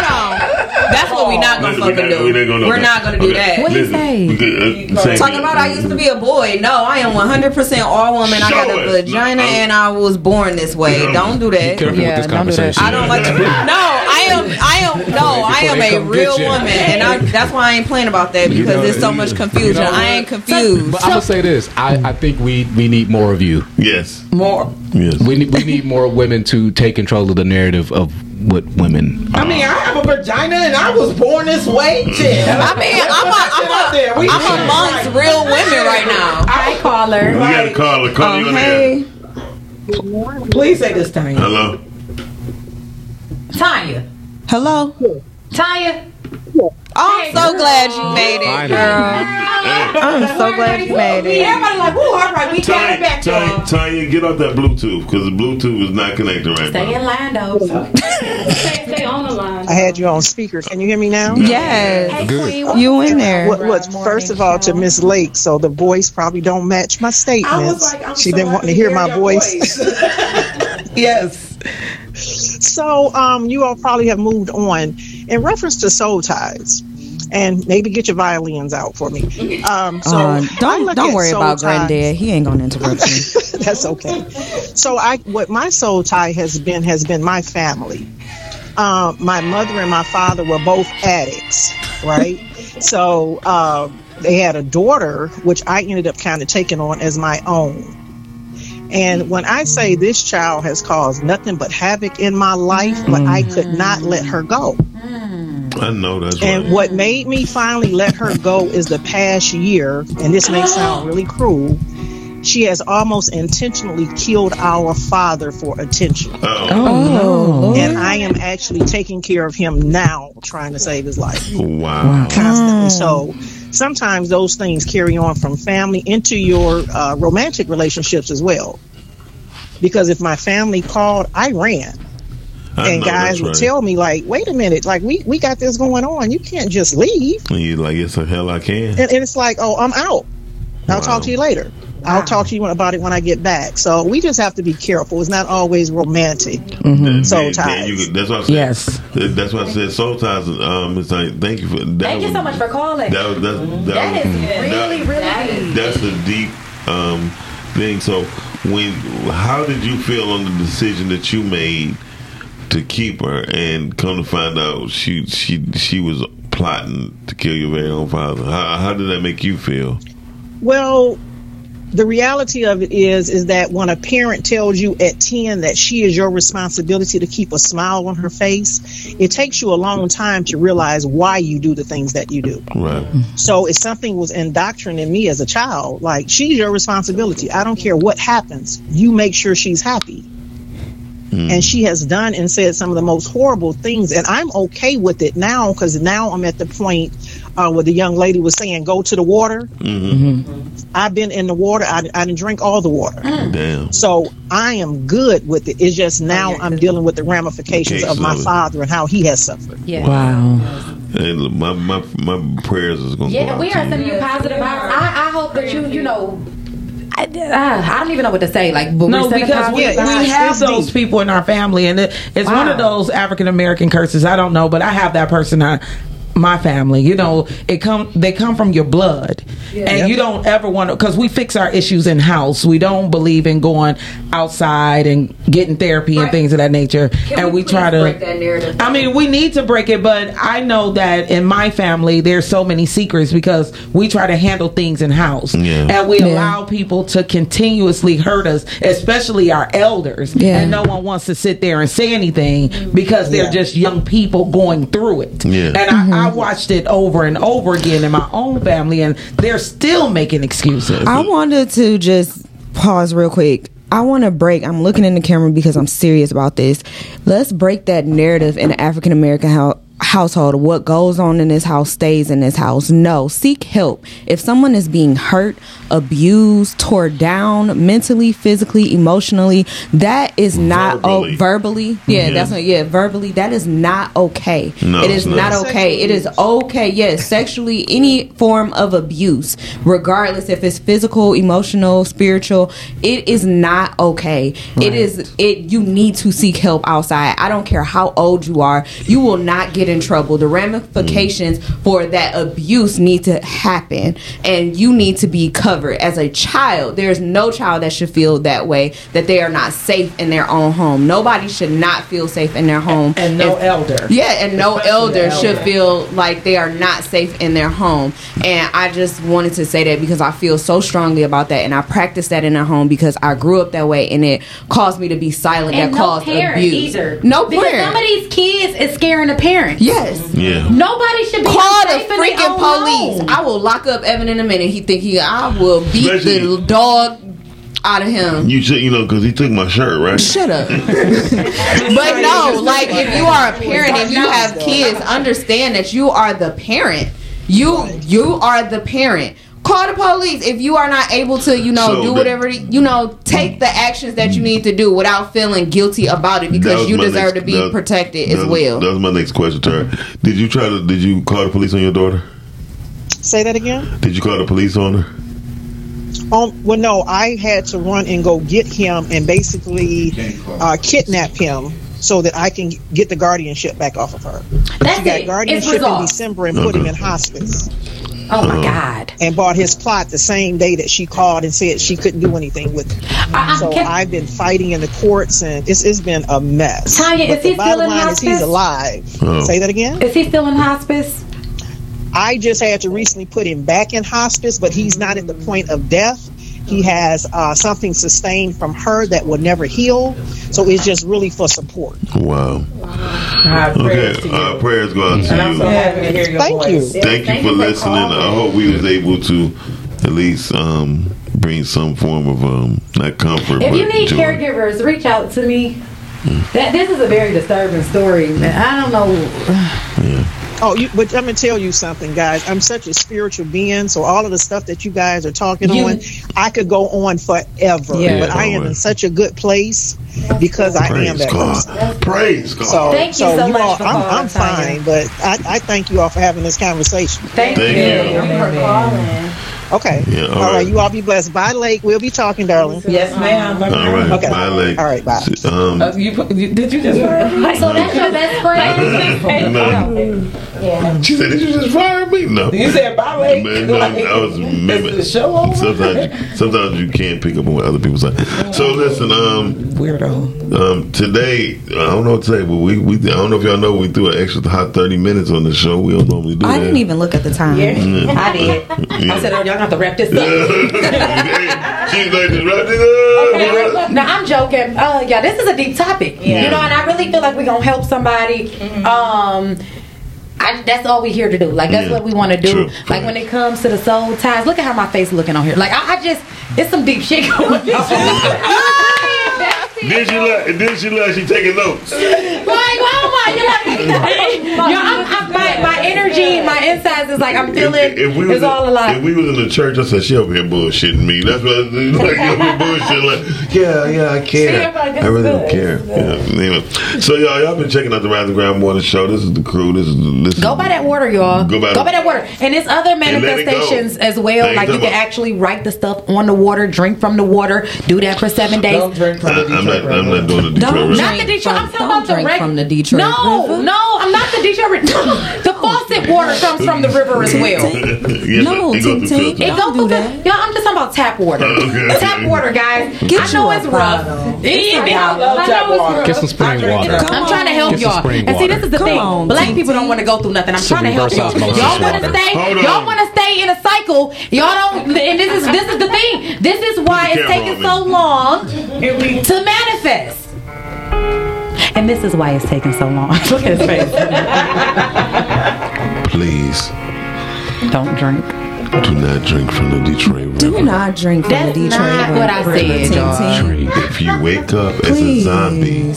That's what we not gonna fucking do. we're not gonna do that. not gonna do Okay. that. What he Listen, say? we could, uh, same Talking about I used to be a boy. No, I am 100% all woman. I got a vagina and I was born this way. Don't do that. Yeah, don't do that. I don't like to. No, I am. I am. No, I am a real woman, and I, that's why I ain't playing about that because there's so much confusion. I ain't confused. But I'm gonna say this. I, I think we we need more of you. Yes. More. Yes. We need we need more women to take control of the narrative of what women. I mean, I have a vagina and I was born this way. Shit. I mean, I'm, a, I'm, a, We- I'm amongst real women right now. Hi, caller. We got to call her. Call you on hey. there. Please say this time. Hello. Tanya. Hello. Tanya. Oh, I'm so glad you made it, girl. I'm so glad you made it. Everybody like, woo, all right, we got it back, Tanya, y'all. Tanya, get off that Bluetooth because the Bluetooth is not connecting right Stay now. in line, though. Stay, stay on the line. I had you on speaker. Can you hear me now? Yes. Hey, Good. Queen, You in there. What, what, first of all, to Miss Lake, so the voice probably don't match my I was statements. like, I'm she so didn't want to happy hear my your voice. yes. so, um, you all probably have moved on in reference to soul ties, and maybe get your violins out for me. Um, so Uh, don't don't worry about ties- granddad. He ain't gonna interrupt me. That's okay. So I, what my soul tie has been has been my family. Um, my mother and my father were both addicts, right? so um, they had a daughter, which I ended up kind of taking on as my own. And when I say this child has caused nothing but havoc in my life, but I could not let her go. I know that's And right. what made me finally let her go is the past year, and this may sound really cruel. She has almost intentionally killed our father for attention. Oh, no. And I am actually taking care of him now, trying to save his life. Wow. Constantly. So sometimes those things carry on from family into your uh, romantic relationships as well. Because if my family called, I ran. I and know guys that's would right. tell me, like, wait a minute, like, we, we got this going on. You can't just leave. And you like, yes, the hell I can. And, and it's like, oh, I'm out. I'll Wow. talk to you later. I'll talk to you about it when I get back. So we just have to be careful. It's not always romantic. Then- Soul then- then ties. you that's what I said. Yes. That's why I said soul ties. Um, it's like thank you for that. Thank you so much for calling. That was that, that, That was, is really, really deep. That's a deep um, thing. So when how did you feel on the decision that you made to keep her, and come to find out she she she was plotting to kill your very own father? How, how did that make you feel? Well, the reality of it is is that when a parent tells you at 10 that she is your responsibility to keep a smile on her face, it takes you a long time to realize why you do the things that you do. Right. So if something was indoctrinated in me as a child, like she's your responsibility. I don't care what happens. You make sure she's happy. And she has done and said some of the most horrible things, and I'm okay with it now because now I'm at the point uh, where the young lady was saying, "Go to the water." Mm-hmm. I've been in the water. I, I didn't drink all the water. Damn. So I am good with it. It's just now I'm dealing with the ramifications of my father and how he has suffered. Yeah. Wow. And look, my my my prayers is gonna go Yeah, out we are you. sending you positive vibes. I, I hope that you, you know, I, I, I don't even know what to say. Like, but No, we're because we, we positive vibes. have those people in our family, and it, it's one of those African American curses. I don't know, but I have that person on my family. You know, it come they come from your blood, Yeah. and Yep. you don't ever want to because we fix our issues in house. We don't believe in going outside and getting therapy and things of that nature, and we, try to break that narrative. I mean, we need to break it, but I know that in my family, there's so many secrets because we try to handle things in house, Yeah. and we Yeah. allow people to continuously hurt us, especially our elders. Yeah. And no one wants to sit there and say anything because they're Yeah. just young people going through it. Yeah. And I, I watched it over and over again in my own family, and they're still making excuses. I wanted to just pause real quick. I want to break. I'm looking in the camera because I'm serious about this. Let's break that narrative in the African American hou- household. What goes on in this house stays in this house. No, seek help. If someone is being hurt, abused, tore down mentally, physically, emotionally, that is not Verbally. oh verbally. Yeah, Yeah. that's not yeah, verbally. That is not okay. No, it's not not. okay. It is okay. Yes, sexually, any form of abuse, regardless if it's physical, emotional, spiritual, it is not okay. It is it. You need to seek help outside. I don't care how old you are. You will not get in trouble. The ramifications mm. for that abuse need to happen, and you need to be covered as a child. There's no child that should feel that way that they are not safe in their own home. Nobody should not feel safe in their home, and no elder. yeah, and no Especially elder should feel like they are not safe in their home. And I just wanted to say that because I feel so strongly about that, and I practice that in a home because I grew up that way, and it caused me to be silent. and that no caused parent abuse. either. No because parent. some of these kids is scaring the parents. Yes. Yeah. Nobody should be Call the unsafe in their freaking police. home. I will lock up Evan in a minute. He think he, I will beat Especially- the dog out of him. You should, you know, because he took my shirt, right? Shut up. but no, like if you are a parent, if you have kids, understand that you are the parent. You you are the parent. Call the police if you are not able to, you know, So do that- whatever you know. Take the actions that you need to do without feeling guilty about it because you deserve next- to be that- protected that as was- well. That was my next question to her. Did you try to? Did you call the police on your daughter? Say that again. Did you call the police on her? Um, well, no, I had to run and go get him and basically uh, kidnap him so that I can get the guardianship back off of her. That's she got it. guardianship It's in resolved. December and put him in hospice. Oh my God. And bought his plot the same day that she called and said she couldn't do anything with it. Uh, so can- I've been fighting in the courts and it's, it's been a mess. Tanya, but is the he still in line is he's hospice? alive. Oh. Say that again. Is he still in hospice? I just had to recently put him back in hospice, but he's not at the point of death. He has uh, something sustained from her that will never heal. So it's just really for support. Wow. prayers Okay, our prayers go out to And I'm you. so happy to hear your Thank voice. you. Thank you for listening. I hope we was able to at least um, bring some form of um, not comfort, If but you need joy. caregivers, reach out to me. That this is a very disturbing story. man. I don't know. Oh, you, but I'm gonna tell you something, guys. I'm such a spiritual being, so all of the stuff that you guys are talking You- on, I could go on forever. Yeah. but I am in such a good place because I am Praise that God. person. Praise God. So, Thank you so much all, for I'm, calling, I'm fine, but I, I thank you all for having this conversation. Thank, Thank you. you. For calling. Okay. Yeah, all all right. right. You all be blessed. Bye, Lake. We'll be talking, darling. Yes, ma'am. All right, Okay. bye, Lake. All right, bye. Um, Uh, you, put- you, did you just? So that's your best friend. no. Yeah. She said, "Did you just fire me?" No. You said bye, Lake. Man, no, I was mimic. the show over? Sometimes, you, sometimes you can't pick up on what other people say. So listen, um, weirdo. Um, today, I don't know what to say, but we, we I don't know if y'all know we threw an extra hot thirty minutes on the show. We don't normally do that. I that. didn't even look at the time. Yeah. I did. I said, y'all have to wrap this up. She's like, just wrap it up. Now I'm joking. Uh, yeah, this is a deep topic. Yeah. You know, and I really feel like we're gonna help somebody. Um, I, that's all we here to do. Like that's Yeah. what we want to do. True. Like when it comes to the soul ties. Look at how my face looking on here. Like I, I just, it's some deep shit going on. Then she like, then she like, she taking notes. like, my, like, yo, I'm, I'm, my, my energy, my insides is like I'm feeling. If we was it's all in, alive. if we was in the church, I said she over here bullshitting me. That's what I was like. You over here bullshitting. Like, yeah, yeah, I care. I'm like, I really it's don't care. Yeah. Anyway, so y'all, y'all been checking out the Rise and Grind Morning Show. This is the crew. This is this. Go is, by that water, y'all. Go by the- that water. And there's other And it manifestations as well. Thanks Like you can much. actually write the stuff on the water, drink from the water, do that for seven days. Don't drink from the I, I'm not. I'm not doing the Detroit Don't River. Not the Detroit. I'm talking Don't about the drink from the Detroit No, River. no, I'm not the Detroit. River. the faucet water comes from the river as well. Yes, No, it go through Tink, Tink. It Don't goes do through the, y'all, I'm just talking about tap water. Okay. Tap water, guys. Get I know you a it's rough. bottle. Yeah, I love I tap know it's water. rough. Get some spring water. I'm trying to help Get some y'all. spring And see, this water. is the Come thing. on, Black Tink, people don't Tink. want to go through nothing. I'm Some trying to help reverse y'all. osmosis Y'all want to water. stay. Hold Y'all on. want to stay in a cycle. Y'all don't. And this is this is the thing. This is why Put the it's camera taking on so long to manifest. And this is why it's taking so long. Look at his face. Please Don't drink. do not drink from the Detroit River. Do not drink from That's the Detroit not River. what I said, Tink, y'all. Tink. If you wake up as a Please. zombie,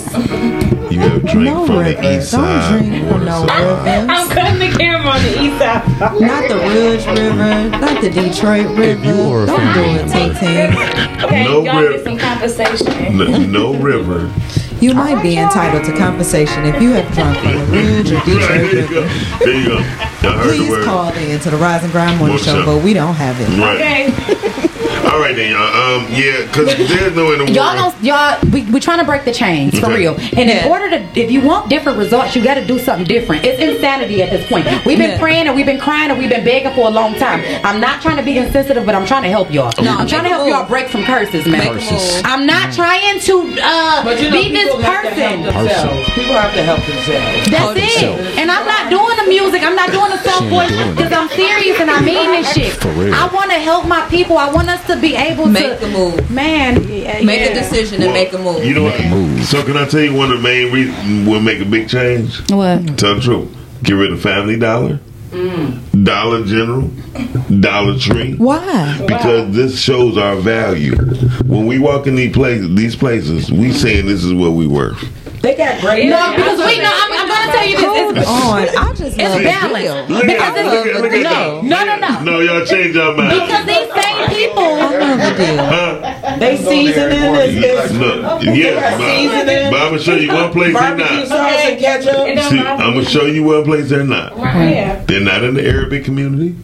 you have to drink No from river. the east Don't side. drink from no supply. river. I'm cutting the camera on the east side. Not the Rouge River. Not the Detroit River. you are Don't do it, Tink Tink. Okay, No y'all rip. get some conversation. No, no river. You might be entitled to compensation if you have drunk from the Rouge or Right, Detroit there you go. There you go. Y'all the Please call in to the Rise and Grind Morning Morning Show, Show. but we don't have it. Right. Okay. All right then, y'all. Um, yeah, because there's no in the Y'all world. don't, y'all, we, we trying to break the chains for real. And in order to, if you want different results, you got to do something different. It's insanity at this point. We've been Yeah. praying and we've been crying and we've been begging for a long time. I'm not trying to be insensitive, but I'm trying to help y'all. No, I'm trying to help y'all break from curses, man. Make a move. I'm not trying to uh, you know, be this people have to help person. themselves. People have to help themselves. That's Hold it. yourself. And I'm not doing the music. I'm not doing the soft She voice because I'm serious and I mean this shit. For real. I want to help my people. I want us to be able Make to make a move. Man, yeah, Make yeah. a decision and make a move. You know what? move. So can I tell you one of the main reasons we'll make a big change? What? Tell the truth. Get rid of Family Dollar, mm. Dollar General, Dollar Tree. Why? Because this shows our value. When we walk in these places, these places, we saying this is what we worth. They got great. No, because we know. I'm, I'm gonna tell you this. It's, on. I just it's love balance. Bill. Look Because at, look at, look at no, that. no, no, no. No, y'all change your mind. Because these same people. I love the deal. Huh? They seasoning this. this Look, They yeah, got but, seasoning, but I'm gonna show you one place they're not. sauce and ketchup. See, I'm gonna show you one place they're not. Right. They're not in the Arabic community.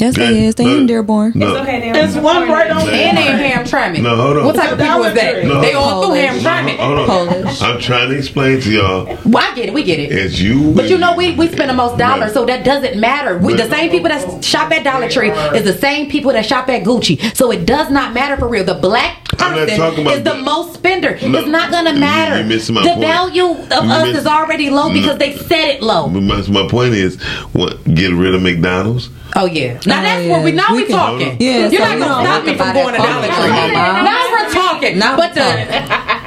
Yes, Okay. they is. They in Look. Dearborn. No. It's okay. then. There's one right on And they in there. Hamtramck. Hamtramck. No, hold on. What type of people is that? No, they all through on. Hamtramck. Hold on. I'm trying to explain to y'all. Well, I get it. We get it. It's you. But you know, we, we spend the most dollars, so that doesn't matter. We, the same people that shop at Dollar Tree is the same people that shop at Gucci. So it does not matter for real. The black person is the the- most spender. No, it's not gonna matter. you're my the point. value of You us miss- is already low because No. they set it low. But my, my point is, what? Get rid of McDonald's. Oh yeah. Now that's where we now we, talking. Yeah, You're so not gonna stop me from going to. Dollar Come Tree. Now we're talking. Now but uh, to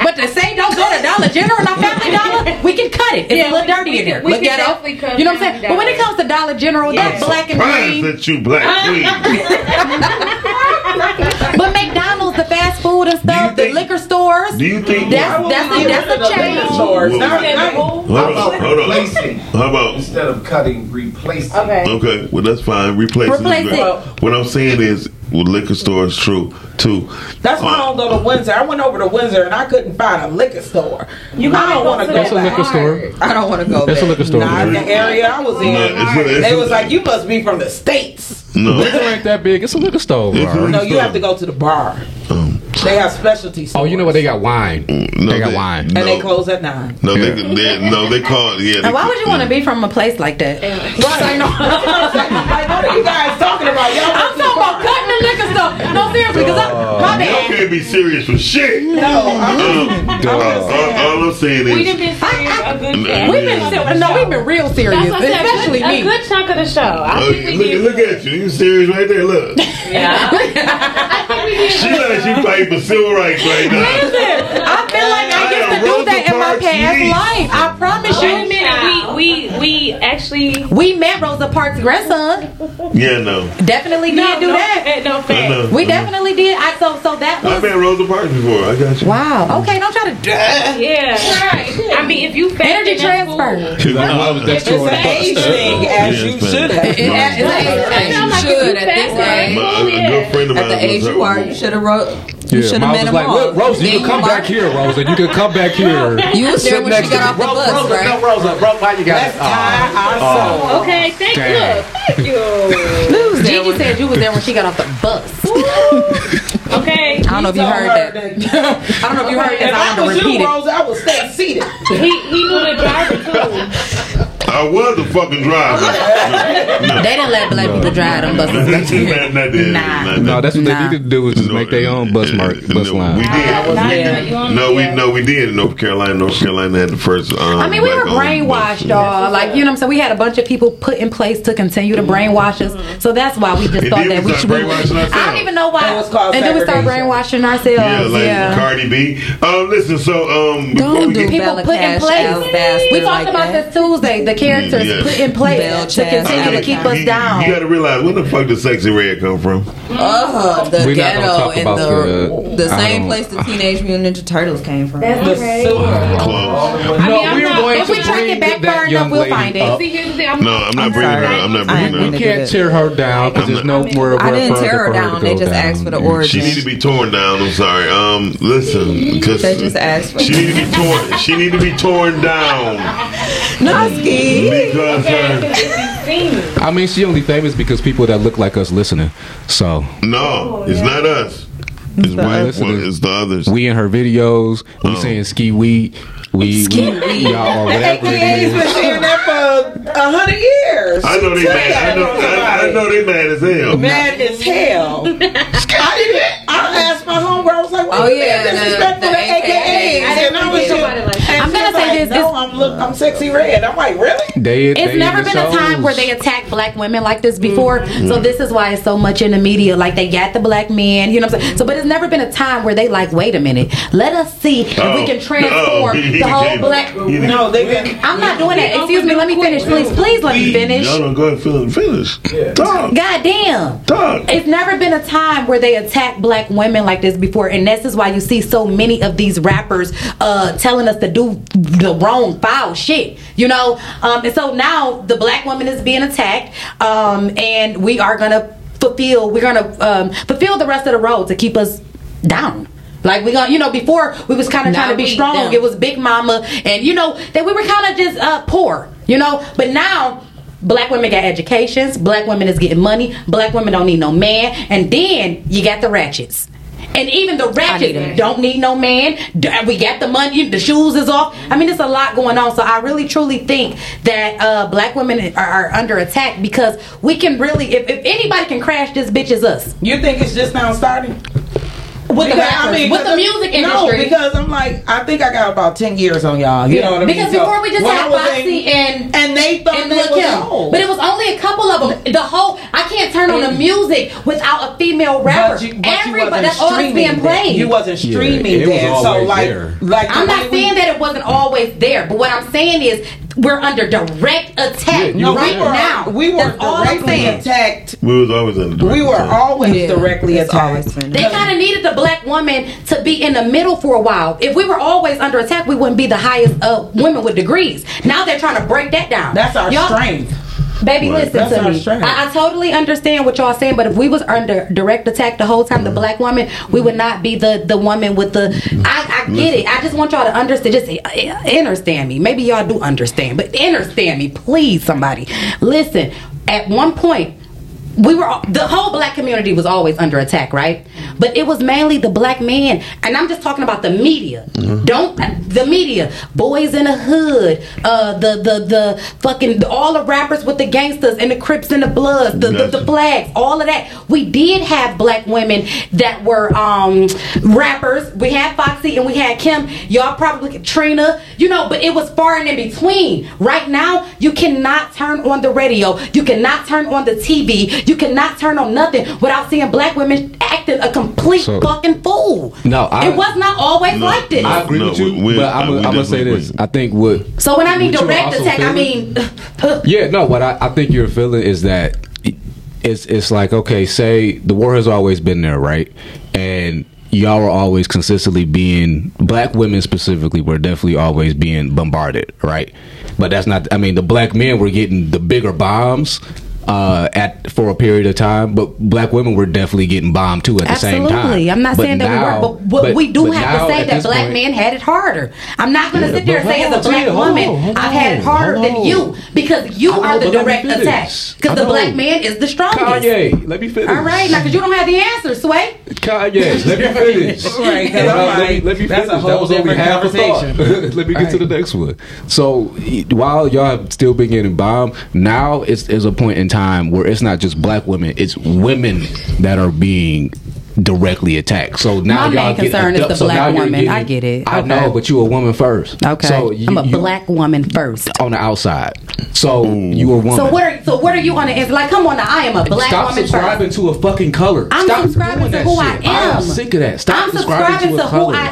but to say don't go to Dollar General or Family Dollar, we can cut it. It's Yeah, a little dirty we in can- there. we Look can at it. cut You know what I'm saying? Family But when it comes to Dollar General, that's black and Surprised green. that you black queen. But McDonald's, the fast food and stuff, the liquor stores. Do you think? That's that's a, that's a change. Hold on, hold on. Replacing. How about? Instead of cutting, replacing. Okay, okay. well that's fine. Replace, Replace is great. it. What I'm saying is, well, liquor store is true too. That's why I don't go to Windsor. I went over to Windsor and I couldn't find a liquor store. You I don't want to go. That's a liquor store. I don't want to go. That's a liquor store. Not in the area I was in. No, it's it's they a- was like, you must be from the states. No, Windsor ain't that big. It's a liquor store. bro. No, you have to go to the bar. Um, they have specialty stores. Oh, you know what? They got wine. Mm, they got they- wine. and they close at nine. No, they, they no, they call it. Yeah, they, And why would you want to mm. be from a place like that? Right. like, what are you guys talking about? Y'all I'm talking about cutting the liquor store. No, seriously, because uh, my Y'all bad. can't be serious for shit. No, Um, all, all I'm saying is, We done been serious a good We've been ser- no, we've been real serious, That's what especially a good, me. A good chunk of the show. I oh, think we look, look at you. You serious right there? Look. She like she fighting for civil rights right now. Listen, I feel like I used to do that in my past life. I promise Wait a you. Minute. We we we actually We met Rosa Parks' grandson. Yeah, no. Definitely did do no, that. eh, No I fact. know. We definitely did. I so so that I've was been Rosa Parks before. I got you. wow. Okay, don't try to Yeah. Right. I mean, if you energy it, that's cool. transfer. I was that It's an age as Yeah, you should have. It- it- it's an age thing. You should at this age. A good friend of mine At the age you are, you should have wrote. You Yeah, should have met him like, all. look, Rosa, you Then can come back here, Rosa. You can come back here. You was there Sit when next she got to- off the Ro- bus, Rosa, right? no, Rosa, Ro- why you got Let's it? tie our Oh. soul. Okay, thank Damn. you. Thank you. Gigi said you was there when she got off the bus. Okay. I don't know if you heard that. I don't know if you heard If that. I I want was to repeat you, it. Rosa, I would stay seated. He he knew the driver too. I was a fucking driver. no, They didn't let black people drive them buses. not, not this. Nah. Not No, that's what they needed to do is just make their own bus mark, bus no, line. We did. You on No, we the- no, we did in North Carolina. North Carolina had the first. Um, I mean, we were brainwashed, y'all. Like, you know what I'm saying? We had a bunch of people put in place to continue to brainwash us. So that's why we just And thought that we we should. started brainwashing I don't even know why. It was called and then we started segregation. brainwashing ourselves. Yeah, like yeah. Cardi B. Um, listen, so um, before Don't do People Bella put in Cash, place. We talked about that. this Tuesday. The characters Yeah. put in place Bell to Chaz, continue to keep us you, down. You got to realize where the fuck did Sexyy Red come from? Uh, the We're not gonna ghetto talk and about the the- the same place the Teenage Mutant Ninja Turtles came from. That's The okay. sewer. Close. No, mean, I'm we're not- going if we to track it back that far enough, we'll find it. up. See, here's the thing. I'm, No, I'm not bringing her. I'm not I bringing her. gonna We can't tear her down because there's no more. I didn't tear her down. They just asked for the origin. She origin. need to be torn down. I'm sorry. Um, listen, because They just asked for she need to be torn. She need to be torn down Noski. because her. I mean, she only famous because people that look like us listening. So No, it's oh, not us. It's white. listeners. Well, it's the others. we in her videos. We Oh. saying ski weed. We, we y'all or whatever AKA's it been saying that for a hundred years. I know they mad. I know. I, I know they mad as hell. Mad as hell. I didn't. I asked my homegirl. I was like, Oh, yeah, you the- disrespectful the to AKAs?" I And I was didn't just, somebody like that. and I'm gonna say like, this, No, it's- I'm look. I'm Sexyy Red. I'm like, really? They, It's they never in the been a time where they attack black women like this before. So this is why it's so much in the media. Like they got the black men, you know what I'm saying? So but it's never been a time where they like, wait a minute, let us see if we Oh. can transform Oh, he- he the whole black He. No, they've been. I'm not doing that. Excuse me, let me finish, please. Please let me finish. No, no, go ahead, finish. Finish. Talk. God damn. Talk. It's never been a time where they attack black women like this before, and this is why you see so many of these rappers uh, telling us to do the wrong foul shit. You know, um, and so now the black woman is being attacked, um, and we are gonna fulfill. We're gonna um, fulfill the rest of the road to keep us down. Like we gonna, you know, before we was kind of trying to be strong. It was Big Mama, and you know that we were kind of just uh, poor. You know, but now Black women got educations. Black women is getting money. Black women don't need no man. And then you got the ratchets. And even the ratchet don't need no man. We got the money. The shoes is off. I mean, there's a lot going on. So I really truly think that uh, black women are, are under attack because we can really, if, if anybody can crash this bitch, is us. You think it's just now starting? With the Because, rappers, with the music No, industry. because I'm like, I think I got about ten years on y'all. You know what I mean? Because So, before we just had I was Foxy in- and and they thought and that Lil' was Kim, old. but it was only a couple of them. The whole I can't turn on the music without a female rapper. But you, but Everybody, that's all that's streaming being then. played. You wasn't streaming it was so like, there. like I'm not way we- saying that it wasn't always there, but what I'm saying is we're under direct attack No, right we were, now. We were That's directly attacked. We was always under. the We were always Yeah. directly It's attacked. They kind of needed the black woman to be in the middle for a while. If we were always under attack, we wouldn't be the highest uh, women with degrees. Now they're trying to break that down. That's our Y'all- strength. Baby, listen That's to me. strength. I, I totally understand what y'all saying, but if we was under direct attack the whole time, the black woman, we would not be the the woman with the. I, I get it. I just want y'all to understand. Just uh, understand me. Maybe y'all do understand, but understand me, please. Somebody, listen. At one point, we were the whole black community was always under attack, right? But it was mainly the black man, and I'm just talking about the media. Don't the media, boys in the hood, uh, the the the fucking all the rappers with the gangsters and the Crips and the Bloods, the, the, the flags, all of that. We did have black women that were um rappers. We had Foxy and we had Kim. Y'all probably Trina, you know, but it was far and in between. Right now, you cannot turn on the radio. You cannot turn on the TV. You cannot turn on nothing without seeing black women acting a complete So- fucking fool. No, I, it was not always like this. I agree No, with you, we- we- but I'm, gonna- say definitely this. I think what so when I mean direct also attack, I mean yeah, no. What I, I think you're feeling is that it's it's like okay, say the war has always been there, right? And y'all are always consistently being black women specifically were definitely always being bombarded, right? But that's not. I mean, the black men were getting the bigger bombs. Uh, at for a period of time, but black women were definitely getting bombed too at the same time. Absolutely. I'm not But saying that now- we were, but what but- we do but have now to say that black point- men had it harder. I'm not going to Yeah, sit there and say as a black Tia, woman on, hold I've had it harder than on. you because you know, are the but let me direct attack. Because the black man is the strongest. Kanye, let me finish. All right, now because you don't have the answer, Sway. Kanye, let me finish. Right, 'cause I'm let, me, like, let me that's finish. a that whole was only different half a thought. let me get to the next one. So while y'all have still been getting bombed, now it's is a point in time where it's not just black women; it's women that are being directly attacked. So now My y'all main get concern is the so black woman. I get it. I Okay. know, but you a woman first. Okay, So you, I'm a you- black woman first. on the outside. So you a woman. So what are so what are you on the? Like, come on now, I am a black Stop woman subscribing first. to a fucking color. I'm Stop subscribing to who I am. I'm sick of that. Stop I'm subscribing, subscribing to to who. I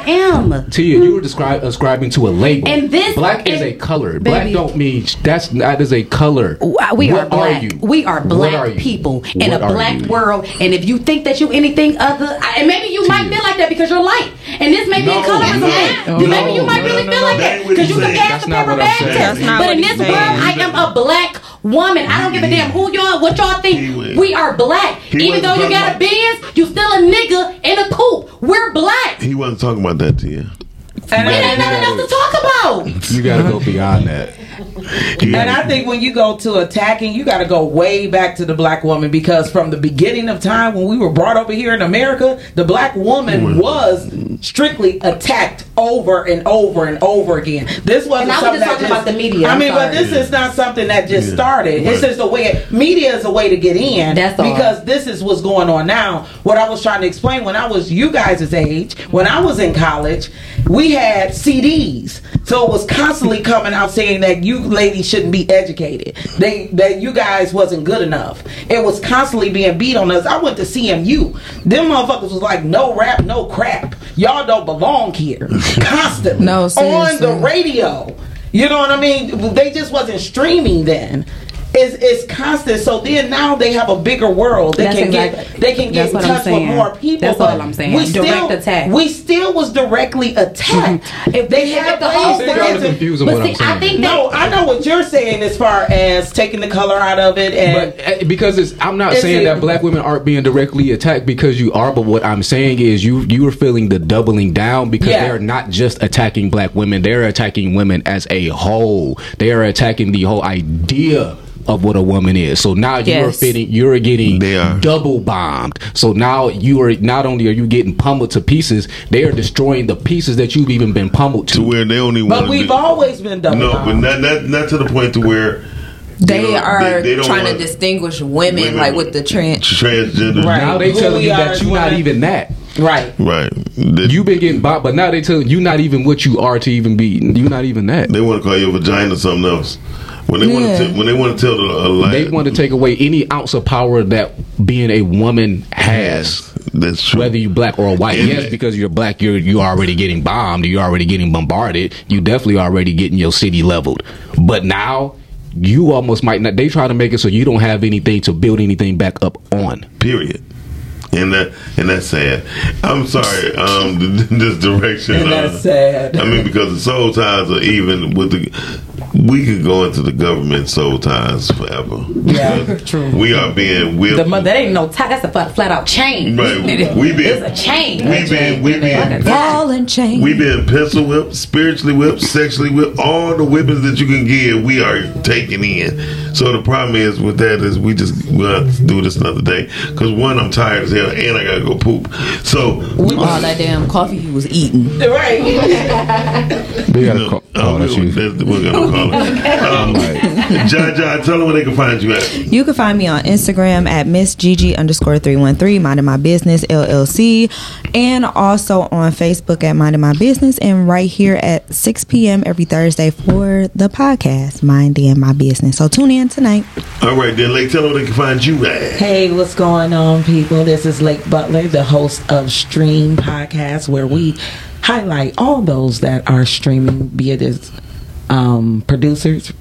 am. Tia, you you were describing ascribing to a label. And this- black is a color. Black don't mean that's that is a color. Uh, we What are black. you? We are black are people in What a black world. And if you think that you anything other, and maybe you might feel like that because you're light, and this may be No, a colorism no, thing. no, maybe you might really feel like that that ain't what because you can pass gas the not paper bag test. But in this world. I am a black woman. I don't give a damn who y'all, what y'all think. We are black. He Even though you got a about- Benz, you still a nigga in a coupe. We're black. He wasn't talking about that to you. And It ain't nothing else to talk about. You gotta go beyond that. And I think when you go to attacking, you got to go way back to the black woman because from the beginning of time when we were brought over here in America, the black woman mm. was strictly attacked over and over and over again. This wasn't And I was something just that talking about the media, I I'm mean, but sorry. this is not something that just Yeah. started. It's Right. just a way. Media is a way to get in. That's all. because this is what's going on now. What I was trying to explain when I was you guys' age, when I was in college, we had CDs. So it was constantly coming out saying that you ladies shouldn't be educated. They that you guys wasn't good enough. It was constantly being beat on us. I went to CMU. Them motherfuckers was like no rap, no crap. Y'all don't belong here. Constantly. No, on the radio. You know what I mean? They just wasn't streaming then. It's, it's constant. So then now they have a bigger world. They That's can exactly- get they can get that's in what I'm touch saying. with more people. That's but all I'm saying. We Direct still, attack. We still was directly attacked. if they had the whole to thing- get Y'all are to- confusing But what I'm see, I think no, I know what you're saying as far as taking the color out of it and But uh, because it's, I'm not saying it- that black women aren't being directly attacked because you are, but what I'm saying is you you are feeling the doubling down because Yeah. they're not just attacking black women; they're attacking women as a whole. They are attacking the whole idea of what a woman is. So now you're fitting, you're getting double bombed. So now you are not only are you getting pummeled to pieces, they are destroying the pieces that you've even been pummeled to. To where they only want But we've always been double. No, but not, not not to the point to where They don't- are they- they don't trying want- to distinguish women, Women like with the trans. transgender. Now they telling you that you're not even that. Right. Right. You've been getting bombed, but now they telling you you're not even what you are to even be. You're not even that. They want to call your vagina or something else. When they want to when they want to tell the a lie, They want to take away any ounce of power that being a woman has. That's true. Whether you're black or white. And yes, because you're black, you're you already getting bombed. You're already getting bombarded. You definitely already getting your city leveled. But now you almost might not. They try to make it so you don't have anything to build anything back up on. Period. And that and that's sad. I'm sorry. Um, this direction. And uh, that's sad. I mean, because the soul ties are even with the. We could go into the government soul ties forever. Yeah, true. We are being whipped. The mo- that ain't no tie. That's a flat, flat out chain. Right. We been- it's a chain. we been we been Ball and chain. we been pencil whipped, spiritually whipped, sexually whipped, all the whippings that you can get, we are taking in. So the problem is with that is we just we'll have to do this another day because one I'm tired as hell and I gotta go poop. So all that damn coffee he was eating. Right. Oh, we gotta call. Oh, that's you. we're gonna call it. Um, John, John, tell them where they can find you at. You can find me on Instagram at Miss Gigi underscore three one three, minding my business LLC, and also on Facebook at minding my business, and right here at six p.m. every Thursday for the podcast Minding My Business. So tune in tonight. All right, then, Lake, tell them where they can find you at. Hey, what's going on, people? This is Lake Butler, the host of Stream Podcast, where we highlight all those that are streaming, be it as um, producers,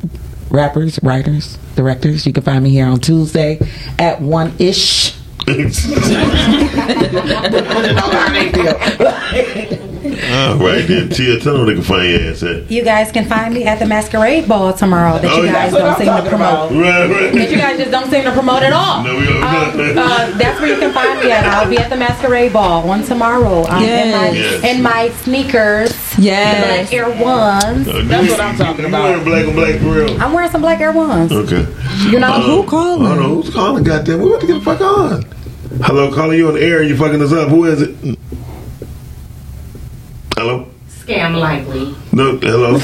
rappers, writers, directors. You can find me here on Tuesday at one ish. All right, then, Tia, tell them where they can find your ass at. You guys can find me at the masquerade ball tomorrow. That Oh, you guys don't I'm seem to promote. Right, right. That you guys just don't seem to promote at all. No, we don't. Um, uh, that's where you can find me at. I'll be at the masquerade ball one tomorrow. Um, in, my, Yes. in my sneakers. Yes. The black Air Ones. That's what I'm talking about. You wearing black and black for real? I'm wearing some black Air Ones. Okay. You know Uh, who calling? I don't know who's calling. Goddamn, we about to get the fuck on. Hello, calling you on the air. You fucking us up. Who is it? Hello. Scam likely. No. Hello.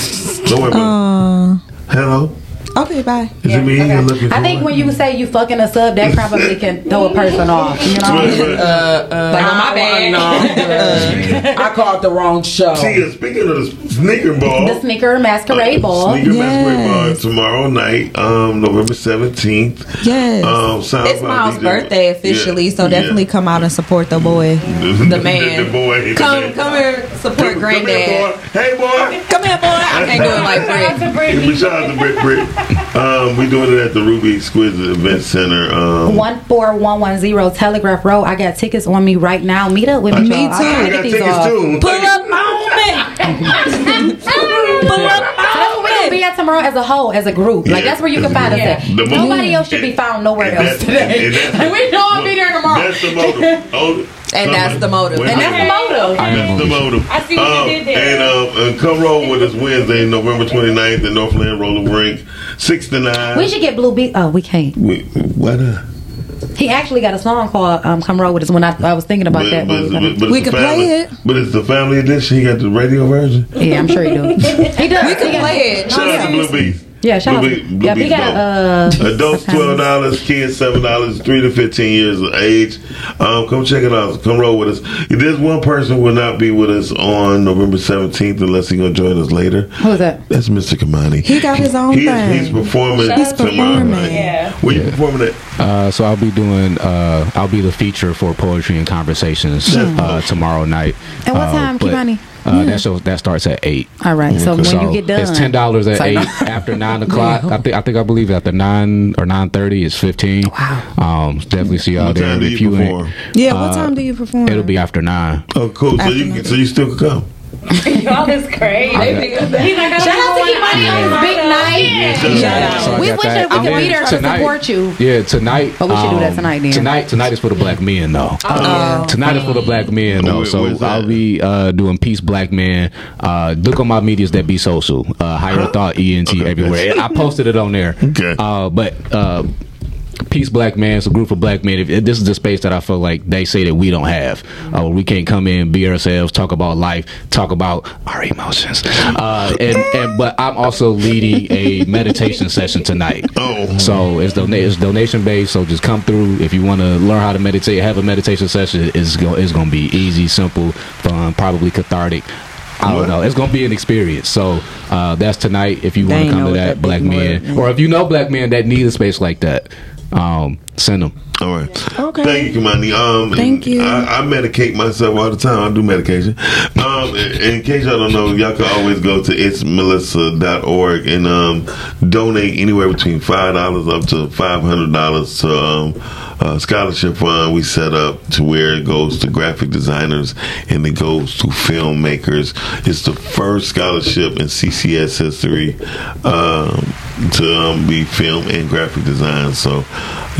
Don't worry about it. Hello. Okay, bye. Is it me you're looking for? I think when you say you fucking a sub, that probably can throw a person off. You know? Right, right. Uh, uh, Like, my bad. No, I called the wrong show. Tia, speaking of the sneaker ball. The sneaker masquerade ball. Sneaker Masquerade Ball tomorrow night, um, November seventeenth. Yes. Um, SoundCloud It's Miles' DJ. birthday officially, Yeah, so yeah. definitely come out and support the boy, the man. the boy. Come, come here, support Come granddad. here, boy. Hey, boy. Come here, boy. I can't do it like Britt. Yeah, Shout out to Brick Brick. Um, we doing it at the Ruby Exquisite Event Center. Um, One four one one zero Telegraph Road. I got tickets on me right now. Meet up with me. Me y'all. I too. I got tickets off. too. Pull up on me. Pull up So that's we be at tomorrow as a whole, as a group. Like Yeah. that's where you can find us at. The mo- Nobody else should be found nowhere and else that's- today. and that's- Like, we know I'll be there tomorrow. That's the motive. Oh, And that's the motive. Wait And that's the minute. motive. That's the motive. I see what you Um, did there. And, um, and come roll with us Wednesday, November 29th at Northland Roller Rink, 6 to 9. We should get Blue Beat. Oh, we can't. We, why not? He actually got a song called um, "Come Roll with Us." When I, I was thinking about that, but, but We could family, play it. But it's the family edition. He got the radio version. yeah, I'm sure he do. He does. We He can play it. Shout out to Blue Bees. Yeah, shout out. Blue Bee- Blue Yeah, he got uh. Adults twelve dollars, kids seven dollars, three to fifteen years of age. Um, come check it out. Come roll with us. There's one person will not be with us on November seventeenth unless he's gonna join us later. Who's that? That's Mr. Kimani. He got his own He's, thing. he's performing He's tomorrow performing. night. Yeah. Where you performing at? Uh, so I'll be doing. Uh, I'll be the feature for poetry and conversations uh, tomorrow night. At what Uh, time, but, Kimani? Uh, That show that starts at eight. All right. So when So you get done, it's ten dollars at So- eight. After nine o'clock, I think I think I believe after nine or nine thirty is fifteen. Wow. Um, definitely see y'all What there. time do If you ain't- perform? Yeah, what Uh, time do you perform? It'll be after nine. Oh, cool. So you can, so you still can come. Y'all is crazy. He's like, Shout out to Kimani on his big night. So I We got wish that. that we And could then be there to tonight- support you. Yeah, tonight. But we should do that um, tonight then. Tonight, tonight is for the black men though. Oh. Tonight is for the black men though. Where- so where's that? I'll be uh, doing peace black man. Uh, look on my medias that be social. Uh, higher thought ENT everywhere. I posted it on there. Okay. Uh, but. Uh, Peace Black Man, it's a group of black men. If, if this is the space that I feel like they say that we don't have. Uh, we can't come in, be ourselves, talk about life, talk about our emotions. Uh, and, and but I'm also leading a meditation session tonight. Oh, so it's, dona- it's donation based. So just come through if you want to learn how to meditate. Have a meditation session. It's go, it's going to be easy, simple, fun, probably cathartic. I don't know. It's gonna be an experience. So uh, that's tonight. If you want to come to that, that black big men, or if you know black men that need a space like that, um, send them. All right. Okay. Thank you, Kimani. Um, Thank you. I, I medicate myself all the time. I do medication. Um, in, in case y'all don't know, y'all can always go to itsmelissa.org and um, donate anywhere between five dollars up to five hundred dollars to um, a scholarship fund we set up to where it goes to graphic designers and it goes to filmmakers. It's the first scholarship in CCS history um, to um, be film and graphic design. So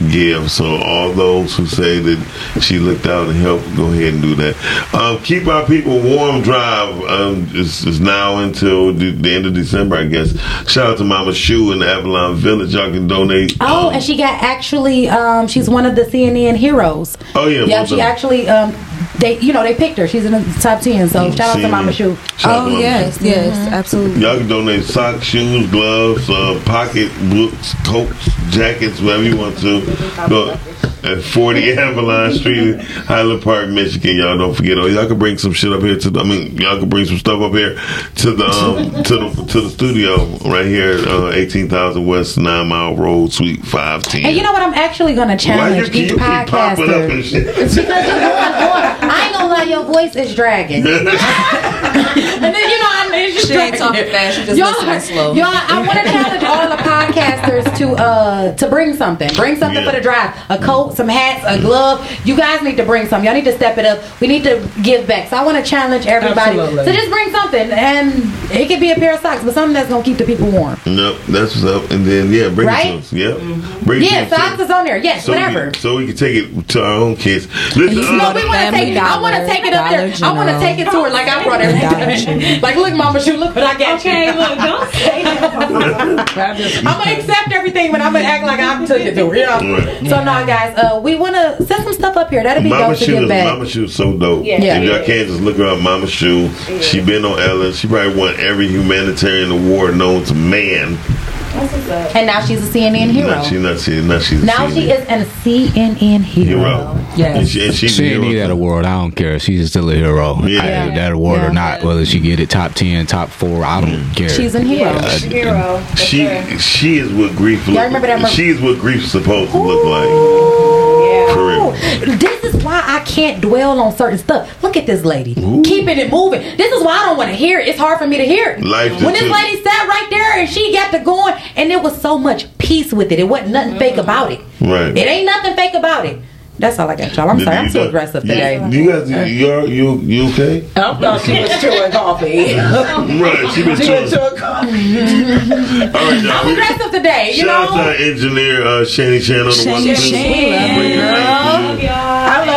give. So all those who say that she looked out and helped, go ahead and do that. Um, keep our people warm. Drive um, is, is now until the, the end of December, I guess. Shout out to Mama Shu in Avalon Village. Y'all can donate. Oh, and she got actually, um, she's one of the CNN heroes. Oh yeah, Yeah, she actually, um, they, you know, they picked her. She's in the top ten. So shout out to Mama Shu. Shout out to Mama yes, Shu. yes, absolutely. Y'all can donate socks, shoes, gloves, uh, pocket books, coats, jackets, whatever you want to. Go at 40 Avalon Street, in Highland Park, Michigan. Y'all don't forget. Oh, y'all can bring some shit up here to. The, I mean, y'all can bring some stuff up here to the um, to the to the studio right here, uh, 18,000 West Nine Mile Road, Suite 510. And you know what? I'm actually going to Why challenge you keep, each you keep popping up podcaster. and shit? It's because you're going on. I ain't gonna lie, your voice is dragging. She ain't talking fast, she just y'all, listening slow. Y'all, I want to challenge all the podcasters to uh to bring something. Bring something Yeah. for the drive. A coat, some hats, a glove. You guys need to bring some. Y'all need to step it up. We need to give back. So I want to challenge everybody Absolutely. to just bring something, and it could be a pair of socks, but something that's gonna keep the people warm. Nope, that's what's up. And then yeah, bring Right? it to us. Yep, bring it Yeah, to socks is on there. Yes, so whatever. We, so we can take it to our own kids. Listen, No, uh, we want to take it. I want to take it up there. I want to take it to her like I brought everything. like, look, Mama, shoot, look what I got Okay, you. look, don't say I'm gonna accept everything, but I'm gonna act like I took it to her. Yeah. Right. So now, guys, uh, we want to set some stuff up here. That'd be Mama dope to Shu give is back. Mama Shu is so dope. Yeah. Yeah. If y'all can't just look her up, Mama Shu. She been on Ellen. She probably won every humanitarian award known to man. And now she's a CNN hero. Not she not she not she's a now CNN she is a CNN hero. hero. Yes. And she, and she's she a need that award. I don't care. She's still a hero. Yeah. I- that award Yeah. or not, whether she get it top ten, top four, I don't care. She's a hero. Uh, hero. She she is what grief Y'all look. remember that mo- She is what grief's supposed to look like. For. This is why I can't dwell on certain stuff. Look at this lady, keeping it moving. This is why I don't want to hear it. It's hard for me to hear it. Life when this lady sat right there and she got to going, and there was so much peace with it. It wasn't nothing fake mm. about it. Right. It ain't nothing fake about it. That's all I got, y'all. I'm sorry. I'm you too guys- aggressive today. You guys, you are you you okay? I thought she was chewing coffee. Right, she been chewing. was chewing coffee. All right, y'all. I'm aggressive today, you Shout out to our engineer uh, Shani Chan on the one Shani two. Chan.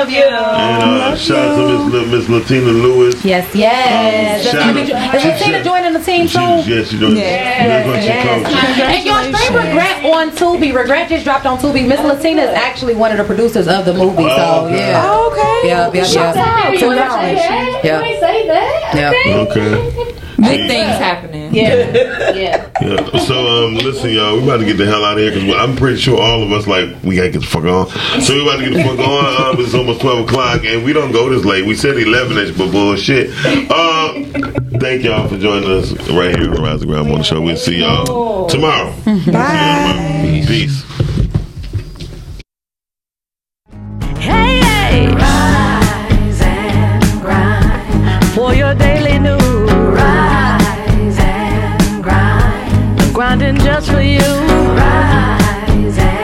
Love you. And uh, shout out to Miss, Miss Latina Lewis. Yes, yes. Shout Is out- Latina joining the team She, soon? yeah, she doing. Yes, That's what she yes. And y'all stream Regret on Tubi. Regret just dropped on Tubi. Miss Latina is actually one of the producers of the movie. So Oh, okay. yeah. okay. Yeah, yeah, Shout yeah. out. Two dollars. You ain't say that. Yeah. Okay. Big things happening. Yeah. Yeah. Yeah. So um, listen, y'all, we about to get the hell out of here because I'm pretty sure all of us like we gotta get the fuck on. So we about to get the fuck on. Um, it's almost twelve o'clock, and we don't go this late. We said eleven ish, but bullshit. Um, thank y'all for joining us right here on Rise and Ground the Show. We'll see y'all tomorrow. Bye. Peace. Hey, hey. Rise and grind for your daily news. Rise and grind grinding just for you. Rise.